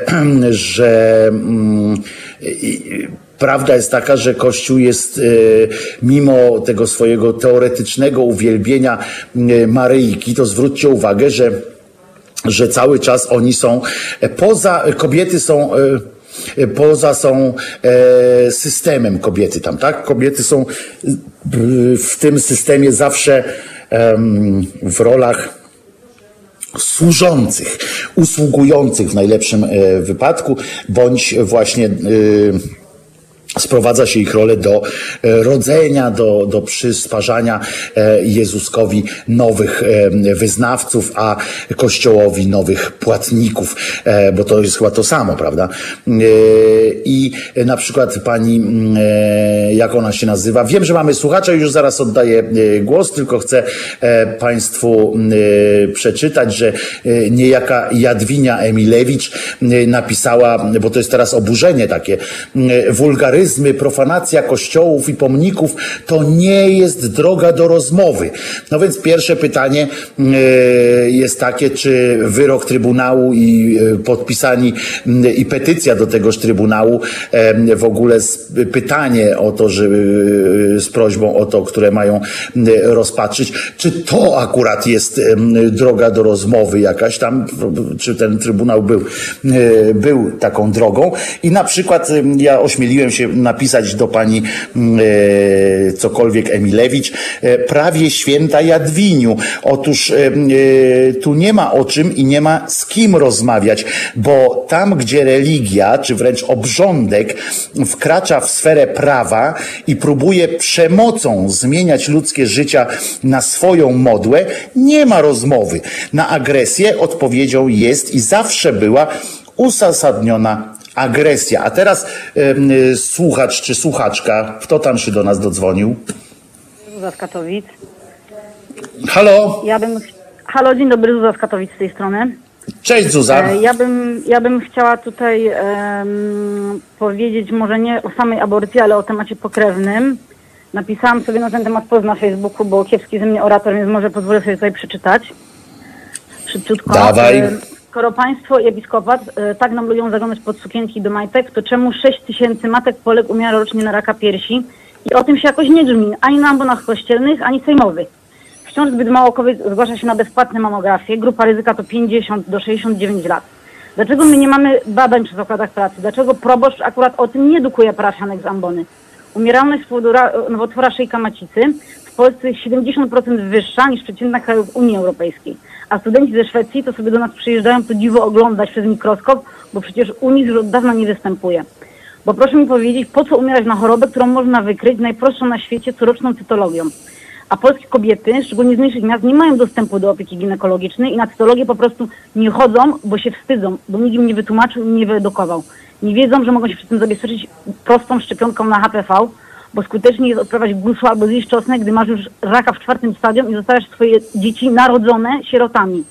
że mm, Prawda jest taka, że Kościół jest e, mimo tego swojego teoretycznego uwielbienia e, Maryjki, to zwróćcie uwagę, że, że cały czas oni są e, poza, kobiety są poza są systemem kobiety tam, tak? Kobiety są w tym systemie zawsze w rolach służących, usługujących w najlepszym wypadku, bądź właśnie Sprowadza się ich rolę do e, rodzenia, do, do przysparzania e, Jezuskowi nowych e, wyznawców, a Kościołowi nowych płatników, bo to jest chyba to samo, prawda? I na przykład pani, jak ona się nazywa? Wiem, że mamy słuchacza, już zaraz oddaję głos, tylko chcę Państwu przeczytać, że niejaka Jadwinia Emilewicz napisała, bo to jest teraz oburzenie takie, wulgaryzm profanacja kościołów i pomników to nie jest droga do rozmowy. No więc pierwsze pytanie e, jest takie, czy wyrok Trybunału i e, podpisani i petycja do tegoż Trybunału e, w ogóle pytanie o to, że z prośbą o to, które mają rozpatrzyć, czy to akurat jest droga do rozmowy jakaś tam, czy ten Trybunał był, był taką drogą? I na przykład ja ośmieliłem się napisać do pani mm, e, cokolwiek Emilewicz. E, prawie święta Jadwiniu. Otóż e, tu nie ma o czym i nie ma z kim rozmawiać, bo tam, gdzie religia, czy wręcz obrządek wkracza w sferę prawa i próbuje przemocą zmieniać ludzkie życia na swoją modłę, nie ma rozmowy. Na agresję odpowiedzią jest i zawsze była uzasadniona agresja. A teraz y, słuchacz czy słuchaczka, kto tam się do nas dodzwonił? Zuza z Katowic. Halo? Ja bym... Halo, dzień dobry, Zuza z Katowic z tej strony. Cześć Zuza. E, Ja bym, ja bym chciała tutaj em, powiedzieć może nie o samej aborcji, ale o temacie pokrewnym. Napisałam sobie na ten temat post na Facebooku, bo kiepski ze mnie orator, więc może pozwolę sobie tutaj przeczytać. Szybciutko. Dawaj. E, Skoro państwo i episkopat e, tak nam lubią zaglądać pod sukienki do majtek, to czemu 6 tysięcy matek Polek umiera rocznie na raka piersi? I o tym się jakoś nie grzmi, ani na ambonach kościelnych, ani sejmowych. Wciąż zbyt mało kobiet zgłasza się na bezpłatne mamografie. Grupa ryzyka to 50 do 69 lat. Dlaczego my nie mamy badań przy zakładach pracy? Dlaczego proboszcz akurat o tym nie edukuje parafianek z ambony? Umieralność z powodu ra- nowotwora szyjka macicy w Polsce jest 70% wyższa niż przeciętna krajów Unii Europejskiej. A studenci ze Szwecji to sobie do nas przyjeżdżają to dziwo oglądać przez mikroskop, bo przecież u nich już od dawna nie występuje. Bo proszę mi powiedzieć, po co umierać na chorobę, którą można wykryć najprostszą na świecie coroczną cytologią? A polskie kobiety, szczególnie z mniejszych miast, nie mają dostępu do opieki ginekologicznej i na cytologię po prostu nie chodzą, bo się wstydzą, bo nikt im nie wytłumaczył i nie wyedukował. Nie wiedzą, że mogą się przy tym zabezpieczyć prostą szczepionką na HPV, bo skutecznie jest odprawiać guszu albo zjeść czosnek, gdy masz już raka w czwartym stadium i zostawiasz swoje dzieci narodzone sierotami.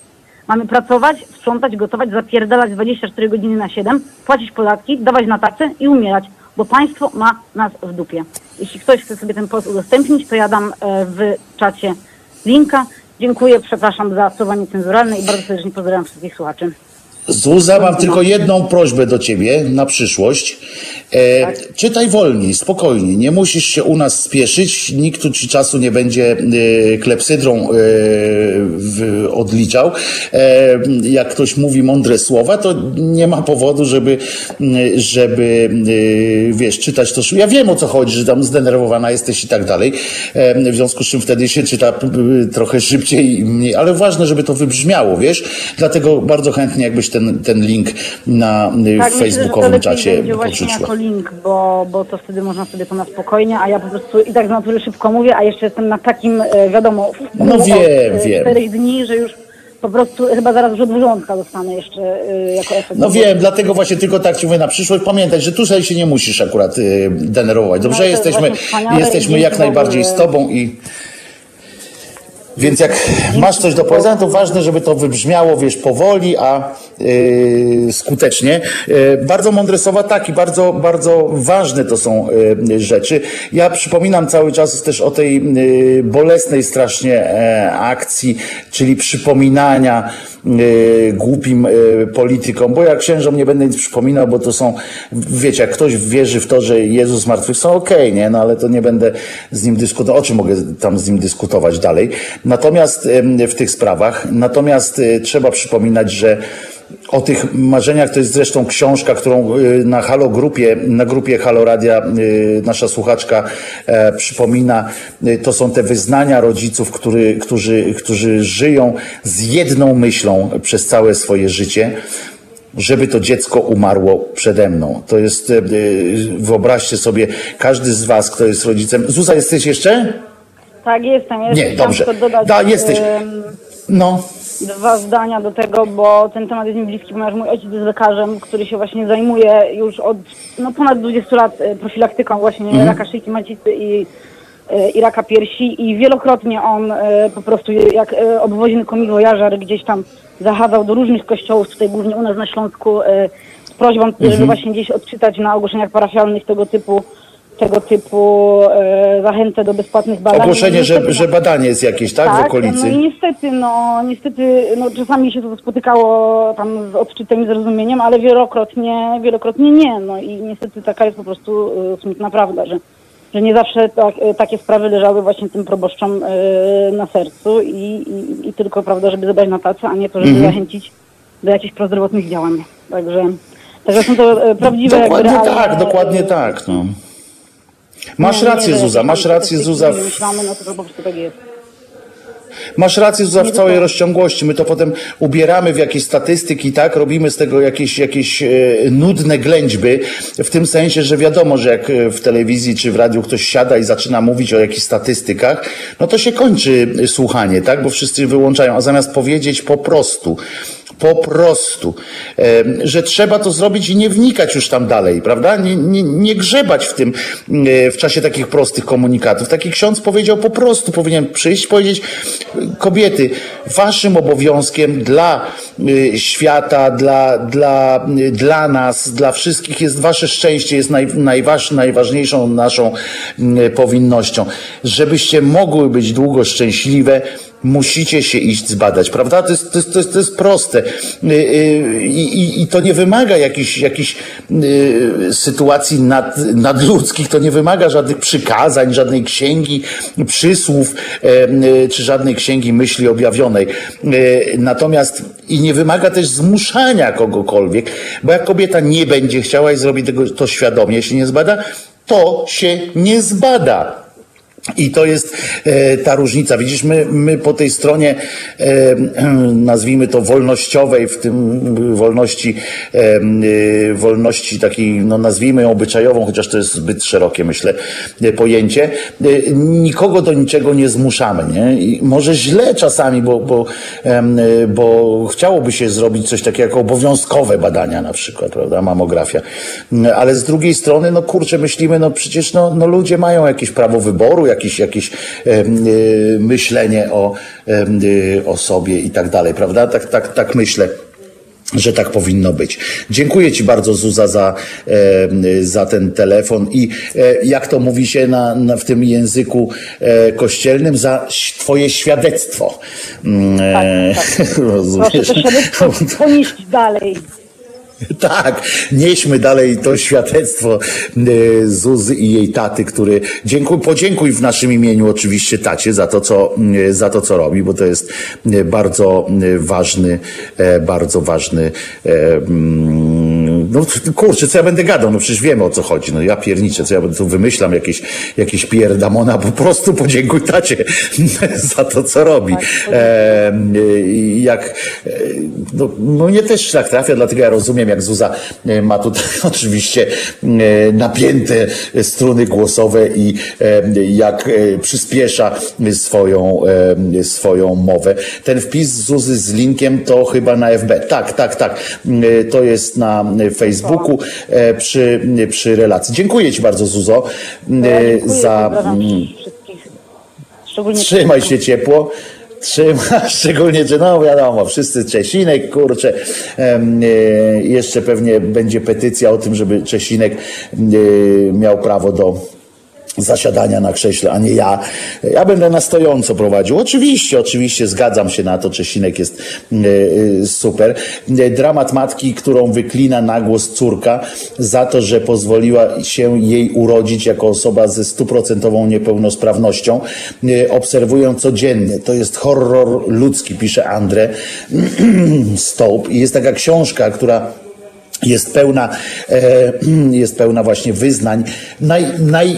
Mamy pracować, sprzątać, gotować, zapierdalać 24 godziny na 7, płacić podatki, dawać na tacy i umierać, bo państwo ma nas w dupie. Jeśli ktoś chce sobie ten post udostępnić, to ja dam e, w czacie linka. Dziękuję, przepraszam za słowa niecenzuralne i bardzo serdecznie pozdrawiam wszystkich słuchaczy. Zuza, mam tylko jedną prośbę do ciebie na przyszłość. E, Czytaj wolniej, spokojnie. Nie musisz się u nas spieszyć. Nikt tu ci czasu nie będzie e, klepsydrą e, w, odliczał. E, jak ktoś mówi mądre słowa, to nie ma powodu, żeby, żeby e, wiesz, czytać to. Ja wiem o co chodzi, że tam zdenerwowana jesteś i tak dalej. E, w związku z czym wtedy się czyta trochę szybciej i mniej, ale ważne, żeby to wybrzmiało, wiesz? Dlatego bardzo chętnie jakbyś ten, ten link na y, Tak, myślę, facebookowym lepiej czacie będzie właśnie podrzuciła. jako link, bo, bo to wtedy można sobie to na spokojnie, a ja po prostu i tak z natury szybko mówię, a jeszcze jestem na takim, e, wiadomo, w No od, wiem, e, wiem. czterech dni, że już po prostu chyba zaraz rzut wrzątka dostanę jeszcze e, jako efekt. No wiem, dlatego właśnie tylko tak ci mówię na przyszłość. Pamiętaj, że tutaj się nie musisz akurat y, denerwować. Dobrze, No jesteśmy, jesteśmy jak najbardziej z tobą i więc jak masz coś do powiedzenia, to ważne, żeby to wybrzmiało, wiesz, powoli, a yy, skutecznie. Yy, bardzo mądre słowa, tak, i bardzo, bardzo ważne to są yy, rzeczy. Ja przypominam cały czas też o tej bolesnej strasznie akcji, czyli przypominania głupim yy, politykom, bo ja księżom nie będę nic przypominał, bo to są, wiecie, jak ktoś wierzy w to, że Jezus zmartwychwstał, okej, nie, no ale to nie będę z nim dyskutował, o czym mogę tam z nim dyskutować dalej. Natomiast w tych sprawach, natomiast e, trzeba przypominać, że o tych marzeniach to jest zresztą książka, którą y, na Halo Grupie, na grupie Halo Radia y, nasza słuchaczka e, przypomina. Y, To są te wyznania rodziców, który, którzy, którzy żyją z jedną myślą przez całe swoje życie żeby to dziecko umarło przede mną. To jest, e, wyobraźcie sobie, każdy z was, kto jest rodzicem. Zuza, jesteś jeszcze? Tak, jestem. Ja Nie, dobrze. dodać Da, jesteś. No. Dwa zdania do tego, bo ten temat jest mi bliski, ponieważ mój ojciec jest lekarzem, który się właśnie zajmuje już od no, ponad 20 lat e, profilaktyką właśnie Mhm. raka szyjki macicy i, e, i raka piersi i wielokrotnie on e, po prostu jak obwoźny komiwojażer gdzieś tam zachadzał do różnych kościołów, tutaj głównie u nas na Śląsku z prośbą, Mhm. żeby właśnie gdzieś odczytać na ogłoszeniach parafialnych tego typu tego typu e, zachętę do bezpłatnych badań. Ogłoszenie, że, że badanie jest jakieś, tak, w okolicy. no i niestety, no niestety, no czasami się to spotykało tam z odczytem i zrozumieniem, ale wielokrotnie, wielokrotnie nie, no i niestety taka jest po prostu e, smutna prawda, że, że nie zawsze tak, e, takie sprawy leżały właśnie tym proboszczom e, na sercu i, i, i tylko, prawda, żeby zebrać na tacę, a nie to, żeby Mhm. zachęcić do jakichś prozdrowotnych działań. Także, także są to e, prawdziwe Dokładnie realne, tak, dokładnie tak. No. Masz rację, Zuza, masz rację, Zuza. W... Myślamy, no to, to po prostu tak jest. Masz rację Zuza, w całej rozciągłości. My to potem ubieramy w jakieś statystyki, tak? Robimy z tego jakieś, jakieś e, nudne ględźby, w tym sensie, że wiadomo, że jak e, w telewizji czy w radiu ktoś siada i zaczyna mówić o jakichś statystykach, no to się kończy słuchanie, tak? Bo wszyscy wyłączają, a zamiast powiedzieć po prostu, po prostu, że trzeba to zrobić i nie wnikać już tam dalej, prawda? Nie, nie, nie grzebać w tym e, w czasie takich prostych komunikatów. Taki ksiądz powiedział po prostu, powinien przyjść, powiedzieć, kobiety, waszym obowiązkiem dla e, świata, dla, dla, dla nas, dla wszystkich jest wasze szczęście, jest naj, najważ, najważniejszą naszą powinnością. Żebyście mogły być długo szczęśliwe, musicie się iść zbadać, prawda? To jest, to jest, to jest, to jest proste. Y, y, I, I, to nie wymaga jakichś, jakichś y, sytuacji nad, nadludzkich, to nie wymaga żadnych przykazań, żadnej księgi przysłów, czy żadnej księgi myśli objawionej. Natomiast i nie wymaga też zmuszania kogokolwiek, bo jak kobieta nie będzie chciała i zrobi tego to świadomie, się nie zbada, to się nie zbada. I to jest e, ta różnica. Widzisz, my, my po tej stronie, e, nazwijmy to wolnościowej, w tym wolności, e, wolności takiej, no nazwijmy ją obyczajową, chociaż to jest zbyt szerokie, myślę, pojęcie, nikogo do niczego nie zmuszamy. Nie? I może źle czasami, bo, bo, bo chciałoby się zrobić coś takiego jak obowiązkowe badania na przykład, prawda, mamografia. Ale z drugiej strony, no kurczę, myślimy, no przecież no, no ludzie mają jakieś prawo wyboru, jakieś, jakieś e, myślenie o, e, o sobie i tak dalej, prawda? Tak, tak, tak myślę że tak powinno być. Dziękuję Ci bardzo, Zuza, za, e, za ten telefon i e, jak to mówi się na, na, w tym języku e, kościelnym, za Twoje świadectwo. Mm, e, tak, tak. Proszę to dalej. Tak, nieśmy dalej to świadectwo e, Zuzy i jej taty, który dziękuj, podziękuj w naszym imieniu oczywiście tacie za to, co, e, za to, co robi, bo to jest e, bardzo ważny, bardzo ważny mm, no kurczę, co ja będę gadał, no przecież wiemy o co chodzi, no ja pierniczę, co ja tu wymyślam, jakieś, jakieś pierdamona, po prostu podziękuj tacie za to, co robi. Tak, e, jak, no, no mnie też tak trafia, dlatego ja rozumiem, jak Zuza e, ma tutaj oczywiście e, napięte struny głosowe i e, jak przyspiesza swoją, swoją mowę. Ten wpis Zuzy z linkiem to chyba na FB. Tak, tak, tak. To jest na Facebooku przy, przy relacji. Dziękuję Ci bardzo, Zuzo, za. Trzymaj się ciepło trzyma, szczególnie, że no wiadomo, wszyscy Czesinek, kurczę, e, jeszcze pewnie będzie petycja o tym, żeby Czesinek e, miał prawo do zasiadania na krześle, a nie ja. Ja będę na stojąco prowadził. Oczywiście, oczywiście zgadzam się na to, Czesinek jest y, super. Dramat matki, którą wyklina na głos córka za to, że pozwoliła się jej urodzić jako osoba ze stuprocentową niepełnosprawnością. Obserwują codziennie. To jest horror ludzki, pisze Andre Stope. I jest taka książka, która jest pełna, e, jest pełna właśnie wyznań. Naj, naj,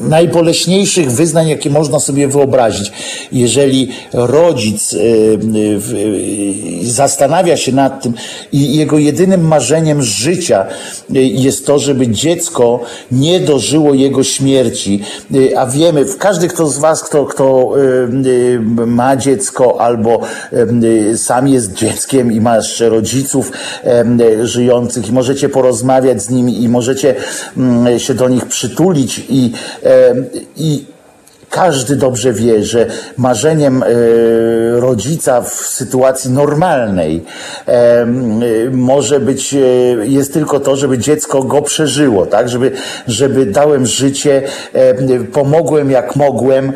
najboleśniejszych wyznań, jakie można sobie wyobrazić. Jeżeli rodzic y, y, zastanawia się nad tym i jego jedynym marzeniem życia y, jest to, żeby dziecko nie dożyło jego śmierci, a wiemy, każdy kto z was, kto, kto ma dziecko albo sam jest dzieckiem i masz rodziców żyjących i możecie porozmawiać z nimi i możecie mm, się do nich przytulić i i każdy dobrze wie, że marzeniem e, rodzica w sytuacji normalnej e, może być, e, jest tylko to, żeby dziecko go przeżyło, tak? Żeby, żeby dałem życie, pomogłem jak mogłem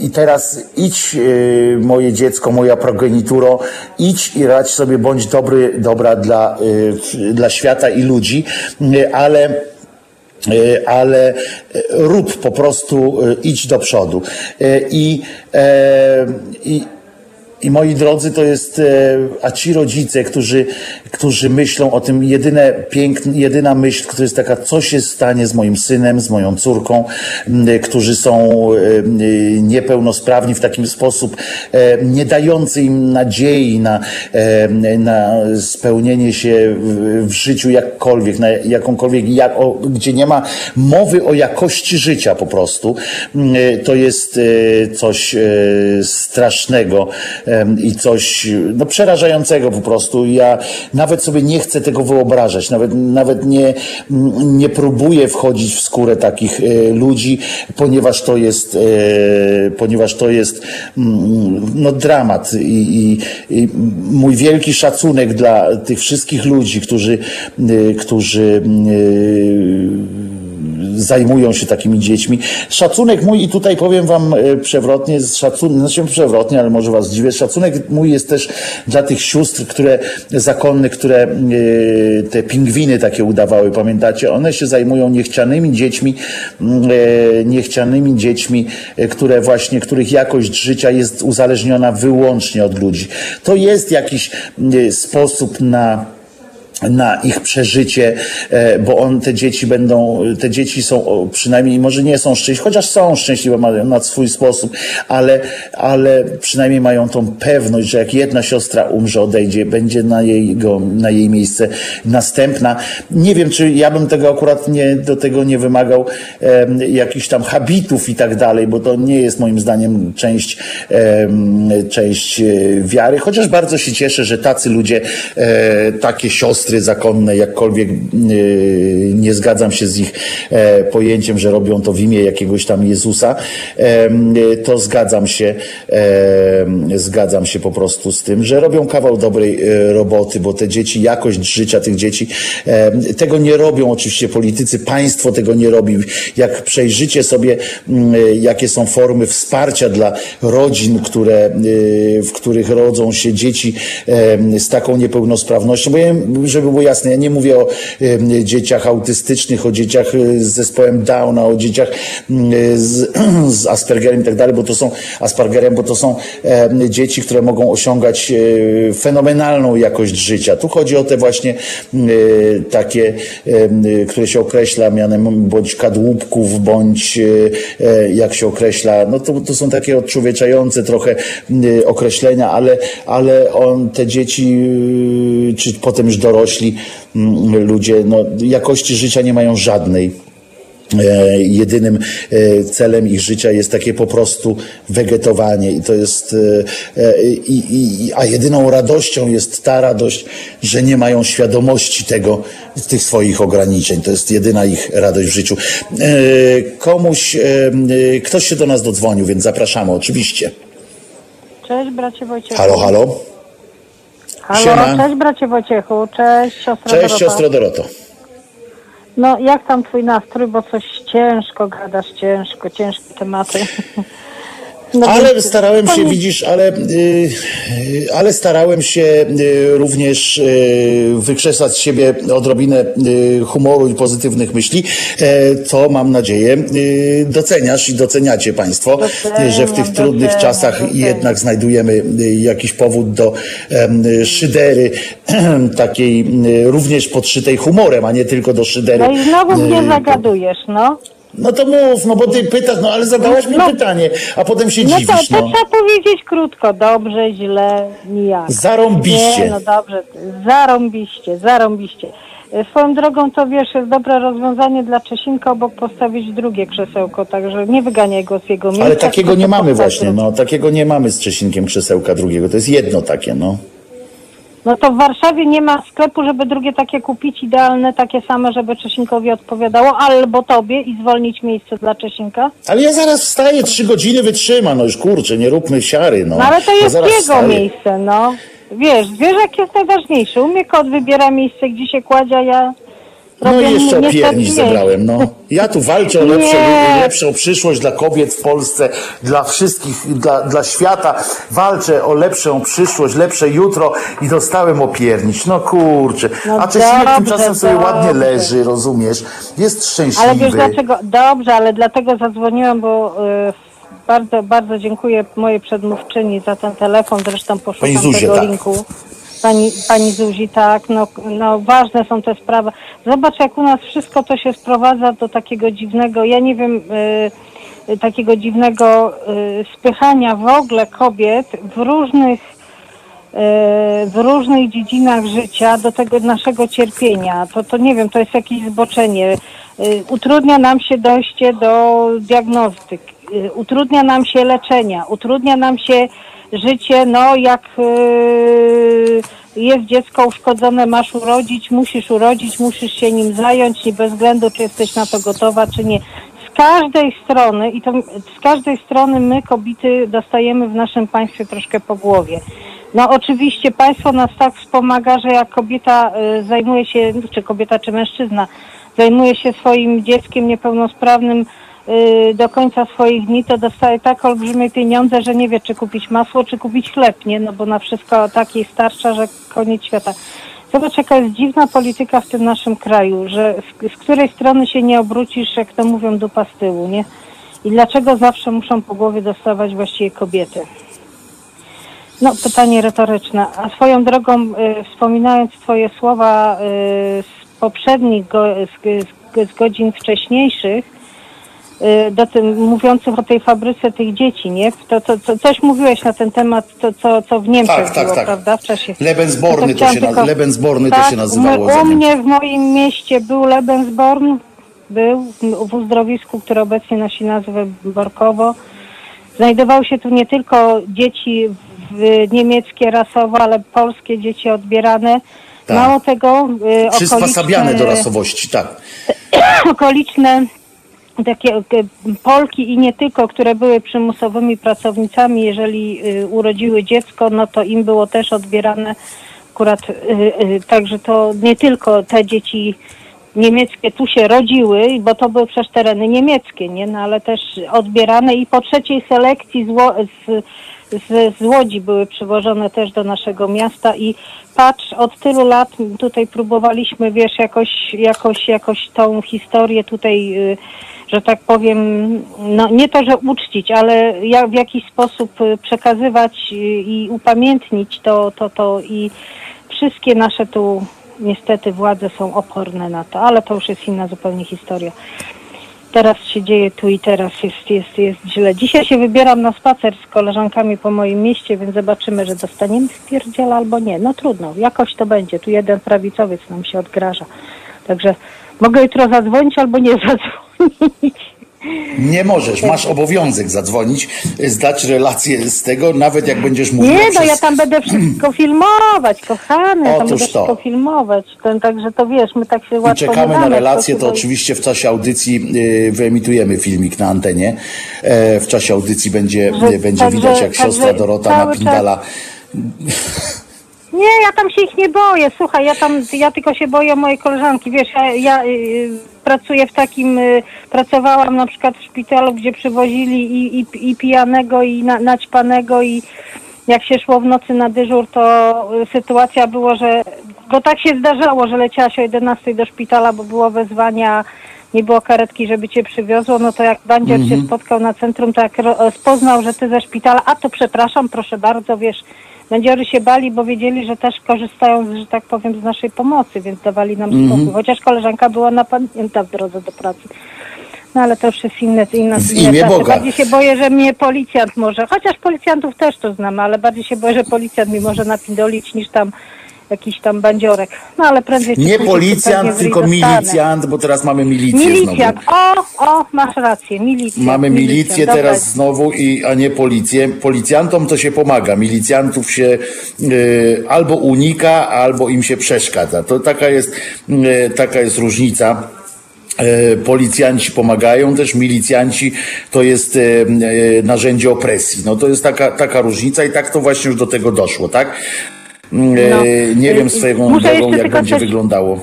i teraz idź moje dziecko, moja progenituro, idź i radź sobie, bądź dobry, dobra dla, dla świata i ludzi, ale ale e, rób po prostu, e, idź do przodu. I, i I moi drodzy, to jest, e, a ci rodzice, którzy, którzy myślą o tym, jedyne piękne, jedyna myśl, która jest taka, co się stanie z moim synem, z moją córką, którzy są niepełnosprawni w takim sposób, e, nie dający im nadziei na, na spełnienie się w życiu jakkolwiek, na jakąkolwiek, jak, gdzie nie ma mowy o jakości życia po prostu, to jest coś strasznego i coś no, przerażającego po prostu. Ja nawet sobie nie chcę tego wyobrażać, nawet, nawet nie, nie próbuję wchodzić w skórę takich e, ludzi, ponieważ to jest, e, ponieważ to jest no, dramat I, i, i mój wielki szacunek dla tych wszystkich ludzi, którzy, e, którzy zajmują się takimi dziećmi. Szacunek mój, i tutaj powiem wam e, przewrotnie, szacunek, znaczy przewrotnie, ale może was dziwię, szacunek mój jest też dla tych sióstr, które zakonne, które e, te pingwiny takie udawały, pamiętacie? One się zajmują niechcianymi dziećmi, e, niechcianymi dziećmi, które właśnie, których jakość życia jest uzależniona wyłącznie od ludzi. To jest jakiś sposób na na ich przeżycie, e, bo on, te dzieci będą, te dzieci są przynajmniej, może nie są szczęśliwe, chociaż są szczęśliwe na swój sposób, ale, ale przynajmniej mają tą pewność, że jak jedna siostra umrze, odejdzie, będzie na, jego, na jej miejsce następna. Nie wiem, czy ja bym tego akurat nie, do tego nie wymagał e, jakichś tam habitów i tak dalej, bo to nie jest moim zdaniem część, e, część wiary, chociaż bardzo się cieszę, że tacy ludzie, e, takie siostry, siostry zakonne, jakkolwiek yy, nie zgadzam się z ich e, pojęciem, że robią to w imię jakiegoś tam Jezusa, to zgadzam się, zgadzam się po prostu z tym, że robią kawał dobrej e, roboty, bo te dzieci, jakość życia tych dzieci, tego nie robią oczywiście politycy, państwo tego nie robi. Jak przejrzycie sobie, jakie są formy wsparcia dla rodzin, które, w których rodzą się dzieci z taką niepełnosprawnością, bo ja, żeby było jasne, ja nie mówię o dzieciach autystycznych, o dzieciach e, z zespołem Downa, o dzieciach z, z Aspergerem i tak dalej, bo to są Aspergerem, bo to są dzieci, które mogą osiągać e, fenomenalną jakość życia. Tu chodzi o te właśnie takie, które się określa mianem bądź kadłubków, bądź e, jak się określa, no to, to są takie odczłowieczające trochę określenia, ale, ale on, te dzieci, czy potem już dorośli, dorośli mm, ludzie no, jakości życia nie mają żadnej. E, jedynym e, celem ich życia jest takie po prostu wegetowanie i to jest e, i, i, a jedyną radością jest ta radość, że nie mają świadomości tego, tych swoich ograniczeń. To jest jedyna ich radość w życiu. Komuś, ktoś się do nas dodzwonił, więc zapraszamy oczywiście. Cześć bracie Wojciech. Halo, halo. Halo, Siema. cześć bracie Wojciechu, cześć siostra Cześć Dorota. siostro Doroto. No jak tam twój nastrój, bo coś ciężko gadasz, ciężko, ciężkie tematy. Ale starałem się, widzisz, ale, y, ale starałem się y, również y, wykrzesać z siebie odrobinę humoru i pozytywnych myśli, e, co mam nadzieję doceniasz i doceniacie Państwo, doceniam, że w tych trudnych doceniam, czasach doceniam. jednak znajdujemy jakiś powód do szydery, takiej również podszytej humorem, a nie tylko do szydery. No i znowu mnie zagadujesz, no. No to mów, no bo ty pytasz, no ale zadałaś mi no, pytanie, a potem się no dziwisz. To, to no. trzeba powiedzieć krótko, dobrze, źle, nijak. Zarąbiście. Nie, no dobrze, zarąbiście, zarąbiście. E, swoją drogą to wiesz, jest dobre rozwiązanie dla Czesinka obok postawić drugie krzesełko, także nie wyganiaj go z jego miejsca. Ale takiego nie mamy właśnie, no takiego nie mamy z Czesinkiem krzesełka drugiego, to jest jedno takie, no. No to w Warszawie nie ma sklepu, żeby drugie takie kupić, idealne, takie same, żeby Czesinkowi odpowiadało, albo tobie i zwolnić miejsce dla Czesinka? Ale ja zaraz wstaję, trzy godziny wytrzyma, no już kurczę, nie róbmy siary, no. No ale to jest ja jego wstaję. miejsce, no. Wiesz, zwierzak jest najważniejszy. U mnie kot wybiera miejsce, gdzie się kładzie, a ja no i jeszcze opiernić zebrałem, no. Ja tu walczę o lepszą, lepszą przyszłość dla kobiet w Polsce, dla wszystkich, dla, dla świata. Walczę o lepszą przyszłość, lepsze jutro i dostałem opiernić. No kurczę. No A Czesinek tymczasem sobie dobrze. ładnie leży, rozumiesz? Jest szczęśliwy. Ale wiesz dlaczego? Dobrze, ale dlatego zadzwoniłam, bo y, Bardzo, bardzo dziękuję mojej przedmówczyni za ten telefon. Zresztą poszukam Pani Zuzie, tego tak. linku. Pani, pani Zuzi, tak, no, no ważne są te sprawy. Zobacz, jak u nas wszystko to się sprowadza do takiego dziwnego, ja nie wiem, y, y, takiego dziwnego y, spychania w ogóle kobiet w różnych w różnych dziedzinach życia do tego naszego cierpienia. To, to nie wiem, to jest jakieś zboczenie. Y, Utrudnia nam się dojście do diagnostyk, y, utrudnia nam się leczenia, utrudnia nam się życie, no jak y, jest dziecko uszkodzone, masz urodzić, musisz urodzić, musisz się nim zająć i bez względu, czy jesteś na to gotowa, czy nie. Z każdej strony, i to z każdej strony my, kobiety, dostajemy w naszym państwie troszkę po głowie. No oczywiście państwo nas tak wspomaga, że jak kobieta y, zajmuje się, czy kobieta, czy mężczyzna, zajmuje się swoim dzieckiem niepełnosprawnym do końca swoich dni, to dostaje tak olbrzymie pieniądze, że nie wie, czy kupić masło, czy kupić chleb, nie? No bo na wszystko takiej starcza, że koniec świata. Zobacz, jaka jest dziwna polityka w tym naszym kraju, że z, z której strony się nie obrócisz, jak to mówią, dupa z tyłu, nie? I dlaczego zawsze muszą po głowie dostawać właściwie kobiety? No, pytanie retoryczne. A swoją drogą, y, wspominając Twoje słowa y, z poprzednich, go, z, z, z godzin wcześniejszych, y, do tym, mówiących o tej fabryce tych dzieci, nie? To, to, to coś mówiłeś na ten temat, to, co, co w Niemczech Tak, tak, było, tak. prawda? W czasie. Lebensborny to chciałam się tylko- Lebensborny to tak, się nazywało U mnie w moim mieście był Lebensborn, był w uzdrowisku, które obecnie nosi nazwę Borkowo. Znajdowały się tu nie tylko dzieci w, niemieckie rasowo, ale polskie dzieci odbierane. Tak. Mało tego, y, Przyswasabiane do rasowości, tak. okoliczne takie Polki i nie tylko, które były przymusowymi pracownicami, jeżeli y, urodziły dziecko, no to im było też odbierane akurat, y, y, także to nie tylko te dzieci niemieckie tu się rodziły, bo to były przecież tereny niemieckie, nie? No, ale też odbierane i po trzeciej selekcji z, Ło- z, z, z Łodzi były przywożone też do naszego miasta i patrz, od tylu lat tutaj próbowaliśmy, wiesz, jakoś, jakoś, jakoś tą historię tutaj, y, że tak powiem, no nie to, że uczcić, ale jak, w jakiś sposób y, przekazywać y, i upamiętnić to, to, to i wszystkie nasze tu niestety władze są oporne na to, ale to już jest inna zupełnie historia. Teraz się dzieje tu i teraz, jest, jest, jest źle. Dzisiaj się wybieram na spacer z koleżankami po moim mieście, więc zobaczymy, że dostaniemy wpierdziel albo nie. No trudno, jakoś to będzie. Tu jeden prawicowiec nam się odgraża. Także mogę jutro zadzwonić albo nie zadzwonić. Nie możesz, masz obowiązek zadzwonić, zdać relację z tego, nawet jak będziesz mówił. Nie, no ja tam będę wszystko filmować, kochany, ja tam Otóż będę to. wszystko filmować. Ten, także to wiesz, my tak się I łatwo czekamy nie na relację, to tutaj- oczywiście w czasie audycji y, wyemitujemy filmik na antenie. E, w czasie audycji będzie, Że- y, będzie także- widać, jak siostra Dorota napindala. Nie, ja tam się ich nie boję. Słuchaj, ja tam, ja tylko się boję mojej koleżanki. Wiesz, ja, ja y, pracuję w takim, y, pracowałam na przykład w szpitalu, gdzie przywozili i, i, i pijanego, i na, naćpanego, i jak się szło w nocy na dyżur, to y, sytuacja było, że, bo tak się zdarzało, że leciała się o 11 do szpitala, bo było wezwania, nie było karetki, żeby cię przywiozło, no to jak bandzior Mhm. się spotkał na centrum, to jak spoznał, że ty ze szpitala, a to przepraszam, proszę bardzo, wiesz, Bandziory się bali, bo wiedzieli, że też korzystają, że tak powiem, z naszej pomocy, więc dawali nam Mhm. spokój. Chociaż koleżanka była napadnięta w drodze do pracy. No ale to już jest inne, inne, W imię. Boga. Bardziej się boję, że mnie policjant może, chociaż policjantów też to znamy, ale bardziej się boję, że policjant mi może napindolić niż tam jakiś tam bandziorek. No ale prędzej Nie policjant, tylko milicjant, bo teraz mamy milicję Milicjant, znowu. o, o, masz rację, milicja. Mamy milicję milicjant, dobra. teraz znowu, i, a nie policję. Policjantom to się pomaga. Milicjantów się y, albo unika, albo im się przeszkadza. To taka jest, y, taka jest różnica. E, Policjanci pomagają też, milicjanci to jest e, e, narzędzie opresji. No to jest taka, taka różnica i tak to właśnie już do tego doszło, tak? Mm, e, No. Nie Y, wiem swoją muszę drogą, jak będzie coś- wyglądało.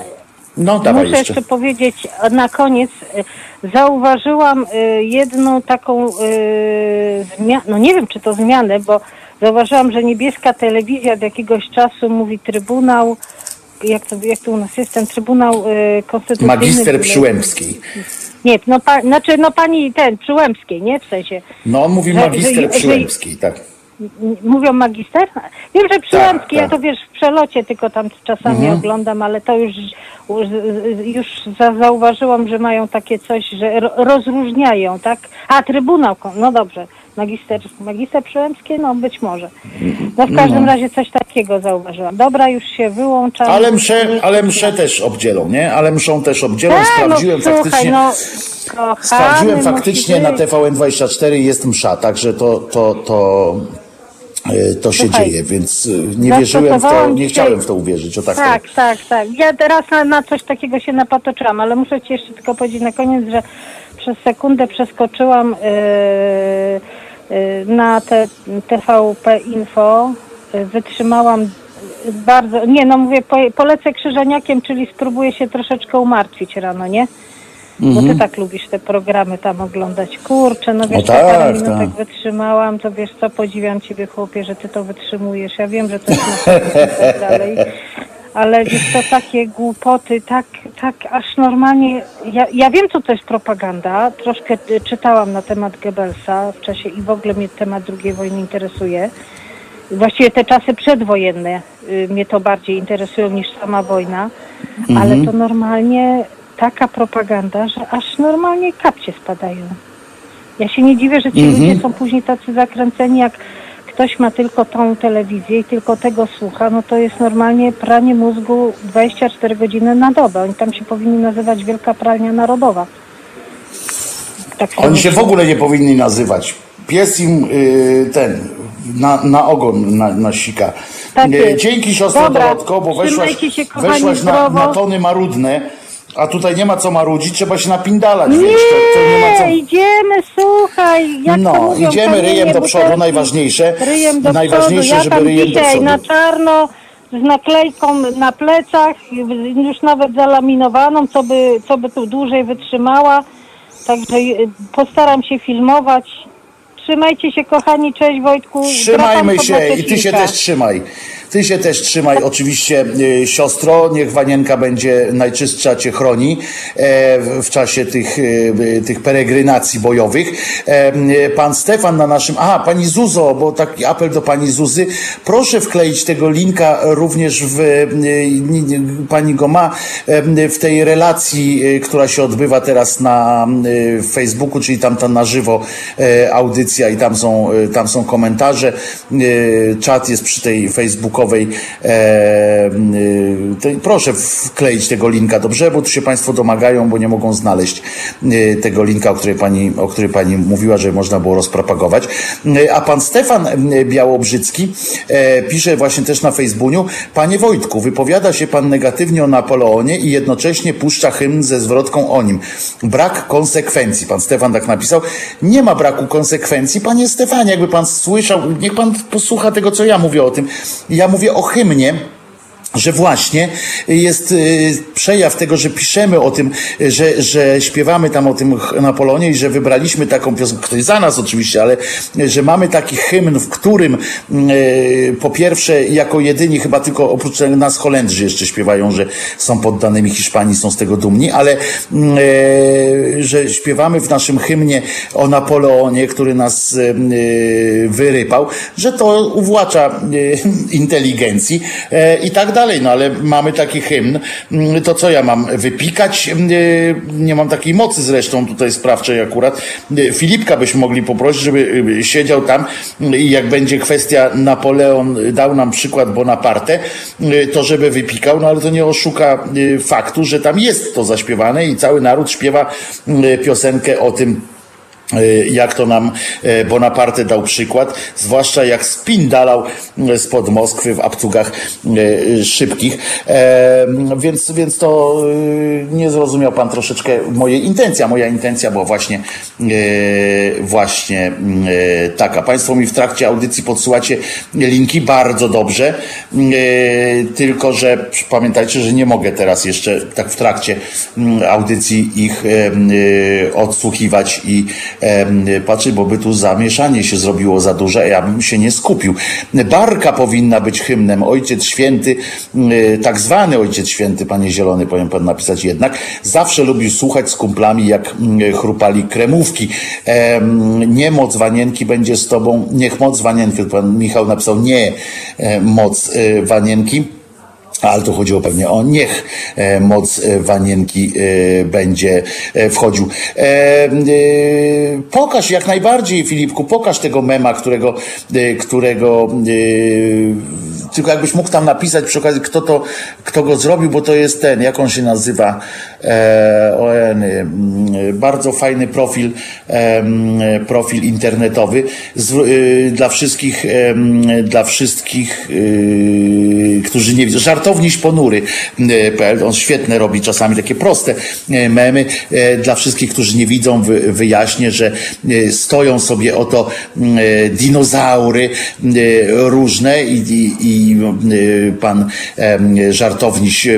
No dawaj Muszę jeszcze. jeszcze powiedzieć na koniec, y, zauważyłam y, jedną taką zmianę, no nie wiem czy to zmianę, bo zauważyłam, że niebieska telewizja od jakiegoś czasu mówi Trybunał, jak to, jak to u nas jest, ten Trybunał y, Konstytucyjny. Magister Przyłębskiej. Nie, no pa, znaczy no pani ten, Przyłębskiej, nie? W sensie. No on mówi magister że- Przyłębskiej, tak. Mówią magister? Wiem, że Przyłębski, ja tak. to wiesz, w przelocie tylko tam czasami Mhm. oglądam, ale to już, już, już za, zauważyłam, że mają takie coś, że ro, rozróżniają, tak? A, Trybunał, no dobrze. Magister, magister Przyłębskie? No być może. No w każdym razie coś takiego zauważyłam. Dobra, już się wyłączam. Ale mszę, ale mszę też obdzielą, nie? Ale mszą też obdzielą. Tak, Sprawdziłem no, słuchaj, faktycznie. no, kochany Sprawdziłem faktycznie na być. TVN24 jest msza, także to, to, to, to się Słuchaj, dzieje, więc e, nie wierzyłem w to, nie chciałem w to uwierzyć, o tak, Tak, powiem. tak, tak. Ja teraz na, na coś takiego się napatoczyłam, ale muszę Ci jeszcze tylko powiedzieć na koniec, że przez sekundę przeskoczyłam yy, yy, na te TVP Info, yy, wytrzymałam bardzo, nie no mówię, po, polecę krzyżaniakiem, czyli spróbuję się troszeczkę umartwić rano, nie? Bo ty tak lubisz te programy tam oglądać. Kurczę, no wiesz, tak, ja parę minutek tak. wytrzymałam, to wiesz co, podziwiam ciebie chłopie, że ty to wytrzymujesz. Ja wiem, że to jest na i tak dalej. Ale wiesz to takie głupoty, tak, tak aż normalnie. Ja, ja wiem, co to jest propaganda. Troszkę y, czytałam na temat Goebbelsa w czasie i w ogóle mnie temat II wojny interesuje. Właściwie te czasy przedwojenne y, mnie to bardziej interesują niż sama wojna, ale to normalnie taka propaganda, że aż normalnie kapcie spadają. Ja się nie dziwię, że ci ludzie są później tacy zakręceni, jak ktoś ma tylko tą telewizję i tylko tego słucha, no to jest normalnie pranie mózgu 24 godziny na dobę. Oni tam się powinni nazywać Wielka Pralnia Narodowa. Tak Oni się w ogóle nie powinni nazywać. Pies im y, ten na, na ogon na, nasika. Tak Y. Dzięki siostro Dobra, Dorotko, bo weszłaś, się, kochani, weszłaś na, na tony marudne, a tutaj nie ma co marudzić, trzeba się napindalać. wiesz, to, to nie ma co... Nie, idziemy, słuchaj, jak to No, mówią, idziemy ryjem do przodu, butelki, najważniejsze. Ryjem do Najważniejsze, przodu. Ja żeby tam ryjem do dzisiaj przodu. na czarno z naklejką na plecach, już nawet zalaminowaną, co by, co by tu dłużej wytrzymała. Także y, postaram się filmować. Trzymajcie się, kochani, cześć Wojtku. Trzymajmy się i ty się też trzymaj. Ty się też trzymaj, oczywiście, y, siostro. Niech wanienka będzie najczystsza, cię chroni e, w- czasie tych, y, tych peregrynacji bojowych. E, Pan Stefan na naszym. Aha, pani Zuzo, bo taki apel do pani Zuzy. Proszę wkleić tego linka również w. ni- ni- Pani go ma e, w tej relacji, która się odbywa teraz na Facebooku, czyli tam ta na żywo e, audycja i tam są, e, tam są komentarze. E, Czat jest przy tej facebookowej. E, e, tej- proszę wkleić tego linka, dobrze? Bo tu się Państwo domagają, bo nie mogą znaleźć e, tego linka, o której pani, o której pani mówiła, że można było rozpropagować. E, A pan Stefan Białobrzycki e, pisze właśnie też na Facebooku, Panie Wojtku, wypowiada się pan negatywnie o Napoleonie i jednocześnie puszcza hymn ze zwrotką o nim. Brak konsekwencji. Pan Stefan tak napisał. Nie ma braku konsekwencji. Panie Stefanie, jakby pan słyszał, niech pan posłucha tego, co ja mówię o tym. Ja mówię o hymnie że właśnie jest y, przejaw tego, że piszemy o tym, że, że śpiewamy tam o tym Napoleonie i że wybraliśmy taką piosenkę, ktoś za nas oczywiście, ale y, że mamy taki hymn, w którym y, po pierwsze jako jedyni chyba tylko oprócz nas Holendrzy jeszcze śpiewają, że są poddanymi Hiszpanii, są z tego dumni, ale że śpiewamy w naszym hymnie o Napoleonie, który nas wyrypał, że to uwłacza inteligencji i tak dalej. No ale mamy taki hymn, Mm, to co ja mam wypikać? Y, Nie mam takiej mocy zresztą tutaj sprawczej akurat. Y, Filipka byśmy mogli poprosić, żeby y, siedział tam y, i jak będzie kwestia Napoleon dał nam przykład Bonaparte, y, to żeby wypikał, no ale to nie oszuka y, faktu, że tam jest to zaśpiewane i cały naród śpiewa y, piosenkę o tym, E, jak to nam e, Bonaparte dał przykład, zwłaszcza jak spindalał e, spod Moskwy w abcugach e, szybkich. E, Więc, więc to e, nie zrozumiał pan troszeczkę mojej intencja. Moja intencja była właśnie, e, właśnie e, taka. Państwo mi w trakcie audycji podsyłacie linki bardzo dobrze, e, tylko że pamiętajcie, że nie mogę teraz jeszcze tak w trakcie mm, audycji ich e, e, odsłuchiwać i patrzeć, bo by tu zamieszanie się zrobiło za duże, ja bym się nie skupił. Barka powinna być hymnem. Ojciec Święty, tak zwany Ojciec Święty, panie Zielony, powinien pan napisać jednak, zawsze lubił słuchać z kumplami, jak chrupali kremówki. Nie moc wanienki będzie z tobą, niech moc wanienki, pan Michał napisał, nie e, moc e, wanienki ale tu chodziło pewnie o niech e, moc e, wanienki e, będzie wchodził. Pokaż jak najbardziej, Filipku, pokaż tego mema, którego, którego tylko jakbyś mógł tam napisać przy okazji, kto to, kto go zrobił, bo to jest ten, jak on się nazywa, e, bardzo fajny profil, e, profil internetowy. Z, e, dla wszystkich, e, dla wszystkich, którzy nie widzą, żartowniś ponury, on świetne robi czasami takie proste memy, dla wszystkich, którzy nie widzą, wy, wyjaśnię, że stoją sobie oto dinozaury różne i, i, i pan żartowniś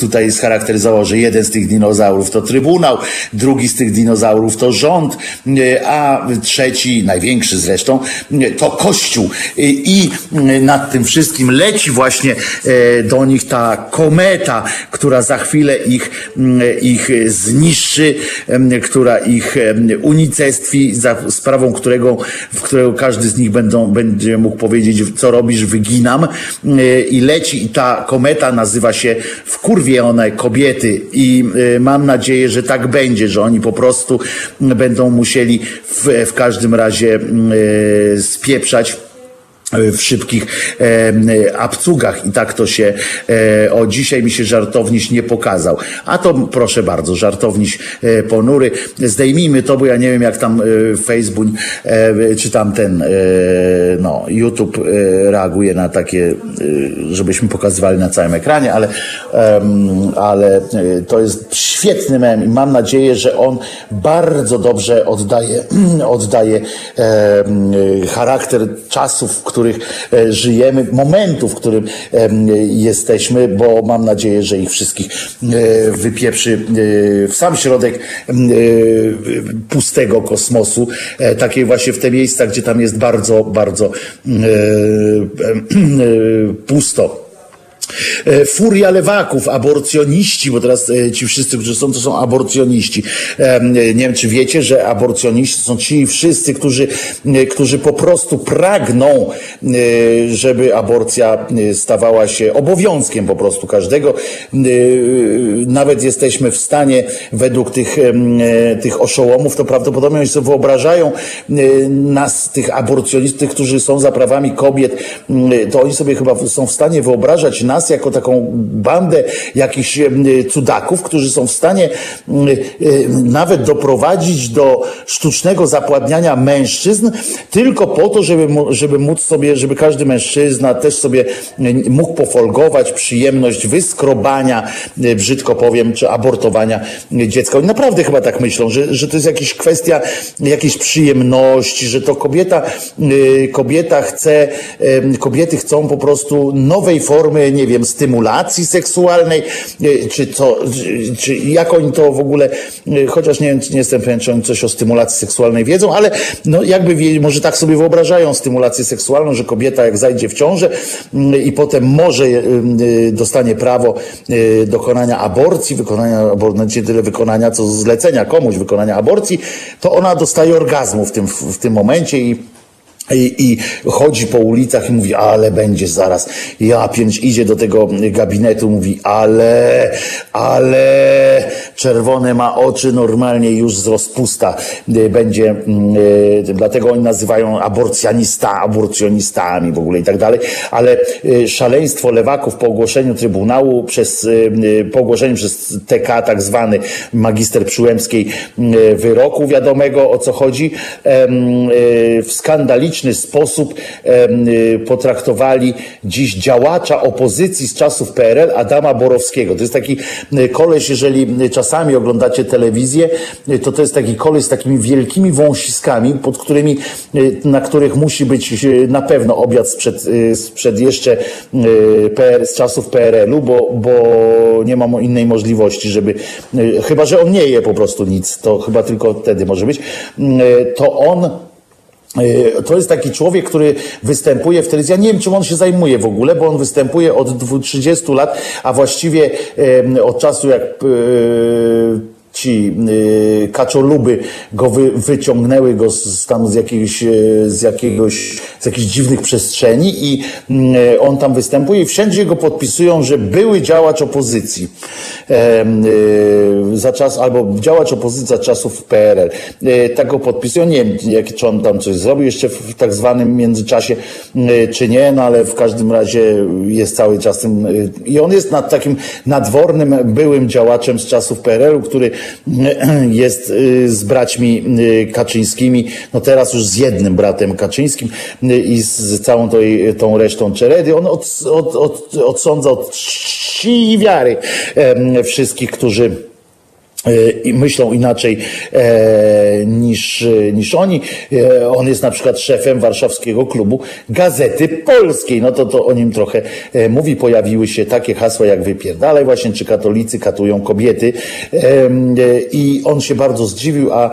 tutaj scharakteryzował, że jeden z tych dinozaurów to Trybunał, drugi z tych dinozaurów to rząd, a trzeci, największy zresztą, to Kościół. I nad tym wszystkim leci właśnie do nich ta kometa, która za chwilę ich, ich zniszczy, która ich unicestwi, za sprawą którego, w którego każdy z nich będą, będzie mógł powiedzieć, co robisz, wyginam. I leci i ta kometa nazywa się wkurwione kobiety i mam nadzieję, że tak będzie, że oni po prostu będą musieli w, w każdym razie spieprzać w szybkich e, i tak to się e, o dzisiaj mi się żartowniś nie pokazał. A to proszę bardzo, żartowniś e, ponury. Zdejmijmy to, bo ja nie wiem jak tam e, Facebook e, czy tam ten e, no, YouTube e, reaguje na takie, e, żebyśmy pokazywali na całym ekranie, ale, ale e, to jest świetny mem i mam nadzieję, że on bardzo dobrze oddaje, oddaje charakter czasów, w których e, żyjemy, momentu, w którym jesteśmy, bo mam nadzieję, że ich wszystkich e, wypieprzy e, w sam środek pustego kosmosu, takiej właśnie w te miejsca, gdzie tam jest bardzo, bardzo pusto. E, furia lewaków, aborcjoniści, bo teraz e, ci wszyscy, którzy są, to są aborcjoniści. E, nie wiem, czy wiecie, że aborcjoniści są ci wszyscy, którzy, którzy po prostu pragną, żeby aborcja stawała się obowiązkiem po prostu każdego. Nawet jesteśmy w stanie, według tych, tych oszołomów, to prawdopodobnie oni sobie wyobrażają nas, tych aborcjonistów, którzy są za prawami kobiet, to oni sobie chyba są w stanie wyobrażać nas, nas jako taką bandę jakichś cudaków, którzy są w stanie e, nawet doprowadzić do sztucznego zapładniania mężczyzn tylko po to, żeby, żeby móc sobie, żeby każdy mężczyzna też sobie mógł pofolgować przyjemność wyskrobania, e, brzydko powiem, czy abortowania dziecka. Oni naprawdę chyba tak myślą, że, że to jest jakaś kwestia jakiejś przyjemności, że to kobieta, e, kobieta chce, kobiety chcą po prostu nowej formy, nie wiem, stymulacji seksualnej, e, czy co, czy jak oni to w ogóle, e, chociaż nie, nie jestem pewien, czy oni coś o stymulacji seksualnej wiedzą, ale no jakby może tak sobie wyobrażają stymulację seksualną, że kobieta jak zajdzie w ciążę mm, i potem może e, dostanie prawo dokonania aborcji, wykonania aborcji, no nie tyle wykonania, co zlecenia komuś wykonania aborcji, to ona dostaje orgazmu w tym, w tym momencie i i, I, chodzi po ulicach i mówi, ale będzie zaraz. Ja pięć idzie do tego gabinetu, mówi, ale, ale czerwone ma oczy, normalnie już z rozpusta będzie, yy, dlatego oni nazywają aborcjanista, aborcjonistami w ogóle i tak dalej, ale szaleństwo lewaków po ogłoszeniu Trybunału przez, po ogłoszeniu przez TK tak zwany magister Przyłębskiej wyroku wiadomego o co chodzi, w skandalicznym tragiczny sposób y, potraktowali dziś działacza opozycji z czasów PRL Adama Borowskiego. To jest taki koleś, jeżeli czasami oglądacie telewizję, to to jest taki koleś z takimi wielkimi wąsiskami, pod którymi, na których musi być na pewno obiad sprzed, sprzed jeszcze PR, z czasów PRL-u, bo, bo nie mam innej możliwości, żeby, chyba, że on nie je po prostu nic, to chyba tylko wtedy może być, to on to jest taki człowiek, który występuje w telewizji. Ja nie wiem, czym on się zajmuje w ogóle, bo on występuje od 30 lat, a właściwie od czasu jak ci y, kaczoluby go wy, wyciągnęły go z, tam z jakiegoś, y, z jakiegoś, z jakichś dziwnych przestrzeni i y, on tam występuje i wszędzie go podpisują, że były działacz opozycji e, za czas, albo działacz opozycji za czasów PRL. E, tak go podpisują, nie wiem, jak, czy on tam coś zrobił jeszcze w tak zwanym międzyczasie, czy nie, no ale w każdym razie jest cały czas tym i on jest nad takim nadwornym, byłym działaczem z czasów PRL-u, który jest y, z braćmi y, Kaczyńskimi, no teraz już z jednym bratem Kaczyńskim y, i z całą tą, tą resztą Czeredy. On od, od, od, odsądza od czci i wiary wszystkich, którzy i myślą inaczej e, niż, niż oni. E, on jest na przykład szefem warszawskiego klubu Gazety Polskiej. No to, to o nim trochę e, mówi. Pojawiły się takie hasła jak wypierdalaj właśnie, czy katolicy katują kobiety. I on się bardzo zdziwił, a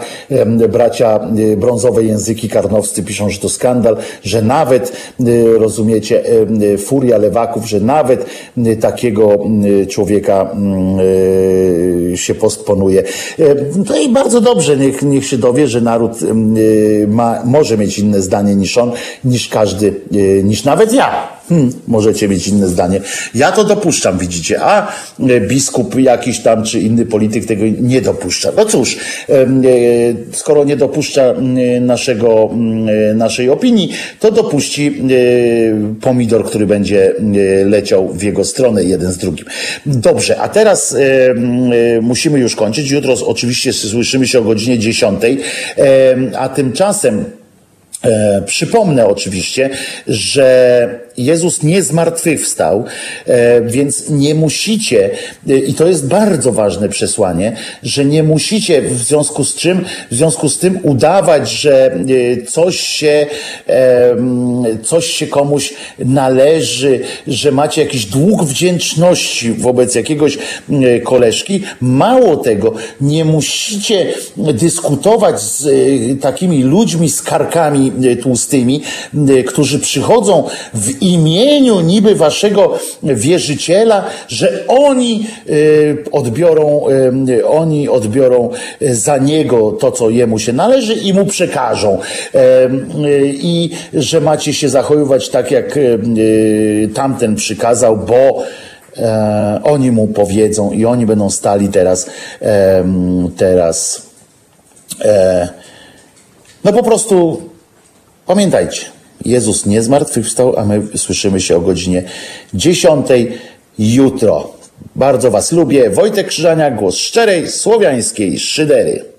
bracia brązowe języki karnowscy piszą, że to skandal, że nawet, rozumiecie, furia lewaków, że nawet takiego człowieka się postponuje E, no i bardzo dobrze, niech, niech się dowie, że naród e, ma, może mieć inne zdanie niż on, niż każdy, e, niż nawet ja. Hmm, możecie mieć inne zdanie. Ja to dopuszczam, widzicie, a biskup jakiś tam czy inny polityk tego nie dopuszcza. No cóż, skoro nie dopuszcza naszego, naszej opinii, to dopuści pomidor, który będzie leciał w jego stronę jeden z drugim. Dobrze, a teraz musimy już kończyć. Jutro oczywiście słyszymy się o godzinie 10, a tymczasem E, przypomnę oczywiście, że Jezus nie zmartwychwstał, e, więc nie musicie, e, i to jest bardzo ważne przesłanie, że nie musicie w związku z czym, w związku z tym udawać, że e, coś się, coś się komuś należy, że macie jakiś dług wdzięczności wobec jakiegoś koleżki. Mało tego, nie musicie dyskutować z takimi ludźmi z karkami tłustymi, którzy przychodzą w imieniu niby waszego wierzyciela, że oni e, odbiorą, oni odbiorą za niego to, co jemu się należy i mu przekażą. I że macie się zachowywać tak, jak tamten przykazał, bo oni mu powiedzą i oni będą stali teraz, teraz, no po prostu Pamiętajcie, Jezus nie zmartwychwstał, a my słyszymy się o godzinie 10 jutro. Bardzo Was lubię. Wojtek Krzyżania, głos szczerej, słowiańskiej szydery.